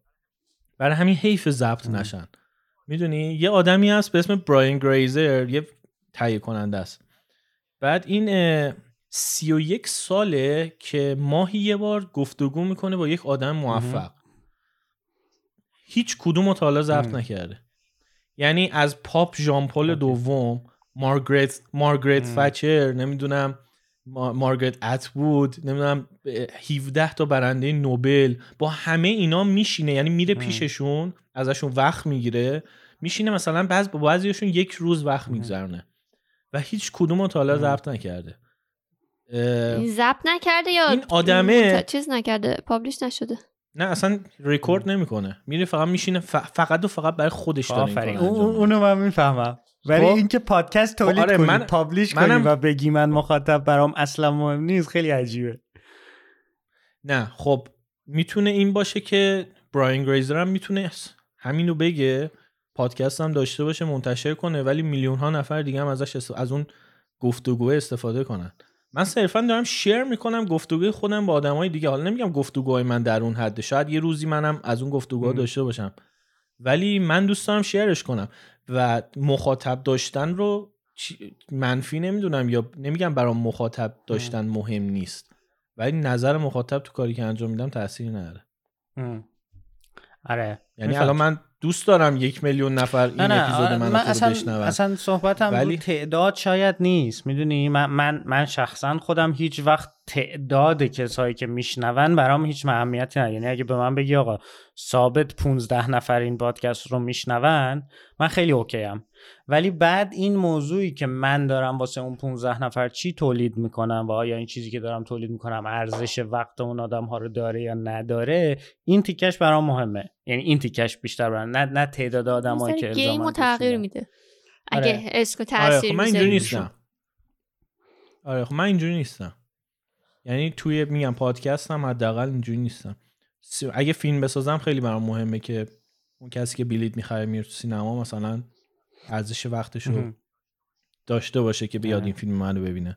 برای همین حیف ضبط. نشن. می‌دونی؟ یه آدمی هست به اسم براین گریزر یه تهیه کننده است. بعد این سی و یک ساله که ماهی یه بار گفتگو می‌کنه با یک آدم موفق. هیچ کدوم رو تا حالا ضبط. نکرده. یعنی از پاپ ژان پل دوم مارگرت مارگرت مم. فچر نمی‌دونم مارگرت اتوود نمی‌دونم اه، 17 تا برنده نوبل با همه اینا میشینه. یعنی میره مم. پیششون ازشون وقت می‌گیره. میشینه مثلا بعض با بعضیشون یک روز وقت. میگذرونه. و هیچ کدوم تا حالا. ضبط نکرده. این ضبط نکرده یا این آدمه- چیز نکرده؟ پابلیش نشده. نه اصلا ریکورد نمی‌کنه. میره فقط میشینه فقط و فقط برای خودش داره. اونو من می‌فهمم. ولی خب. اینکه پادکست تولید آره، کنی من- پابلیش منم- کنی و بگی من مخاطب برام اصلا مهم نیست خیلی عجیبه. نه خب می‌تونه این باشه که براین گریزر هم می‌تونه همینو بگه پادکست هم داشته باشه منتشر کنه ولی میلیون ها نفر دیگه هم ازش است- از اون گفتگوه استفاده کنن. من صرفا دارم شیر می‌کنم گفتگوی خودم با آدمای دیگه. حالا نمیگم گفتگوهای من در اون حده شاید یه روزی منم از اون گفتگوها. داشته باشم. ولی من دوست دارم شیرش کنم. و مخاطب داشتن رو منفی نمی‌دونم یا نمیگم برام مخاطب داشتن مهم نیست ولی نظر مخاطب تو کاری که انجام میدم تاثیری نداره ام. آره یعنی. الان من دوست دارم یک میلیون نفر این نه نه اپیزود آره، من تو اصلا بشنون. اصلا صحبتم ولی- ولی... تعداد شاید نیست می‌دونی؟ من من من شخصا خودم هیچ وقت تعداد کسایی که میشنون برام هیچ اهمیتی نداره. یعنی اگه به من بگی آقا ثابت 15 نفر این پادکست رو میشنون من خیلی اوکی ام ولی بعد این موضوعی که من دارم واسه اون 15 نفر چی تولید می‌کنم و آیا این چیزی که دارم تولید می‌کنم ارزش وقت اون آدم ها رو داره یا نداره این تیکش برام مهمه یعنی این تیکش بیشتر برام نه نه تعداد آدمایی که گیم تغییر. میده اگه آره. اسک و آره تاثیر خب من اینجوری. نیستم آره خب من اینجوری نیستم یعنی توی میگم پادکست هم حداقل اینجوری نیستم اگه فیلم بسازم خیلی برام مهمه که اون کسی که بلیت می‌خره میره تو سینما مثلا ارزش وقتش رو. داشته باشه که بیاد آره. این فیلم منو ببینه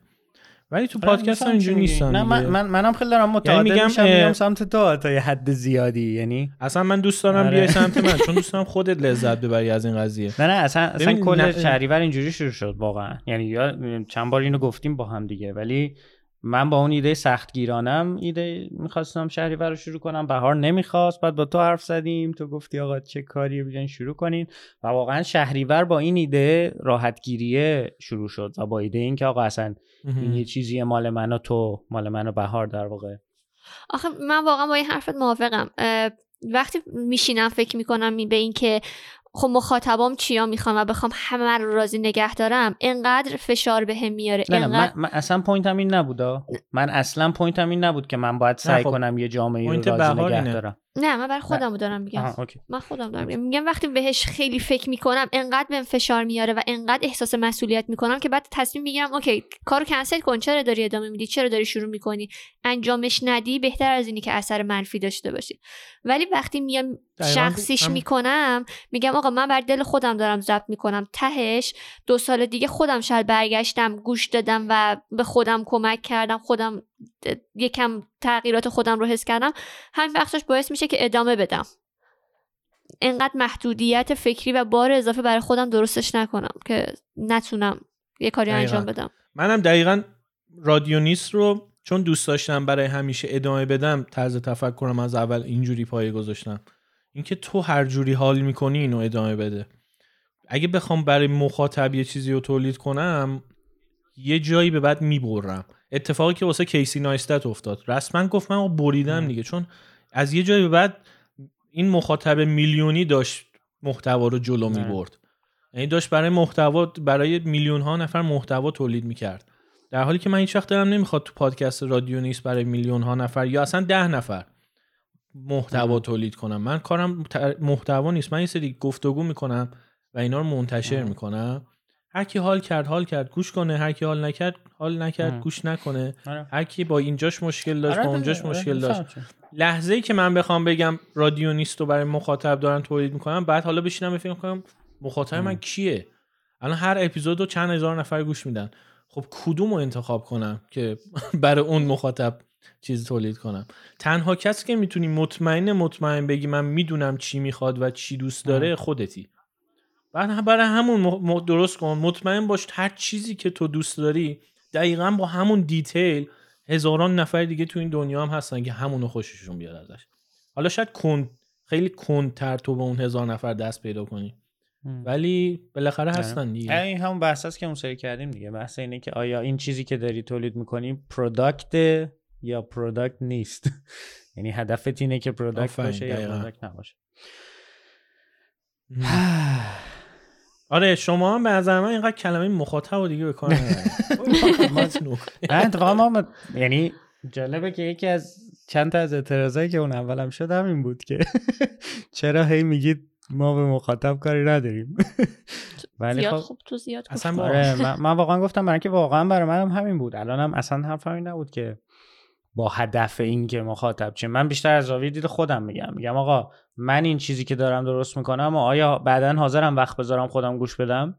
ولی تو آره، پادکست هم اینجوری. نیستم نه من. من منم خیلی دارم متعادل میگم، میشم میام سمت تو تا یه حد زیادی یعنی اصلا من دوست دارم آره. بیای سمت من چون دوست دارم *laughs* خودت لذت ببری از این قضیه نه نه اصلا اصلا کل شهریور اینجوری شروع شد واقعا یعنی یا چند بار اینو گفتیم با هم دیگه ولی من با اون ایده سختگیرانم ایده می‌خواستم شهریور رو شروع کنم. بهار نمی‌خواست. بعد با تو حرف زدیم. تو گفتی آقا چه کاری بیاین شروع کنین. و واقعا شهریور با این ایده راحتگیریه شروع شد. و با ایده اینکه آقا اصلا این یه چیزی مال من و تو. مال من و بهار در واقع. آخه من واقعا با این حرفت موافقم. وقتی میشینم فکر می‌کنم به این که خب مخاطبام چیا می‌خوام و بخوام همه رو راضی نگه دارم؟ انقدر فشار بهم هم میاره نه نه انقدر من, من اصلا point م این نبودا. من اصلا point م این نبود که من باید سعی خب، کنم یه جامعه رو راضی نگه. دارم. نه من برای خودم دارم میگم. من خودم دارم میگم. میگم وقتی بهش خیلی فکر می‌کنم انقدر بهم فشار میاره و انقدر احساس مسئولیت می‌کنم که بعد تصمیم می‌گیرم okay کارو کنسل کن چرا داری ادامه میدی؟ چرا داری شروع می‌کنی؟ انجامش ندی بهتر از اینی که اثر منفی داشته باشی. ولی وقتی میام شخصیش هم- می‌کنم میگم آقا من بر دل خودم دارم ضبط می‌کنم. تهش دو سال دیگه خودم شاید برگشتم گوش دادم و به خودم کمک کردم خودم یکم تغییرات خودم رو حس کردم. همین بخشش باعث میشه که ادامه بدم. انقدر محدودیت فکری و بار اضافه برای خودم درستش نکنم که نتونم یه کاری دقیقاً. انجام بدم. منم دقیقا رادیونیست رو چون دوست داشتم برای همیشه ادامه بدم طرز تفکرم از اول اینجوری پایه گذاشتم. اینکه تو هر جوری حال می‌کنی اینو ادامه بده. اگه بخوام برای مخاطب یه چیزی رو تولید کنم یه جایی به بعد می‌برم. اتفاقی که واسه کیسی نایستت افتاد. رسما گفت من بریدم. دیگه چون از یه جایی به بعد این مخاطب میلیونی داشت محتوا رو جلو نه. می‌برد. یعنی داشت برای محتوا برای میلیون ها نفر محتوا تولید می‌کرد. در حالی که من هیچ وقت دلم نمی‌خواد تو پادکست رادیو نیست برای میلیون ها نفر یا اصلا ده نفر محتوا تولید کنم. من کارم محتوا نیست. من یه سری گفتگو می‌کنم و اینا رو منتشر. می‌کنم. هر کی حال کرد حال کرد گوش کنه هر کی حال نکرد حال نکرد ام. گوش نکنه آره. هر کی با اینجاش مشکل داشت آره با دیگه، اونجاش آره، مشکل داشت می‌فهمم چی. لحظه ای که من بخوام بگم رادیو نیست و برای مخاطب دارن تولید می‌کنم بعد حالا بشینم فکر کنم مخاطب من. کیه الان هر اپیزود رو چند هزار نفر گوش میدن خب کدوم رو انتخاب کنم که *laughs* برای اون مخاطب چیز تولید کنم تنها کسی که می‌تونی مطمئن مطمئن بگی من می‌دونم چی می‌خواد و چی دوست داره خودتی بعد برای همون درست کن. مطمئن باش هر چیزی که تو دوست داری دقیقا با همون دیتیل هزاران نفر دیگه تو این دنیا هم هستن که همونو خوششون بیاد ازش. حالا شاید کن خیلی کندتر تو به اون هزار نفر دست پیدا کنی. ولی بالاخره هستن دیگه. این همون بحث هست که اون سری کردیم دیگه. بحث اینه که آیا این چیزی که داری تولید می‌کنی product یا product نیست؟ *laughs* یعنی هدفت اینه که product باشه یا. product نباشه. *sighs* آره شما هم به نظر من اینقدر کلمه مخاطب رو دیگه به کار اتفاقا *laughs* ما یعنی جالبه که یکی از چند تا از اعتراضایی که اون اولم شد همین بود که *laughs* چرا هی میگید ما به مخاطب کاری نداریم؟ *laughs* ولی زیاد خب خوب تو زیاد خوب اصلا آره من, من واقعا گفتم برای اینکه واقعا برای منم همین بود. الانم اصلا حرفم این نبود که با هدف این که مخاطب چه. من بیشتر از زاویه دید خودم میگم. میگم آقا من این چیزی که دارم درست می‌کنم و آیا بعدا حاضرم وقت بذارم خودم گوش بدم؟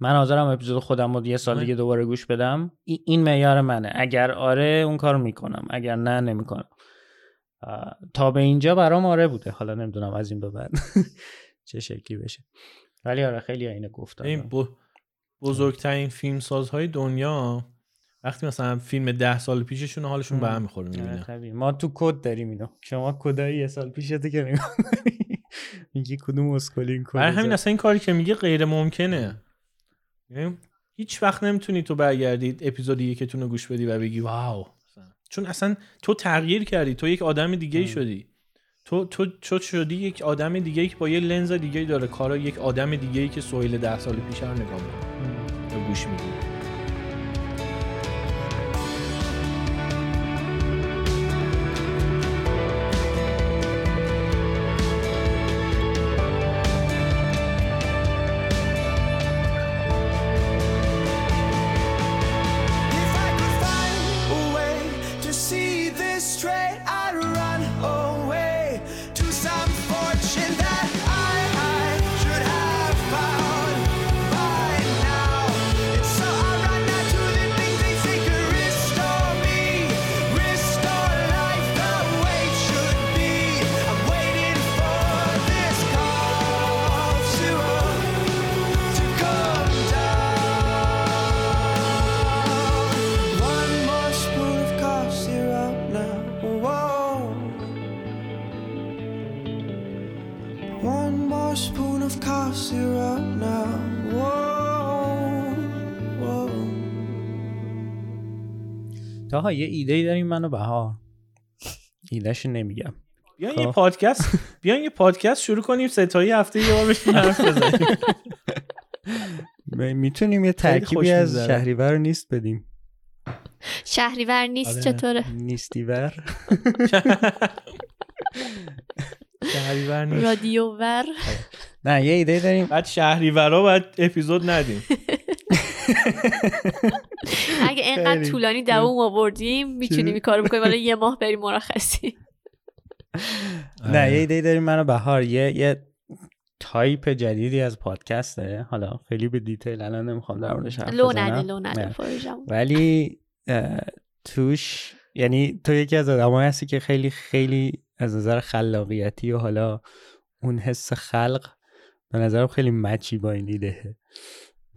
من حاضرم اپیزود خودم رو یه سال آره. دیگه دوباره گوش بدم. ای- این معیار منه. اگر آره اون کار می‌کنم. اگر نه نمی‌کنم. تا به اینجا برام آره بوده. حالا نمی‌دونم از این به بعد *laughs* چه شکلی بشه. ولی آره خیلی اینو گفتم. این بزرگترین فیلم سازهای دنیا وقتی مثلا فیلم ده سال پیششون حالشون به هم. می‌خوره آره، می‌بینه طبیعی. ما تو کد داریم اینو. شما کدای یه سال پیشته که نگاه. میگی کدوم اسکلین کد برای همین. اصلا این کاری که میگه غیر ممکنه. یعنی هیچ وقت نمی‌تونی تو برگردید اپیزود یکتون رو گوش بدی و بگی واو. چون اصلا تو تغییر کردی. تو یک آدم دیگه ای. شدی. تو تو تو شدی یک آدم دیگه ای که با یه لنز دیگه ای داره. کارا یک آدم دیگه ای که سویل ده سال پیش رو نگاه می‌کنه. گوش میدی. تاها یه ایده ای داریم منو بهار. ایدهشو نمیگم. بیاین خب. یه پادکست *laughs* بیاین یه پادکست شروع کنیم ستایی هفته یه بار بشین حرف بزنیم. *laughs* می‌تونیم یه ترکیبی از. شهریور نیست بدیم. شهریور نیست آره. چطوره؟ نیستیور. *laughs* شهریور نیست. رادیو ور نه یه ایده داریم. بعد شهریورا باید اپیزود ندیم. *laughs* اگه اینقدر. طولانی دووم آوردیم می‌تونیم این کارو بکنیم ولی یه ماه بریم مرخصی *laughs* نه یه ایده داریم منو بهار یه یه تایپ جدیدی از پادکسته حالا خیلی به detail الان نمی‌خوام در موردش حرف لو بزنم. نده لو نده نه. پروژه‌مون. ولی توش یعنی تو یکی از آدمایی هستی که خیلی خیلی از نظر خلاقیتی و حالا اون حس خلق به نظرم خیلی match ی با این ایده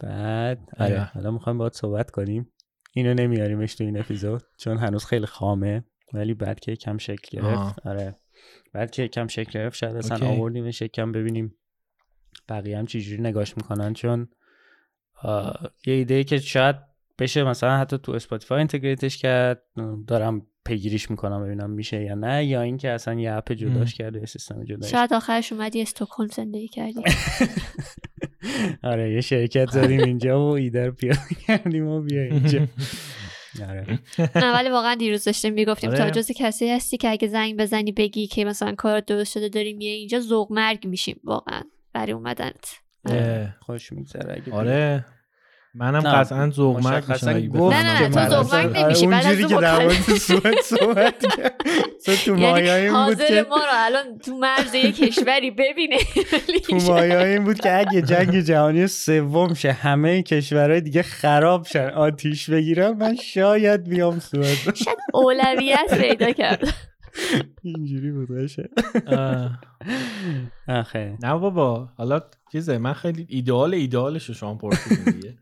بعد آره. حالا می‌خوایم باید صحبت کنیم اینو نمیاریمش تو این اپیزود چون هنوز خیلی خامه ولی بعد که کم شکل گرفت آه. آره بعد که کم شکل گرفت شاید اصلا okay. آوردیمش یکم ببینیم بقیه هم چجوری نگاش می‌کنن چون یه ایده که شاید بشه مثلا حتی تو اسپاتیفای integrate ش کرد دارم پیگیریش می‌کنم ببینم میشه یا نه یا اینکه اصلا یه app جداش کرده یه سیستم جداش شاید آخرش اومدی استکهلم زندگی کردی *laughs* آره یه شرکت زدیم اینجا و ایده رو پیاده کردیم و بیا اینجا. آره. نه ولی واقعا دیروز داشتیم می‌گفتیم آره. تا جز کسی هستی که اگه زنگ بزنی بگی که مثلا کار درست شده داریم یه اینجا ذوق مرگ میشیم واقعا. برای اومدنت. اه، خوش میگذره اگه آره. منم قطعا ذوق مرگ مشخصاً میشم گفت نه، نه، تو مرگ نمیشی، بعد از اونجوری که در مورد. سوئد صحبت *laughs* تو مایه یعنی این بود حاضر که ما رو الان تو مرز یه *laughs* کشوری ببینه تو مایه این بود که اگه جنگ جهانی سوم شه همه کشورهای دیگه خراب شن آتیش بگیرن من شاید بیام سوئد. شاید اولویت پیدا کرد. *laughs* اینجوری بود باشه. آه. آخه نه بابا حالا چیزه من خیلی ایدئال ایدئالش رو شما پرسیدین دیگه.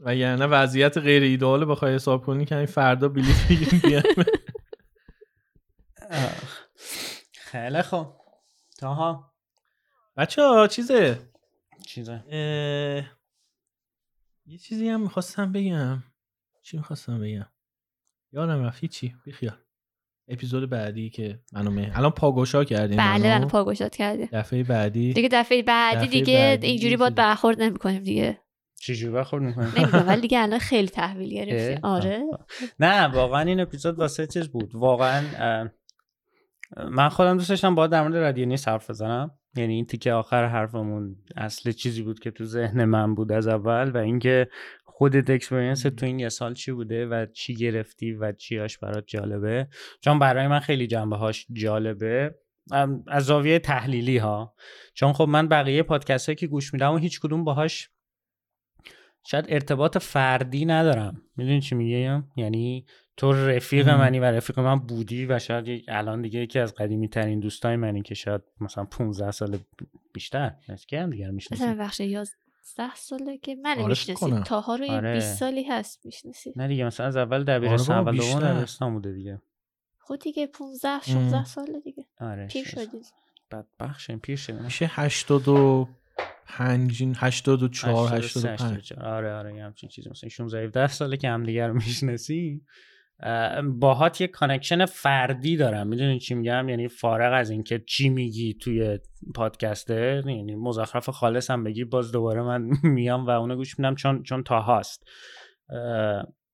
و یعنی وضعیت غیر ایدئال بخوای حساب کنی که فردا بلیط بگیریم بیایم آخ. خیلی خوب. تاها. بچه ها چیزه؟ چیزه یه چیزی هم می‌خواستم بگم. چی می‌خواستم بگم؟ یادم رفت. چی بیخیال. اپیزود بعدی که منو مه الان پاگوشا کردیم بله. بله پاگوشات کردیم. دفعه بعدی. دیگه دفعه بعدی دفعه دیگه بعدی اینجوری. باید برخورد نمی‌کنیم دیگه. چجوری برخورد می‌کنی؟ نمی‌دونم ولی دیگه الان خیلی تحویل گرفتیم اه؟ آره. نه واقعا این اپیزود واسه چیز بود. واقعا من خودم دوست داشتم با در مورد رادیو نیست حرف بزنم. یعنی این تیکه آخر حرفمون اصل چیزی بود که تو ذهن من بود از اول و اینکه خودت experience تو این یه سال چی بوده و چی گرفتی و چیاش برات جالبه. چون برای من خیلی جنبه هاش جالبه از زاویه تحلیلی ها چون خب من بقیه پادکست هایی که گوش میدم و هیچ کدوم باهاش شاید ارتباط فردی ندارم. می‌دونی چی میگم؟ یعنی تو رفیق ام. منی و رفیق من بودی و شاید الان دیگه یکی از قدیمی ترین دوستای منی که شاید مثلا 15 سال بیشتر. از که هم دیگه رو می‌شناسیم بخش 11 ساله که من آره می‌شناسیم تاها رو 20 آره. سالی هست می‌شناسیم نه دیگه مثلا از اول دبیرستان اول دوم دبیرستان بوده دیگه. خود دیگه 15 16 ساله دیگه. آره پیر شدید. بعد بخشیم پیر شدیم. میشه 82 پنجین هشتاد و چهار هشتاد و پنج. آره آره یه همچین چیزی. مثلا 16 17 ساله که همدیگه رو می‌شناسیم. باهات یه connection فردی دارم. می‌دونی چی میگم؟ یعنی فارغ از اینکه چی میگی توی پادکسته یعنی مزخرف خالص هم بگی باز دوباره من *laughs* میام و اونو گوش میدم چون چون تا هاست.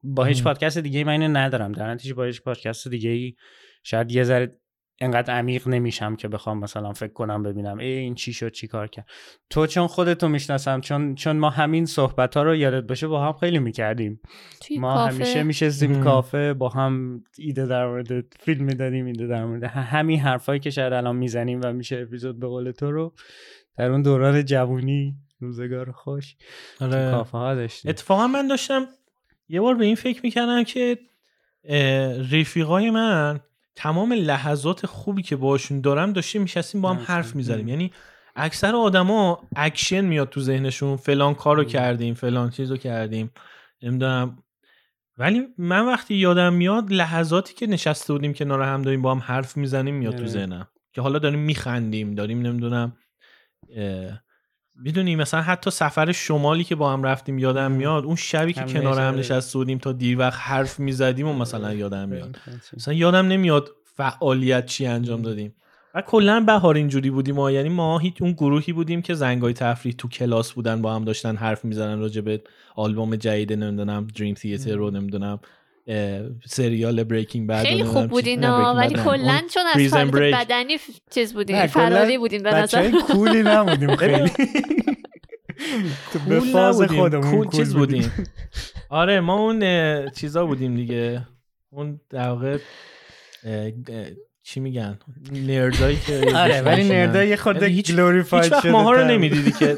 با هیچ پادکست دیگه من اینو ندارم. در نتیجه با هیچ پادکست دیگه‌ای شاید یه ذره انقدر عمیق نمیشم که بخوام مثلا فکر کنم ببینم ای این چی شد چی کار کرد. تو چون خودتو می‌شناسم چون چون ما همین صحبت ها رو یادت باشه با هم خیلی می‌کردیم. ما کافه؟ همیشه میشستیم. کافه با هم ایده در مورد فیلم می‌دادیم ایده در مورد همین حرفایی که شاید الان می‌زنیم و میشه اپیزود به قول تو رو در اون دوران جوونی روزگار خوش آره. کافه ها داشتیم. اتفاقا من داشتم یه بار به این فکر می‌کردم که رفیقای من تمام لحظات خوبی که باشون دارم داشتیم میشستیم با هم. حرف می‌زدیم. یعنی اکثر آدما اکشن میاد تو ذهنشون فلان کارو ام. کردیم فلان چیزو کردیم نمی‌دونم ولی من وقتی یادم میاد لحظاتی که نشسته بودیم کنار هم داریم با هم حرف می‌زنیم میاد تو. ذهنم که حالا داریم میخندیم داریم نمی‌دونم می‌دونی مثلا حتی سفر شمالی که با هم رفتیم یادم. میاد اون شبی که کنار هم شب. نشسته بودیم تا دیر وقت حرف می‌زدیم و مثلا یادم میاد. مثلا یادم نمیاد فعالیت چی انجام دادیم و کلا بهار اینجوری بودیم ما یعنی ما هیچ اون گروهی بودیم که زنگای تفریح تو کلاس بودن با هم داشتن حرف می‌زنن راجع به آلبوم جدید نمی‌دونم دریم تیاتر رو نمی‌دونم سریال بریکینگ بد خیلی خوب بود اینا ولی کلا چون از حالت. بدنی چیز کلاً فراری بودیم به نظر کولی نبودیم *laughs* خیلی. به فاز خودمون کول چیز بودیم. *laughs* آره ما اون چیزا بودیم دیگه. اون در واقع چی میگن؟ نردایی که *laughs* آره ولی نردا یه خود یعنی هیچ- گلوریفاید هیچ وقت شده ماها رو. نمی‌دیدی که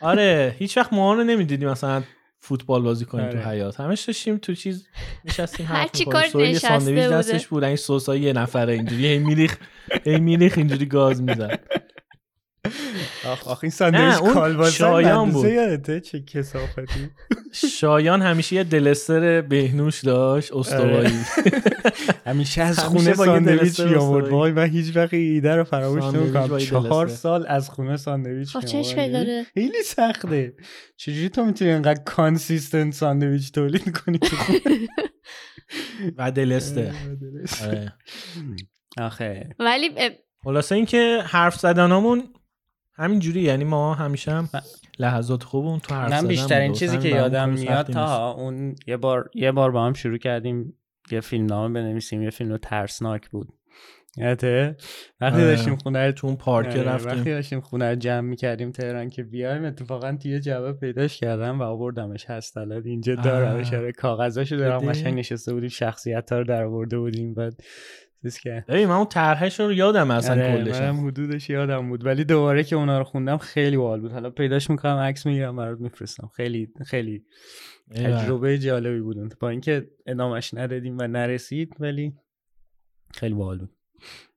آره هیچ وقت ماها رو نمی‌دیدی مثلا. فوتبال بازی کنیم تو آره. حیات همش داشتیم تو چیز نشستیم هر چی. کار نشسته ساندویچ بوده. دستش بود این سوسای یه نفره اینجوری هی میریخ هی میریخ اینجوری گاز می‌زد آخ آخ این ساندویچ شایان بود. یادته چه کسافتی شایان همیشه یه دلستر بهنوش داشت استوایی *laughs* همیشه از خونه ساندویچ میآورد. وای من هیچ وقت ایده رو فراموش نمی‌کنم چهار. سال از خونه ساندویچ می‌آورد. داره خیلی سخته چجوری تو می‌تونی اینقدر consistent ساندویچ تولید کنی تو خونه؟ و دلستر آره. آخه ولی خلاصه اینکه حرف زدنامون همین جوری یعنی ما همیشه هم لحظات خوبمون تو حرف من زدن بیشترین. چیزی که یادم میاد. تا اون یه بار یه بار با هم شروع کردیم یه فیلم نامه بنویسیم یه فیلم ترسناک بود یادته وقتی آره. داشتیم خونه تو اون پارک آره، وقتی رفتیم داشتیم خونه رو جمع می‌کردیم تهران که بیایم اتفاقا توی جواب پیداش کردم و آوردمش هست الان اینجا دارمش آه. آره کاغذاشو دارم؟ قشنگ نشسته بودیم شخصیت ها رو در آورده بودیم بعد چیز کرد ببین من اون طرحش رو یادم اصلا آره کلش منم حدودش یادم بود. ولی دوباره که اونا رو خوندم خیلی باحال بود. حالا پیداش می‌کنم عکس می‌گیرم برات میفرستم. خیلی خیلی تجربه جالبی بود با اینکه ادامش ندادیم و نرسید ولی خیلی باحال بود.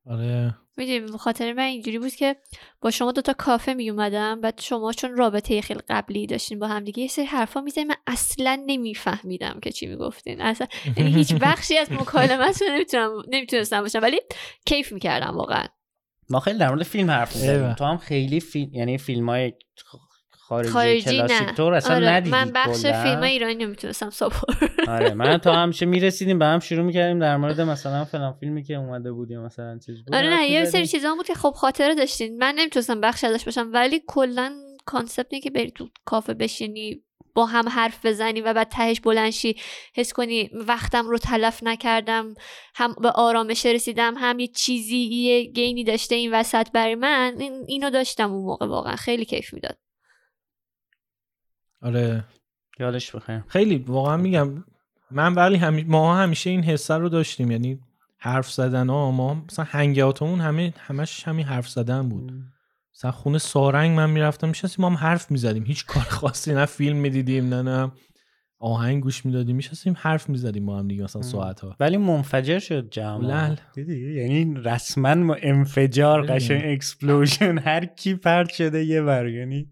آره. می‌دونی خاطر من اینجوری بود که با شما دوتا کافه می اومدم بعد شما چون رابطه خیلی قبلی داشتین با هم دیگه یه سری حرفا می‌زنین من اصلا نمیفهمیدم که چی می‌گفتین. اصلا یعنی هیچ *laughs* بخشی از مکالمتون نمی‌تونم نمی‌تونستم باشم ولی کیف می‌کردم واقعا. ما خیلی در مورد فیلم حرف. می‌زنیم تو هم خیلی فیلم یعنی فیلم های خارجی, خارجی نه. اصلا آره، من بخش کلاً؟ فیلم ایرانی نمی‌تونستم support آره من تا *laughs* همیشه می‌رسیدیم به هم شروع می‌کردیم در مورد مثلا فلان فیلمی که اومده بود یا مثلا چیز بود. آره نه یه. سری چیزا بود که خب خاطره داشتین. من نمی‌تونستم بخش ازش باشم ولی کلا concept که بری تو کافه بشینی با هم حرف بزنی و بعد تهش بلنشی حس کنی وقتم رو تلف نکردم هم به آرامش رسیدم هم یه چیزی یه گینی داشته این وسط برای من. این اینو داشتم اون موقع واقعا خیلی کیف می‌داد. آره. یادش بخیر. خیلی واقعا میگم من ولی همی... ما همیشه این حسه رو داشتیم یعنی حرف زدن ها ما مثلا هنگاتمون همه همش همین حرف زدن بود. مثلا خونه سارنگ من می‌رفتم میشستیم ما هم حرف می‌زدیم. هیچ کار خاصی نه فیلم می‌دیدیم نه نه. آهنگ گوش می‌دادیم میشستیم حرف می‌زدیم با هم دیگه مثلا. ساعت ها ولی منفجر شد جمع. لل. دیدی؟ یعنی رسما ما انفجار. قشنگ explosion هر کی پرت شده یه بر یعنی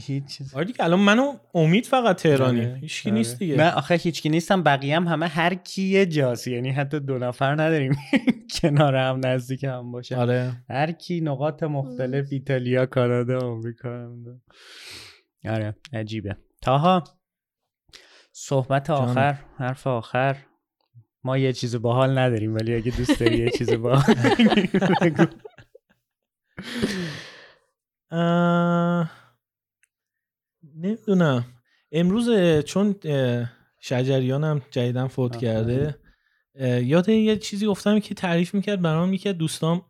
هیچ چیز. آره دیگه الان منو امید فقط تهرانی آره، هیچکی آره. نیست دیگه. نه آخه هیچکی نیستم بقیه هم همه هر کی یه جاست. یعنی حتی دو نفر نداریم. *laughs* کنار هم نزدیک هم باشه. آره. هر کی نقاط مختلف ایتالیا کانادا آمریکا آره عجیبه. تاها صحبت. آخر حرف آخر. ما یه چیز باحال نداریم ولی اگه دوست داری یه چیز باحال *laughs* نمی‌دونم. امروز چون شجریانم جدیدن فوت آها. کرده یاد یه چیزی گفتم که تعریف می‌کرد برام یکی دوستام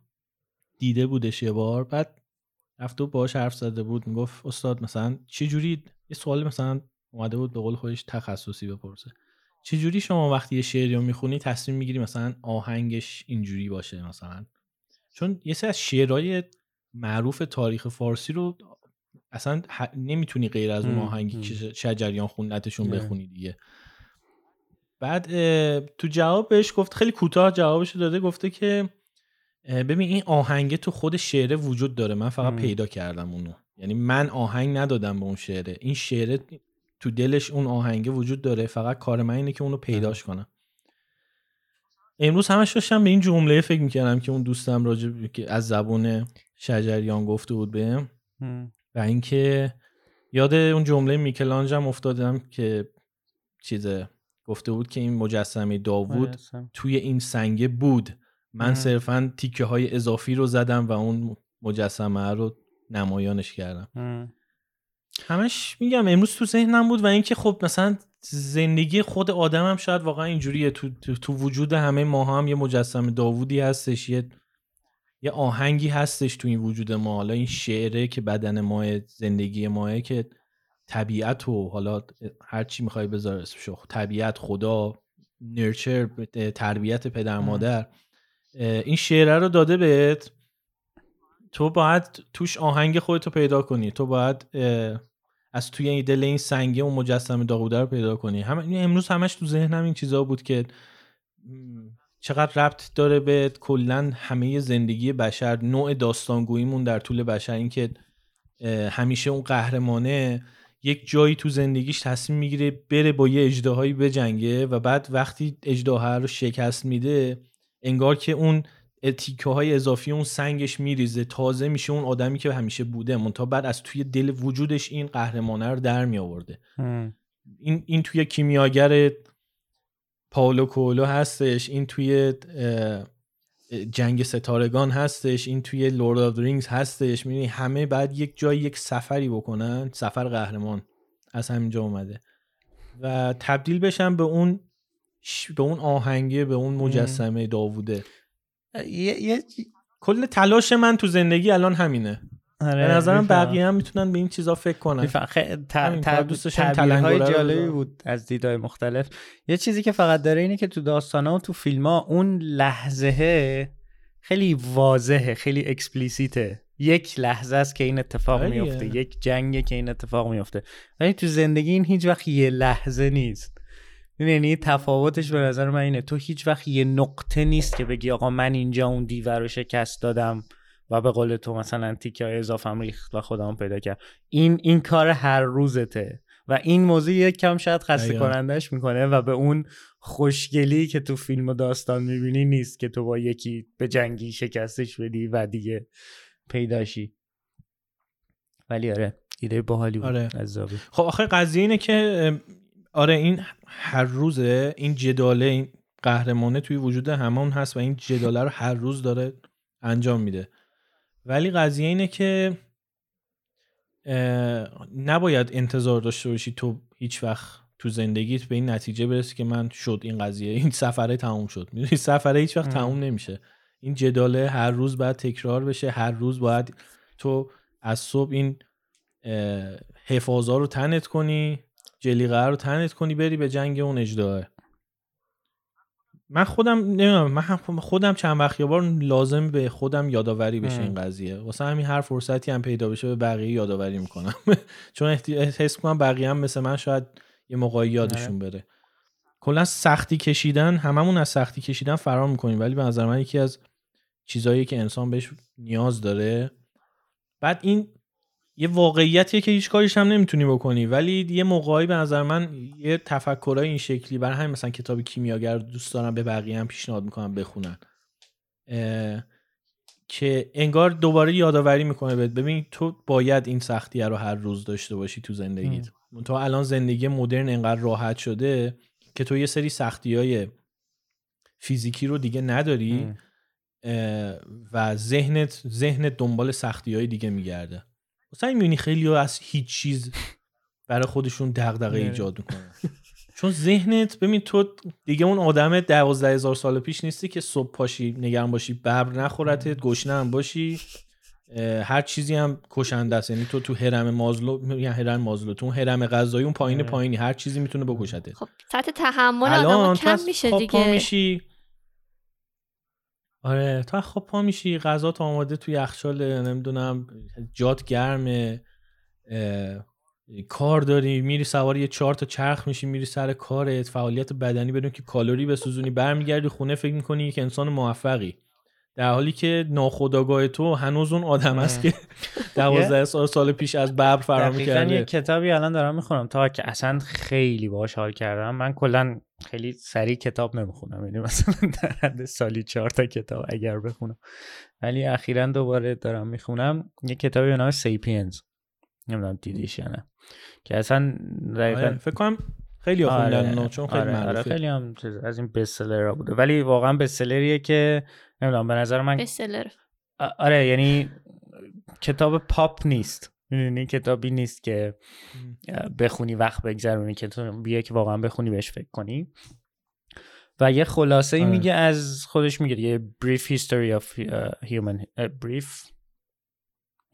دیده بودش یه بار. بعد رفته بود باهاش حرف زده بود می‌گفت استاد مثلا چه جوری؟ یه سوال مثلا اومده بود به قول خودش تخصصی بپرسه. چه جوری شما وقتی یه شعری رو می‌خونی تصمیم می‌گیری مثلا آهنگش اینجوری باشه مثلا؟ چون یه سری از شعرهای معروف تاریخ فارسی رو اصلا ح- نمی‌تونی غیر از اون آهنگی. که شجریان خوندتشون. بخونی دیگه بعد تو جواب بهش گفت خیلی کوتاه جوابش داده گفته که ببین این آهنگه تو خود شعره وجود داره من فقط. پیدا کردم اونو یعنی من آهنگ ندادم به اون شعره این شعره تو دلش اون آهنگه وجود داره فقط کار من اینه که اونو پیداش کنم امروز همش داشتم به این جمله فکر می‌کردم که اون دوستم راجع به- که از زبون شجریان گفته بود بهم هم. و اینکه یاد اون جمله میکلانجم افتادم که چیزه گفته بود که این مجسمه داوود اصلا. توی این سنگه بود من. صرفا تیکه های اضافی رو زدم و اون مجسمه رو نمایانش کردم هم. همش میگم امروز تو ذهنم بود و اینکه خب مثلا زندگی خود آدمم شاید واقعا اینجوریه تو, تو, تو وجود همه ما هم یه مجسمه داوودی هستش یه یه آهنگی هستش تو این وجود ما. حالا این شعره که بدن ما زندگی ماه که طبیعت و حالا هر چی می‌خوای بذار اسمشو طبیعت خدا نرچر تربیت پدر. مادر. این شعره رو داده بهت. تو باید توش آهنگ خودتو پیدا کنی. تو باید از توی این دل این سنگه و مجسمه داووده رو پیدا کنی. هم امروز همش تو ذهنم این چیزا بود که چقدر ربط داره به کلا همه زندگی بشر نوع داستانگوییمون در طول بشر. اینکه همیشه اون قهرمانه یک جایی تو زندگیش تصمیم می‌گیره بره با یه اجدهایی بجنگه و بعد وقتی اجدها رو شکست میده انگار که اون تیکه های اضافی اون سنگش میریزه. تازه میشه اون آدمی که همیشه بوده منتها بعد از توی دل وجودش این قهرمانه رو در می آورده. این این توی کیمیاگر پاولو کولو هستش این توی جنگ ستارگان هستش این توی Lord of the Rings هستش. می‌بینی همه بعد یک جای یک سفری بکنن سفر قهرمان از همینجا اومده. و تبدیل بشن به اون ش- به اون آهنگه به اون مجسمه داووده. یه یه کل تلاش من تو زندگی الان همینه. آره، به نظرم. بقیه هم می‌تونن به این چیزا فکر کنن. خیلی رو جالبی. بود از دیدهای مختلف یه چیزی که فقط داره اینه که تو داستانا و تو فیلم ها اون لحظه خیلی واضحه خیلی اکسپلیسیته یک لحظه است که این اتفاق آره. میفته یک جنگه که این اتفاق میفته ولی تو زندگی این هیچ وقت یه لحظه نیست یعنی تفاوتش به نظر من اینه تو هیچ وقت یه نقطه نیست که بگی آقا من اینجا اون دیور رو شکست دادم و به قول تو مثلا تیکه های اضافم ریخت و خودم پیدا کرد. این این کار هر روزته و این موضوع یک کم شاید خسته. کنندش می‌کنه و به اون خوشگلی که تو فیلم و داستان می‌بینی نیست که تو با یکی به جنگی شکستش بدی و دیگه پیداشی. ولی آره ایده باحالی بود. آره. عذابی. خب آخه قضیه اینه که آره این هر روزه این جداله این قهرمانه توی وجود همون هست و این جداله رو هر روز داره انجام میده. ولی قضیه اینه که نباید انتظار داشته باشی تو هیچ وقت تو زندگیت به این نتیجه برسی که من شد این قضیه. این سفره تموم شد. می‌دونی؟ سفره هیچ وقت. تموم نمیشه. این جداله هر روز باید تکرار بشه. هر روز باید تو از صبح این حفاظا رو تنت کنی جلیقه رو تنت کنی بری به جنگ اون اجداه من خودم نمی‌دونم من خودم چند وقت یه بار لازم به خودم یادآوری بشه ام. این قضیه. واسه همین هر فرصتی هم پیدا بشه به بقیه یادآوری می‌کنم. *laughs* چون حس کنم بقیه هم مثل من شاید یه موقعی یادشون بره. کلا سختی کشیدن هممون از سختی کشیدن فرار می‌کنیم ولی به نظر من یکی از چیزهایی که انسان بهش نیاز داره. بعد این یه واقعیتیه که هیچ کاریش هم نمی‌تونی بکنی. ولی یه موقعی به نظر من یه تفکرای این شکلی برای همین مثلا کتاب کیمیاگر دوست دارم به بقیه هم پیشنهاد می‌کنم بخونن. که انگار دوباره یادآوری می‌کنه بهت. ببین تو باید این سختیه رو هر روز داشته باشی تو زندگیت. تو الان زندگی مدرن انقدر راحت شده که تو یه سری سختی های فیزیکی رو دیگه نداری و ذهنت ذهنت دنبال سختی های دیگه میگرده. مثلا می‌بینی خیلی از هیچ چیز برای خودشون دغدغه. ایجاد می‌کنن. چون ذهنت ببین تو دیگه اون آدم دوازده هزار سال پیش نیستی که صبح پاشی نگران باشی ببر نخورتت گشنه هم باشی هر چیزی هم کشنده است. یعنی تو تو هرم مازلو میگن هرم مازلو تو هرم غذایی اون پایین آره. پایینی هر چیزی می‌تونه بکشتت. خب سطح تحمل آدم کم میشه دیگه. میشی. آره تو خواب پا میشی غذا تو آماده توی یخچال نمی‌دونم جات گرمه کار داری میری سوار یه چهار تا چرخ میشی میری سر کارت فعالیت بدنی بدون که کالری بسوزونی برمیگردی خونه فکر می‌کنی یک انسان موفقی. در حالی که ناخودآگاه تو هنوز اون آدم است که دوازده سال سال پیش از ببر فرار می‌کرده. یه کتابی الان دارم می‌خونم تا که اصلا خیلی باهاش حال کردم. من کلا خیلی سریع کتاب نمی‌خونم یعنی مثلا در حد سالی چهار تا کتاب اگر بخونم. ولی اخیرا دوباره دارم می‌خونم. یه کتابی به نام سیپینز نمی‌دونم دیدیش یا نه. که اصلا دقیقاً آره، فکر کنم خیلی خوندن آره، چون خیلی آره, آره خیلی هم از این بستسلر بوده. ولی واقعا بستسلریه که نمی‌دونم به نظر من آره یعنی کتاب پاپ نیست. یعنی کتابی نیست که بخونی وقت بگذرونی که تو بیا که واقعا بخونی بهش فکر کنی. و یه خلاصه ای آره. میگه از خودش میگه یه brief history of uh, human uh, brief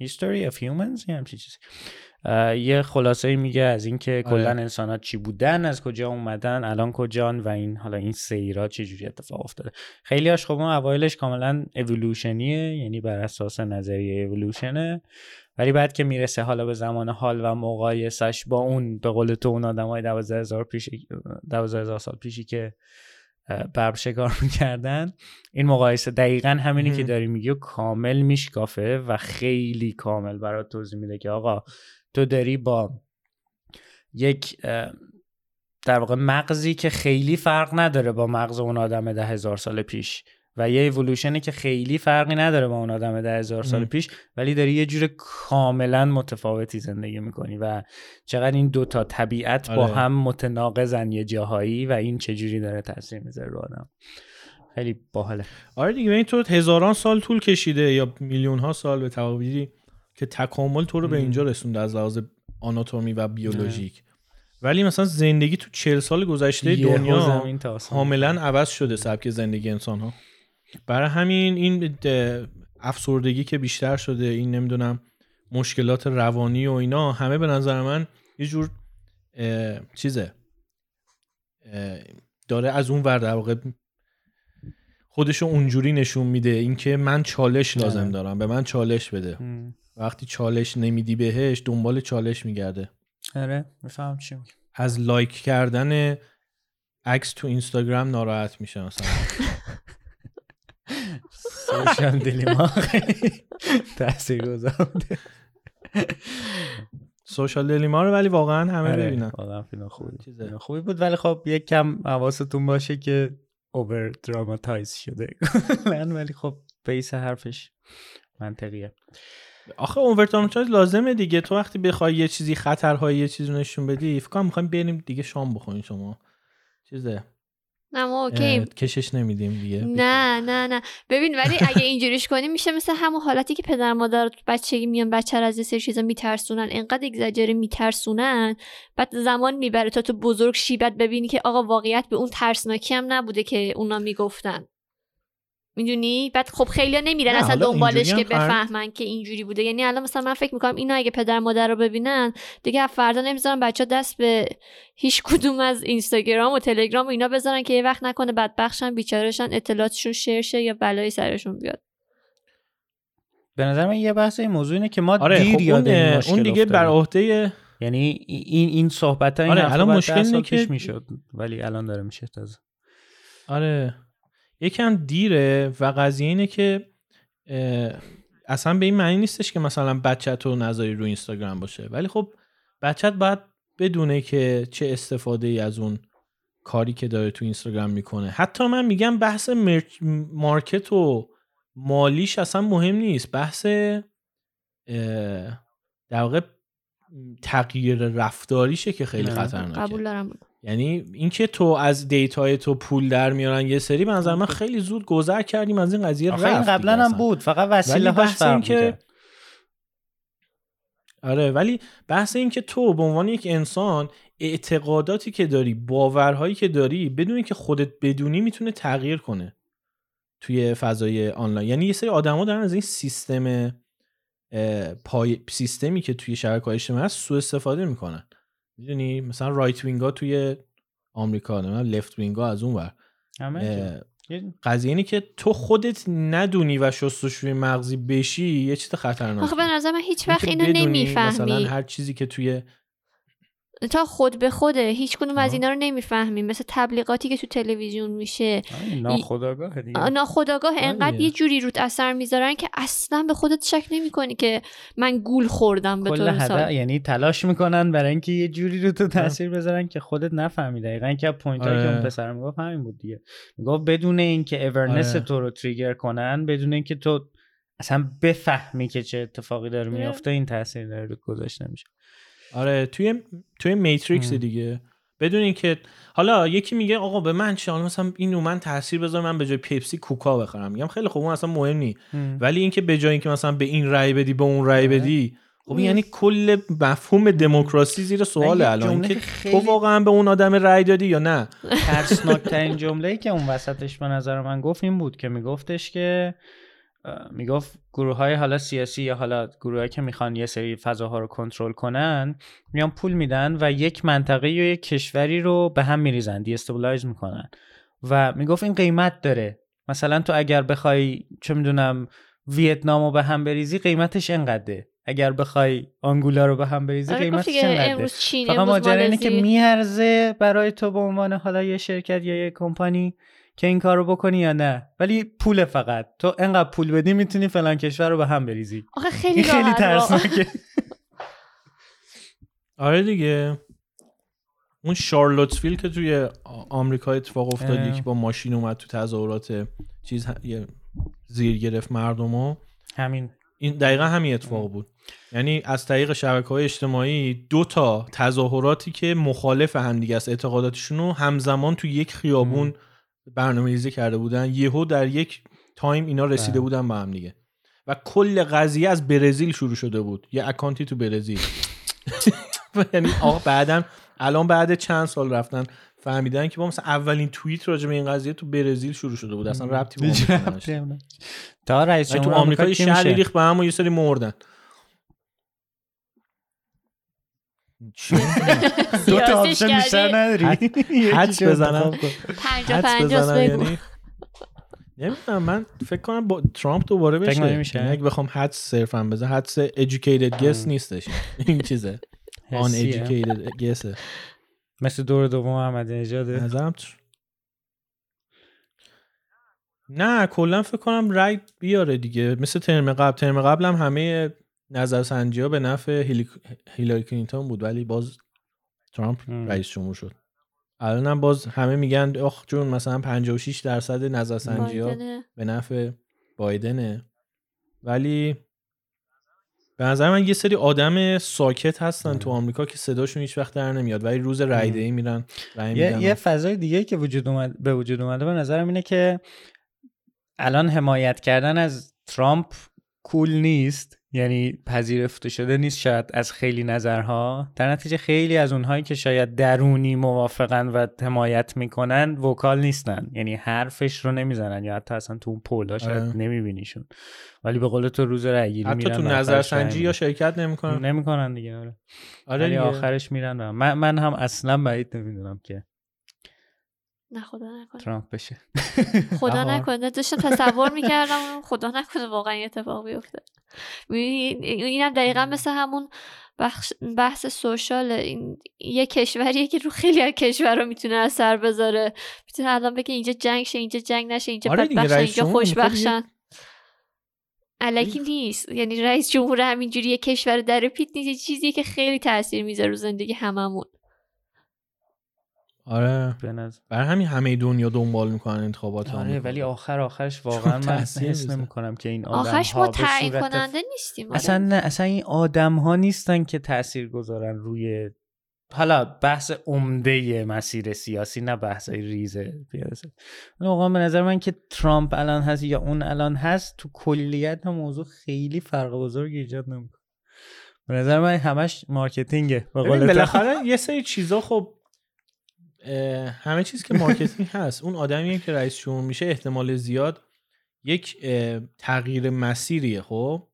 history of humans یه همچین چیزی. یه خلاصه میگه از اینکه آره. کلا انسانات چی بودن از کجا اومدن الان کجان و این حالا این سیرا چه جوری اتفاق افتاده خیلی هاش خب اون اوایلش کاملا اِوولوشنیه یعنی بر اساس نظریه اِوولوشنه ولی بعد که می‌رسه حالا به زمان حال و مقایسش با اون به قول تو اون آدم های دوازده هزار پیش دوازده هزار سال پیشی که برب شکار می‌کردن این مقایسه دقیقا همینی. که داری میگی و کامل میشکافه و خیلی کامل برات توضیح میده که آقا تو داری با یک در واقع مغزی که خیلی فرق نداره با مغز اون آدم ده هزار سال پیش و یه ایولوشنی که خیلی فرقی نداره با اون آدم ده هزار سال ام. پیش ولی داری یه جور کاملا متفاوتی زندگی می‌کنی و چقدر این دوتا طبیعت با آره. هم متناقضن یه جاهایی و این چجوری داره تاثیر می‌ذاره رو آدم خیلی باحاله آره دیگه این تو هزاران سال طول کشیده یا میلیون ها سال به تعابیری که تکامل تو رو به. اینجا رسونده از لحاظ آناتومی و بیولوژیک ولی مثلا زندگی تو چهل سال گذشته دنیا. کاملا عوض شده سبک زندگی انسان ها برای همین این افسردگی که بیشتر شده این نمی‌دونم مشکلات روانی و اینا همه به نظر من یه جور اه، چیزه اه، داره از اون ور در واقع خودشو اونجوری نشون میده اینکه من چالش لازم. دارم به من چالش بده. وقتی چالش نمیدی بهش دنبال چالش میگرده. آره میفهم چی میگی. از لایک کردن عکس تو اینستاگرام ناراحت میشه مثلا. social خیلی تاثیرگذار بوده. Social Dilemma رو ولی واقعا همه آره، ببینن. واقعا فیلم خوبی. خوبی بود ولی خب یک کم حواستون باشه که over dramatize شده. *laughs* ولی خب base حرفش منطقیه. آخه overtime charge لازمه دیگه. تو وقتی بخوای یه چیزی خطرهای یه چیزی نشون بدی فکر کنم می‌خوایم بریم دیگه شام بخوریم شما. چیزه؟ نه ما اوکی کشش نمیدیم دیگه. نه نه نه. ببین ولی اگه اینجوریش کنیم میشه مثل همون حالتی که پدر مادر تو بچگی میان بچه رو از یه سری چیزا میترسونن. انقدر اگزاجری میترسونن بعد زمان می‌بره تا تو بزرگ شی بعد ببینی که آقا واقعیت به اون ترسناکی هم نبوده که اونا می‌گفتن. می‌دونی؟ بعد خب خیلی نمیرن اصلا دنبالش که بفهمن که اینجوری بوده. یعنی الان مثلا من فکر می‌کنم اینا اگه پدر مادر رو ببینن دیگه از فردا نمی‌ذارن بچه دست به هیچ کدوم از اینستاگرام و تلگرام و اینا بذارن که یه وقت نکنه بدبخشن بیچارهشن اطلاعاتشون شیر شه یا بلایی سرشون بیاد. به نظر من یه بحث این موضوع اینه که ما آره دیر خب یاد اون, این مشکل اون دیگه بر. عهده یعنی این این صحبت ها این آره، الان مشکل که- پیش می‌شد ولی الان داره میشه تازه. آره. یکم دیره و قضیه اینه که اصلا به این معنی نیستش که مثلا بچت رو نظری رو اینستاگرام باشه. ولی خب بچت باید بدونه که چه استفاده ای از اون کاری که داره تو اینستاگرام می‌کنه. حتی من میگم بحث market و مالیش اصلا مهم نیست. بحث در واقع تغییر رفتاریشه که خیلی خطرناکه. قبول دارم. یعنی اینکه تو از data ی تو پول در میارن یه سری به نظر من خیلی زود گذر کردیم از این قضیه آخه این رفت قبلا هم. بود فقط وسیله ولی هاش فرق که-. آره ولی بحث این که تو به عنوان یک انسان اعتقاداتی که داری باورهایی که داری بدون که خودت بدونی می‌تونه تغییر کنه توی فضای آنلاین یعنی یه سری آدما دارن از این سیستم پای سیستمی که توی شبکه اجتماعی هست سوء استفاده می‌کنن می‌دونی؟ مثلا رایت وینگا توی آمریکا نه لفت وینگا از اون ور. قضیه اینه که تو خودت ندونی و شستشوی مغزی بشی یه چیز خطرناکه آخه به نظر من هیچ وقت اینکه اینو بدونی مثلا نمی‌فهمی. هر چیزی که توی تا خود به خوده هیچ کدوم از. اینا رو نمی‌فهمی مثل تبلیغاتی که تو تلویزیون میشه آره، ناخودآگاه دیگه آ، ناخودآگاه انقدر. یه جوری روت اثر می‌ذارن که اصلا به خودت شک نمی‌کنی که من گول خوردم به کل طور یعنی تلاش می‌کنن برای اینکه یه جوری رو تو تاثیر بذارن که خودت نفهمی دقیقا که point هایی که آره. اون پسر می‌گفت همین بود دیگه می‌گفت بدون اینکه awareness آره. تو رو trigger کنن بدون اینکه تو اصلا بفهمی که چه اتفاقی داره آره. میفته این تاثیر داره رود گذاشته میشه آره توی توی میتریکس. دیگه. بدون اینکه حالا یکی میگه آقا به من چه حالا مثلا این رو من تاثیر بذار من به جای پپسی کوکا بخرم. میگم خیلی خوب اون اصلا مهم نی. ولی اینکه به جای اینکه مثلا به این رأی بدی به اون رأی آره. بدی خب. یعنی کل مفهوم دموکراسی زیر سوال الان. که که تو خیلی- واقعا به اون آدم رأی دادی یا نه؟ ترسناکترین جمله که اون وسطش به نظر من گفت این بود که میگفتش که می‌گفت گروه های حالا سیاسی یا حالا گروه که می‌خوان یه سری فضاها رو کنترل کنن میان پول میدن و یک منطقه یا یک کشوری رو به هم میریزن دیستابلایز می‌کنن. و می‌گفت این قیمت داره. مثلا تو اگر بخوای چه می‌دونم ویتنام رو به هم بریزی قیمتش انقدره. اگر بخوای آنگولا رو به هم بریزی آره قیمتش انقدره. فقط ماجرا اینه که. میارزه برای تو به عنوان حالا یه شرکت یا یه کمپانی که این کار رو بکنی یا نه. ولی پول فقط. تو انقدر پول بدی می‌تونی فلان کشور رو به هم بریزی. آخه خیلی این خیلی. ترسناکه. *laughs* آره دیگه. اون شارلوتسویل که توی آمریکا اتفاق افتاد. یکی با ماشین اومد تو تظاهرات چیز زیر گرفت مردمو همین. این دقیقا همین اتفاق بود. یعنی از طریق شبکه های اجتماعی دو تا تظاهراتی که مخالف هم دیگه است اعتقاداتشون رو همزمان تو یک خیابون برنامه ریزی کرده بودن یهو در یک time اینا رسیده بله. بودن به هم دیگه و کل قضیه از برزیل شروع شده بود یه account ی تو برزیل *laughs* یعنی آقا بعدم الان بعد چند سال رفتن فهمیدن که با مثلا اولین توییت راجع به این قضیه تو برزیل شروع شده بود اصلا ربطی به. *laughs* تا رئیس یعنی تو آمریکا یه میشه؟ ریخت به هم و یه سری مردن چی؟ *laughs* دو تا option بیشتر. نداری؟ *laughs* حدس یکیشو بزنم. پنجا پنجاست بزنم بگو. یعنی؟ نمی‌دونم من فکر کنم با ترامپ دوباره بشه. میشه؟ یعنی اگه بخوام حدس صرفا بزنم حدس educated guess نیستش. این چیزه. on حسیه. educated guessه مثل دور دوم احمدی نژاده نظرم. نه کلا فکر کنم رای بیاره دیگه. مثل ترم قبل. ترم قبل هم همه نظرسنجی ها به نفع هیلی... هیلاری کلینتون بود ولی باز ترامپ ام. رئیس جمهور شد. الان هم باز همه میگن آخ جون مثلا 56 درصد نظرسنجی ها. به نفع بایدنه. ولی به نظر من یه سری آدم ساکت هستن تو آمریکا که صداشون هیچ وقت در نمیاد ولی روز رای دهی میرن رای یه, میدن یه فضای دیگه که وجود اومد به وجود اومده به نظرم اینه که الان حمایت کردن از ترامپ کول نیست. یعنی پذیرفته شده نیست شاید از خیلی نظرها در نتیجه خیلی از اونهایی که شاید درونی موافقن و حمایت می‌کنن وکال نیستن یعنی حرفش رو نمی‌زنن یا حتی اصلا تو اون پولا شاید آره. نمیبینیشون ولی به قول تو روز رای گیری حتی میرن تو نظرسنجی یا شرکت نمی‌کنن. نمی‌کنن دیگه آره آره. آخرش میرن من, من هم اصلا بعید نمی‌دونم که نه خدا نکنه. ترامپ بشه. خدا. نکنه. داشتم تصور می‌کردم خدا نکنه واقعا این اتفاق بیفته. اینم دقیقا مثل همون بخش بحث سوشال این یه کشوریه که رو خیلی از کشورها می‌تونه اثر بذاره. می‌تونه الان بگه اینجا جنگ شه اینجا جنگ نشه اینجا آره بدبخشن اینجا خوشبخشن علکی نیست. یعنی رئیس جمهور همینجوری یه کشور در پیت نیست یه چیزیه که خیلی تاثیر می‌ذاره رو زندگی هممون. آره برای همین همه دنیا دنبال می‌کنن انتخابات آره آمریکا. ولی آخر آخرش واقعا من حس می‌ذاره. نمی کنم که این آدم آخرش ما تعیین کننده نیستیم آره. اصلا نه اصلا این آدم ها نیستن که تاثیر گذارن روی حالا بحث عمده مسیر سیاسی نه بحث ریزه ولی واقعا به نظر من که ترامپ الان هست یا اون الان هست تو کلیت موضوع خیلی فرق بزرگی ایجاد نمی‌کنه به نظر من همش مارکتینگه. بالاخره یه سری چیزا خب همه چیز که marketing *laughs* هست. اون آدمی که رئیس جمهور میشه احتمال زیاد یک تغییر مسیریه خب؟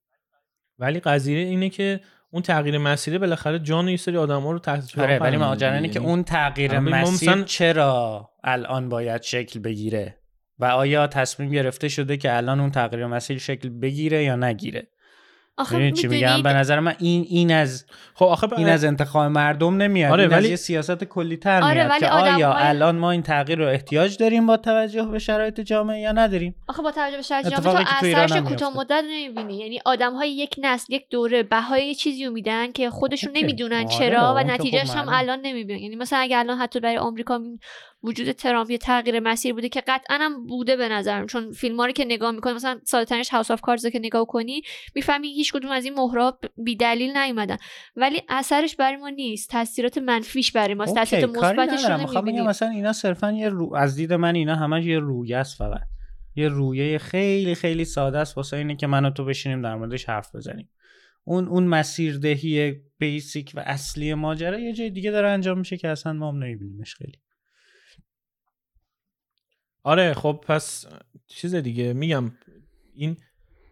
ولی قضیه اینه که اون تغییر مسیره بالاخره جان یه سری آدما رو تحت آره ولی ماجرا که یعنی اون تغییر مسیر مثلا- چرا الان باید شکل بگیره؟ و آیا تصمیم گرفته شده که الان اون تغییر مسیر شکل بگیره یا نگیره؟ آخه چی میگم به نظر من این این از خب آخه این از انتخاب مردم نمیاد آره، این از ولی- یه سیاست کلی تر آره، میاد که آیا آدم‌های- الان ما این تغییر رو احتیاج داریم با توجه به شرایط جامعه یا نداریم آخه با توجه به شرایط جامعه تو اثرش کوتاه. مدت نمی‌بینی یعنی آدم های یک نسل یک دوره بهای یه چیزی رو میدن که خودشون. نمی‌دونن آره، چرا و خب نتیجهش هم. الان نمی‌بینن یعنی مثلا اگه الان حتی برای آمریکا وجود ترامپ یه تغییر مسیر بوده که قطعا هم بوده به نظرم. چون فیلم ها رو که نگاه می‌کنی مثلا ساده ترینش House of Cards که نگاه کنی می‌فهمی هیچ کدوم از این مهرها بی دلیل نیومدن. ولی اثرش برای ما نیست. تاثیرات منفیش برای ماست. اوکی، تاثیرات مثبتش رو نمی‌بینیم مثلا اینا صرفا یه رو... از دید من اینا همش یه رویه است فقط. یه رویه خیلی خیلی ساده است واسه اینه که من و تو بشینیم در موردش حرف بزنیم. اون اون مسیردهی بیسیک و اصلی ماجرا یه جای دیگه داره انجام میشه که اصلا ما هم نمیبینیمش خیلی. آره خب پس چیز دیگه میگم این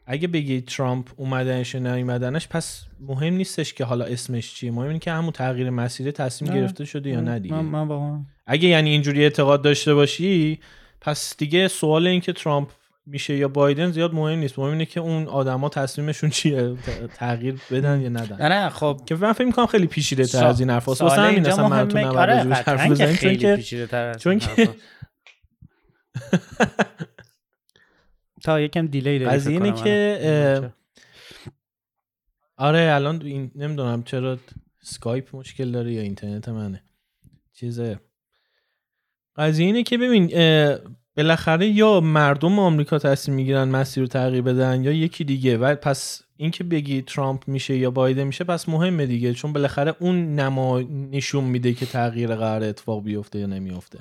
اگه بگی ترامپ اومدنش نیومدنش پس مهم نیستش که حالا اسمش چیه مهم اینه که همون تغییر مسیر تصمیم آره. گرفته شده یا نه دیگه من, من واقعا اگه یعنی اینجوری اعتقاد داشته باشی پس دیگه سوال این که ترامپ میشه یا بایدن زیاد مهم نیست. مهم اینه که اون آدما تصمیمشون چیه؟ تغییر بدن یا ندن. نه نه خب. که من فکر می‌کنم خیلی پیچیده تر از این حرفاست. واسه همین اصلا من تو قطعاً حرف که بزنیم چون که پیچیده‌تر از چون این که- حرفاست. *laughs* تا یکم دیلی داری قضیه فکر اینه که، آره. آره الان این نمی‌دونم چرا سکایپ مشکل داره یا اینترنت منه. چیزه قضیه اینه که ببین اه، بالاخره یا مردم آمریکا تصمیم می‌گیرن مسیر رو تغییر بدن یا یکی دیگه. و پس اینکه بگی ترامپ میشه یا بایدن میشه پس مهمه دیگه. چون بالاخره اون نما نشون میده که تغییر قرار اتفاق بیفته یا نمیفته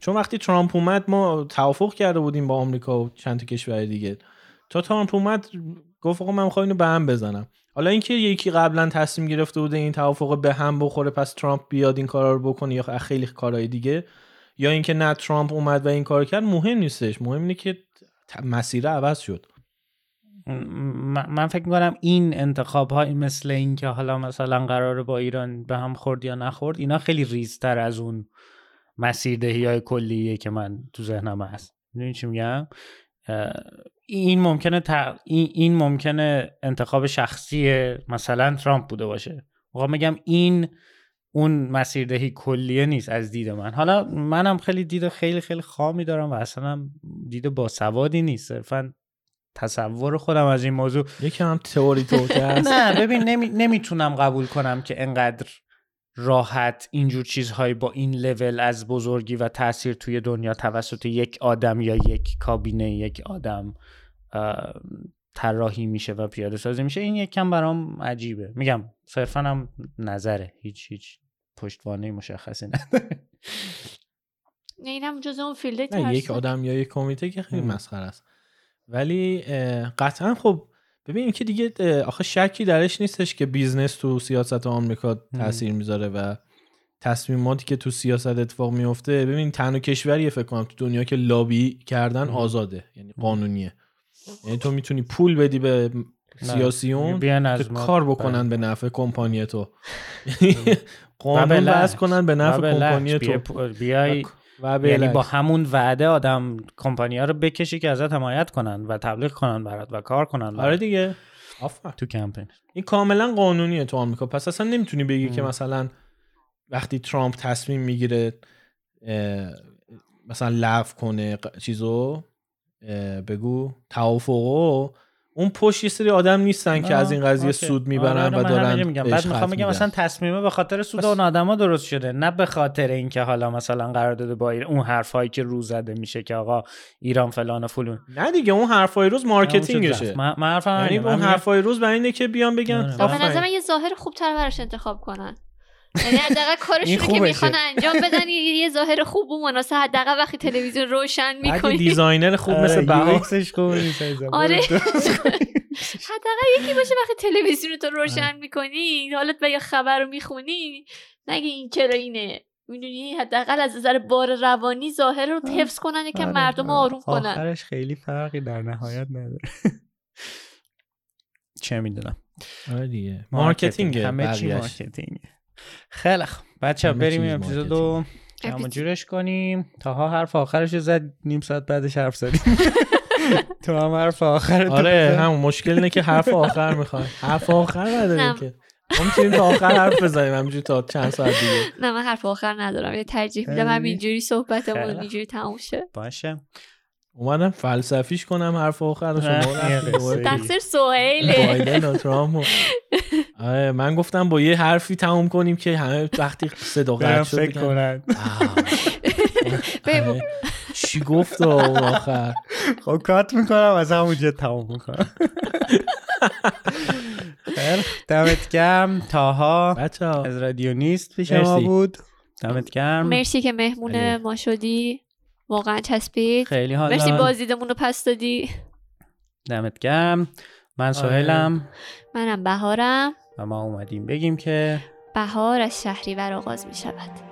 چون وقتی ترامپ اومد ما توافق کرده بودیم با آمریکا و چند تا کشور دیگه. تا ترامپ اومد گفت آقا من می‌خوام اینو به هم بزنم. حالا اینکه یکی قبلا تصمیم گرفته بوده این توافق به هم بخوره پس ترامپ بیاد این کارا رو بکنه یا خیلی کارهای دیگه یا اینکه نه ترامپ اومد و این کار کرد مهم نیستش. مهم اینه که مسیر عوض شد. من فکر می‌کنم این انتخاب ها مثل این که حالا مثلا قراره با ایران به هم خورد یا نخورد اینا خیلی ریزتر از اون مسیردهی های کلیه که من تو ذهنم هست. می‌دونی چی میگم؟ این ممکنه تق- این, ممکنه انتخاب شخصی مثلا ترامپ بوده باشه. واقعا میگم این اون مسیردهی کلیه نیست از دید من. حالا منم خیلی دید خیلی خیلی خامی دارم و اصلا دید باسوادی نیست. صرفا تصور خودم از این موضوع. یکم هم تئوری *laughs* تو نه ببین نمی... نمی‌تونم قبول کنم که انقدر راحت اینجور چیزهایی با این لول از بزرگی و تاثیر توی دنیا توسط یک آدم یا یک کابینه یک آدم طراحی میشه و پیاده سازی میشه. این یکم برام عجیبه. میگم صرفا هم نظره. هیچ هیچ پشتوانه مشخصی نداره. نه اینم جز اون field ه نه یک. آدم یا یک کمیته که خیلی. مسخره است. ولی قطعا خب ببین این که دیگه آخه شکی درش نیستش که business تو سیاست آمریکا تاثیر می‌ذاره و تصمیماتی که تو سیاست اتفاق میفته ببین تنها کشوریه فکر کنم تو دنیا که لابی کردن. آزاده یعنی قانونیه. یعنی تو می‌تونی پول بدی به سیاسیون که کار بکنن به نفع کمپانی تو. *laughs* قانون. وضع کنن به نفع. کمپانی تو. بیای و یعنی با. همون وعده آدم کمپانی ها رو بکشی که ازت حمایت کنن و تبلیغ کنن برات و کار کنن آره دیگه آفر تو کمپین این کاملا قانونیه تو آمریکا پس اصلا نمی‌تونی بگی که مم. مثلا وقتی ترامپ تصمیم می‌گیره مثلا لغو کنه چیزو بگو توافقو اون پشت یه سری آدم نیستن که آه، از این قضیه اوکی. سود می‌برن آره، و من دارن میگم. بعد می‌خوام بگم. مثلا تصمیمه به خاطر سود بس- اون آدما درست شده. نه به خاطر اینکه حالا مثلا قرارداد با ایران- اون حرفایی که رو زده میشه که آقا ایران فلان و فلون نه دیگه اون حرفای روز marketing شه. من من حرفم یعنی اون حرفای روز برای اینه که بیان بگن آره. و به. نظر من یه ظاهر خوبتر براش انتخاب کنن. یعنی حداقل کارشون که. می‌خوان انجام بدن یه, ظاهر خوب و مناسب حداقل وقتی تلویزیون روشن می‌کنی. designer خوب آره، مثل بها UX ش خوب. آره. تو. *laughs* حداقل یکی باشه وقتی تلویزیون تو روشن می‌کنی حالت به یه خبر رو می‌خونی نگه این چرا اینه. می‌دونی؟ حداقل از نظر بار روانی ظاهر رو حفظ کنن یکم آره، مردم رو آره. آروم کنن. آخرش خیلی فرقی در نهایت نداره. چه می‌دونم. آره دیگه. marketing. همه چی marketing. خیلی خوب. بچه بریم این اپیزودو جمع. جورش کنیم. تاها حرف آخرش زد نیم ساعت بعدش حرف زدیم. *laughs* تو هم حرف آخر آره همون مشکل اینه که حرف آخر می‌خوای. حرف آخر نداریم. که. ما می‌تونیم تا آخر حرف بزنیم همینجوری تا چند ساعت دیگه. نه من حرف آخر ندارم. یه ترجیح میدم. همینجوری صحبتمون. اینجوری تموم شه. باشه. اومدم فلسفیش کنم حرف آخر شما. تقصیر سوهیله بایدن و ترامپ و- *laughs* آره من گفتم با یه حرفی تموم کنیم که همه وقتی صدا قطع شد فکر بگن، کنن. آه، ببین، آره. چی گفت اون آخر؟ خب کات می‌کنم از همونجا تموم می‌کنم. دمت گرم. تاها. از رادیو نیست پیش ما مرسی. بود. دمت گرم. مرسی که مهمون. ما شدی. واقعا چسبید. خیلی حال مرسی. بازدیدمون رو پس دادی. دمت گرم. من سهیلم. منم بهارم. و ما اومدیم بگیم که بهار از شهریور آغاز می شود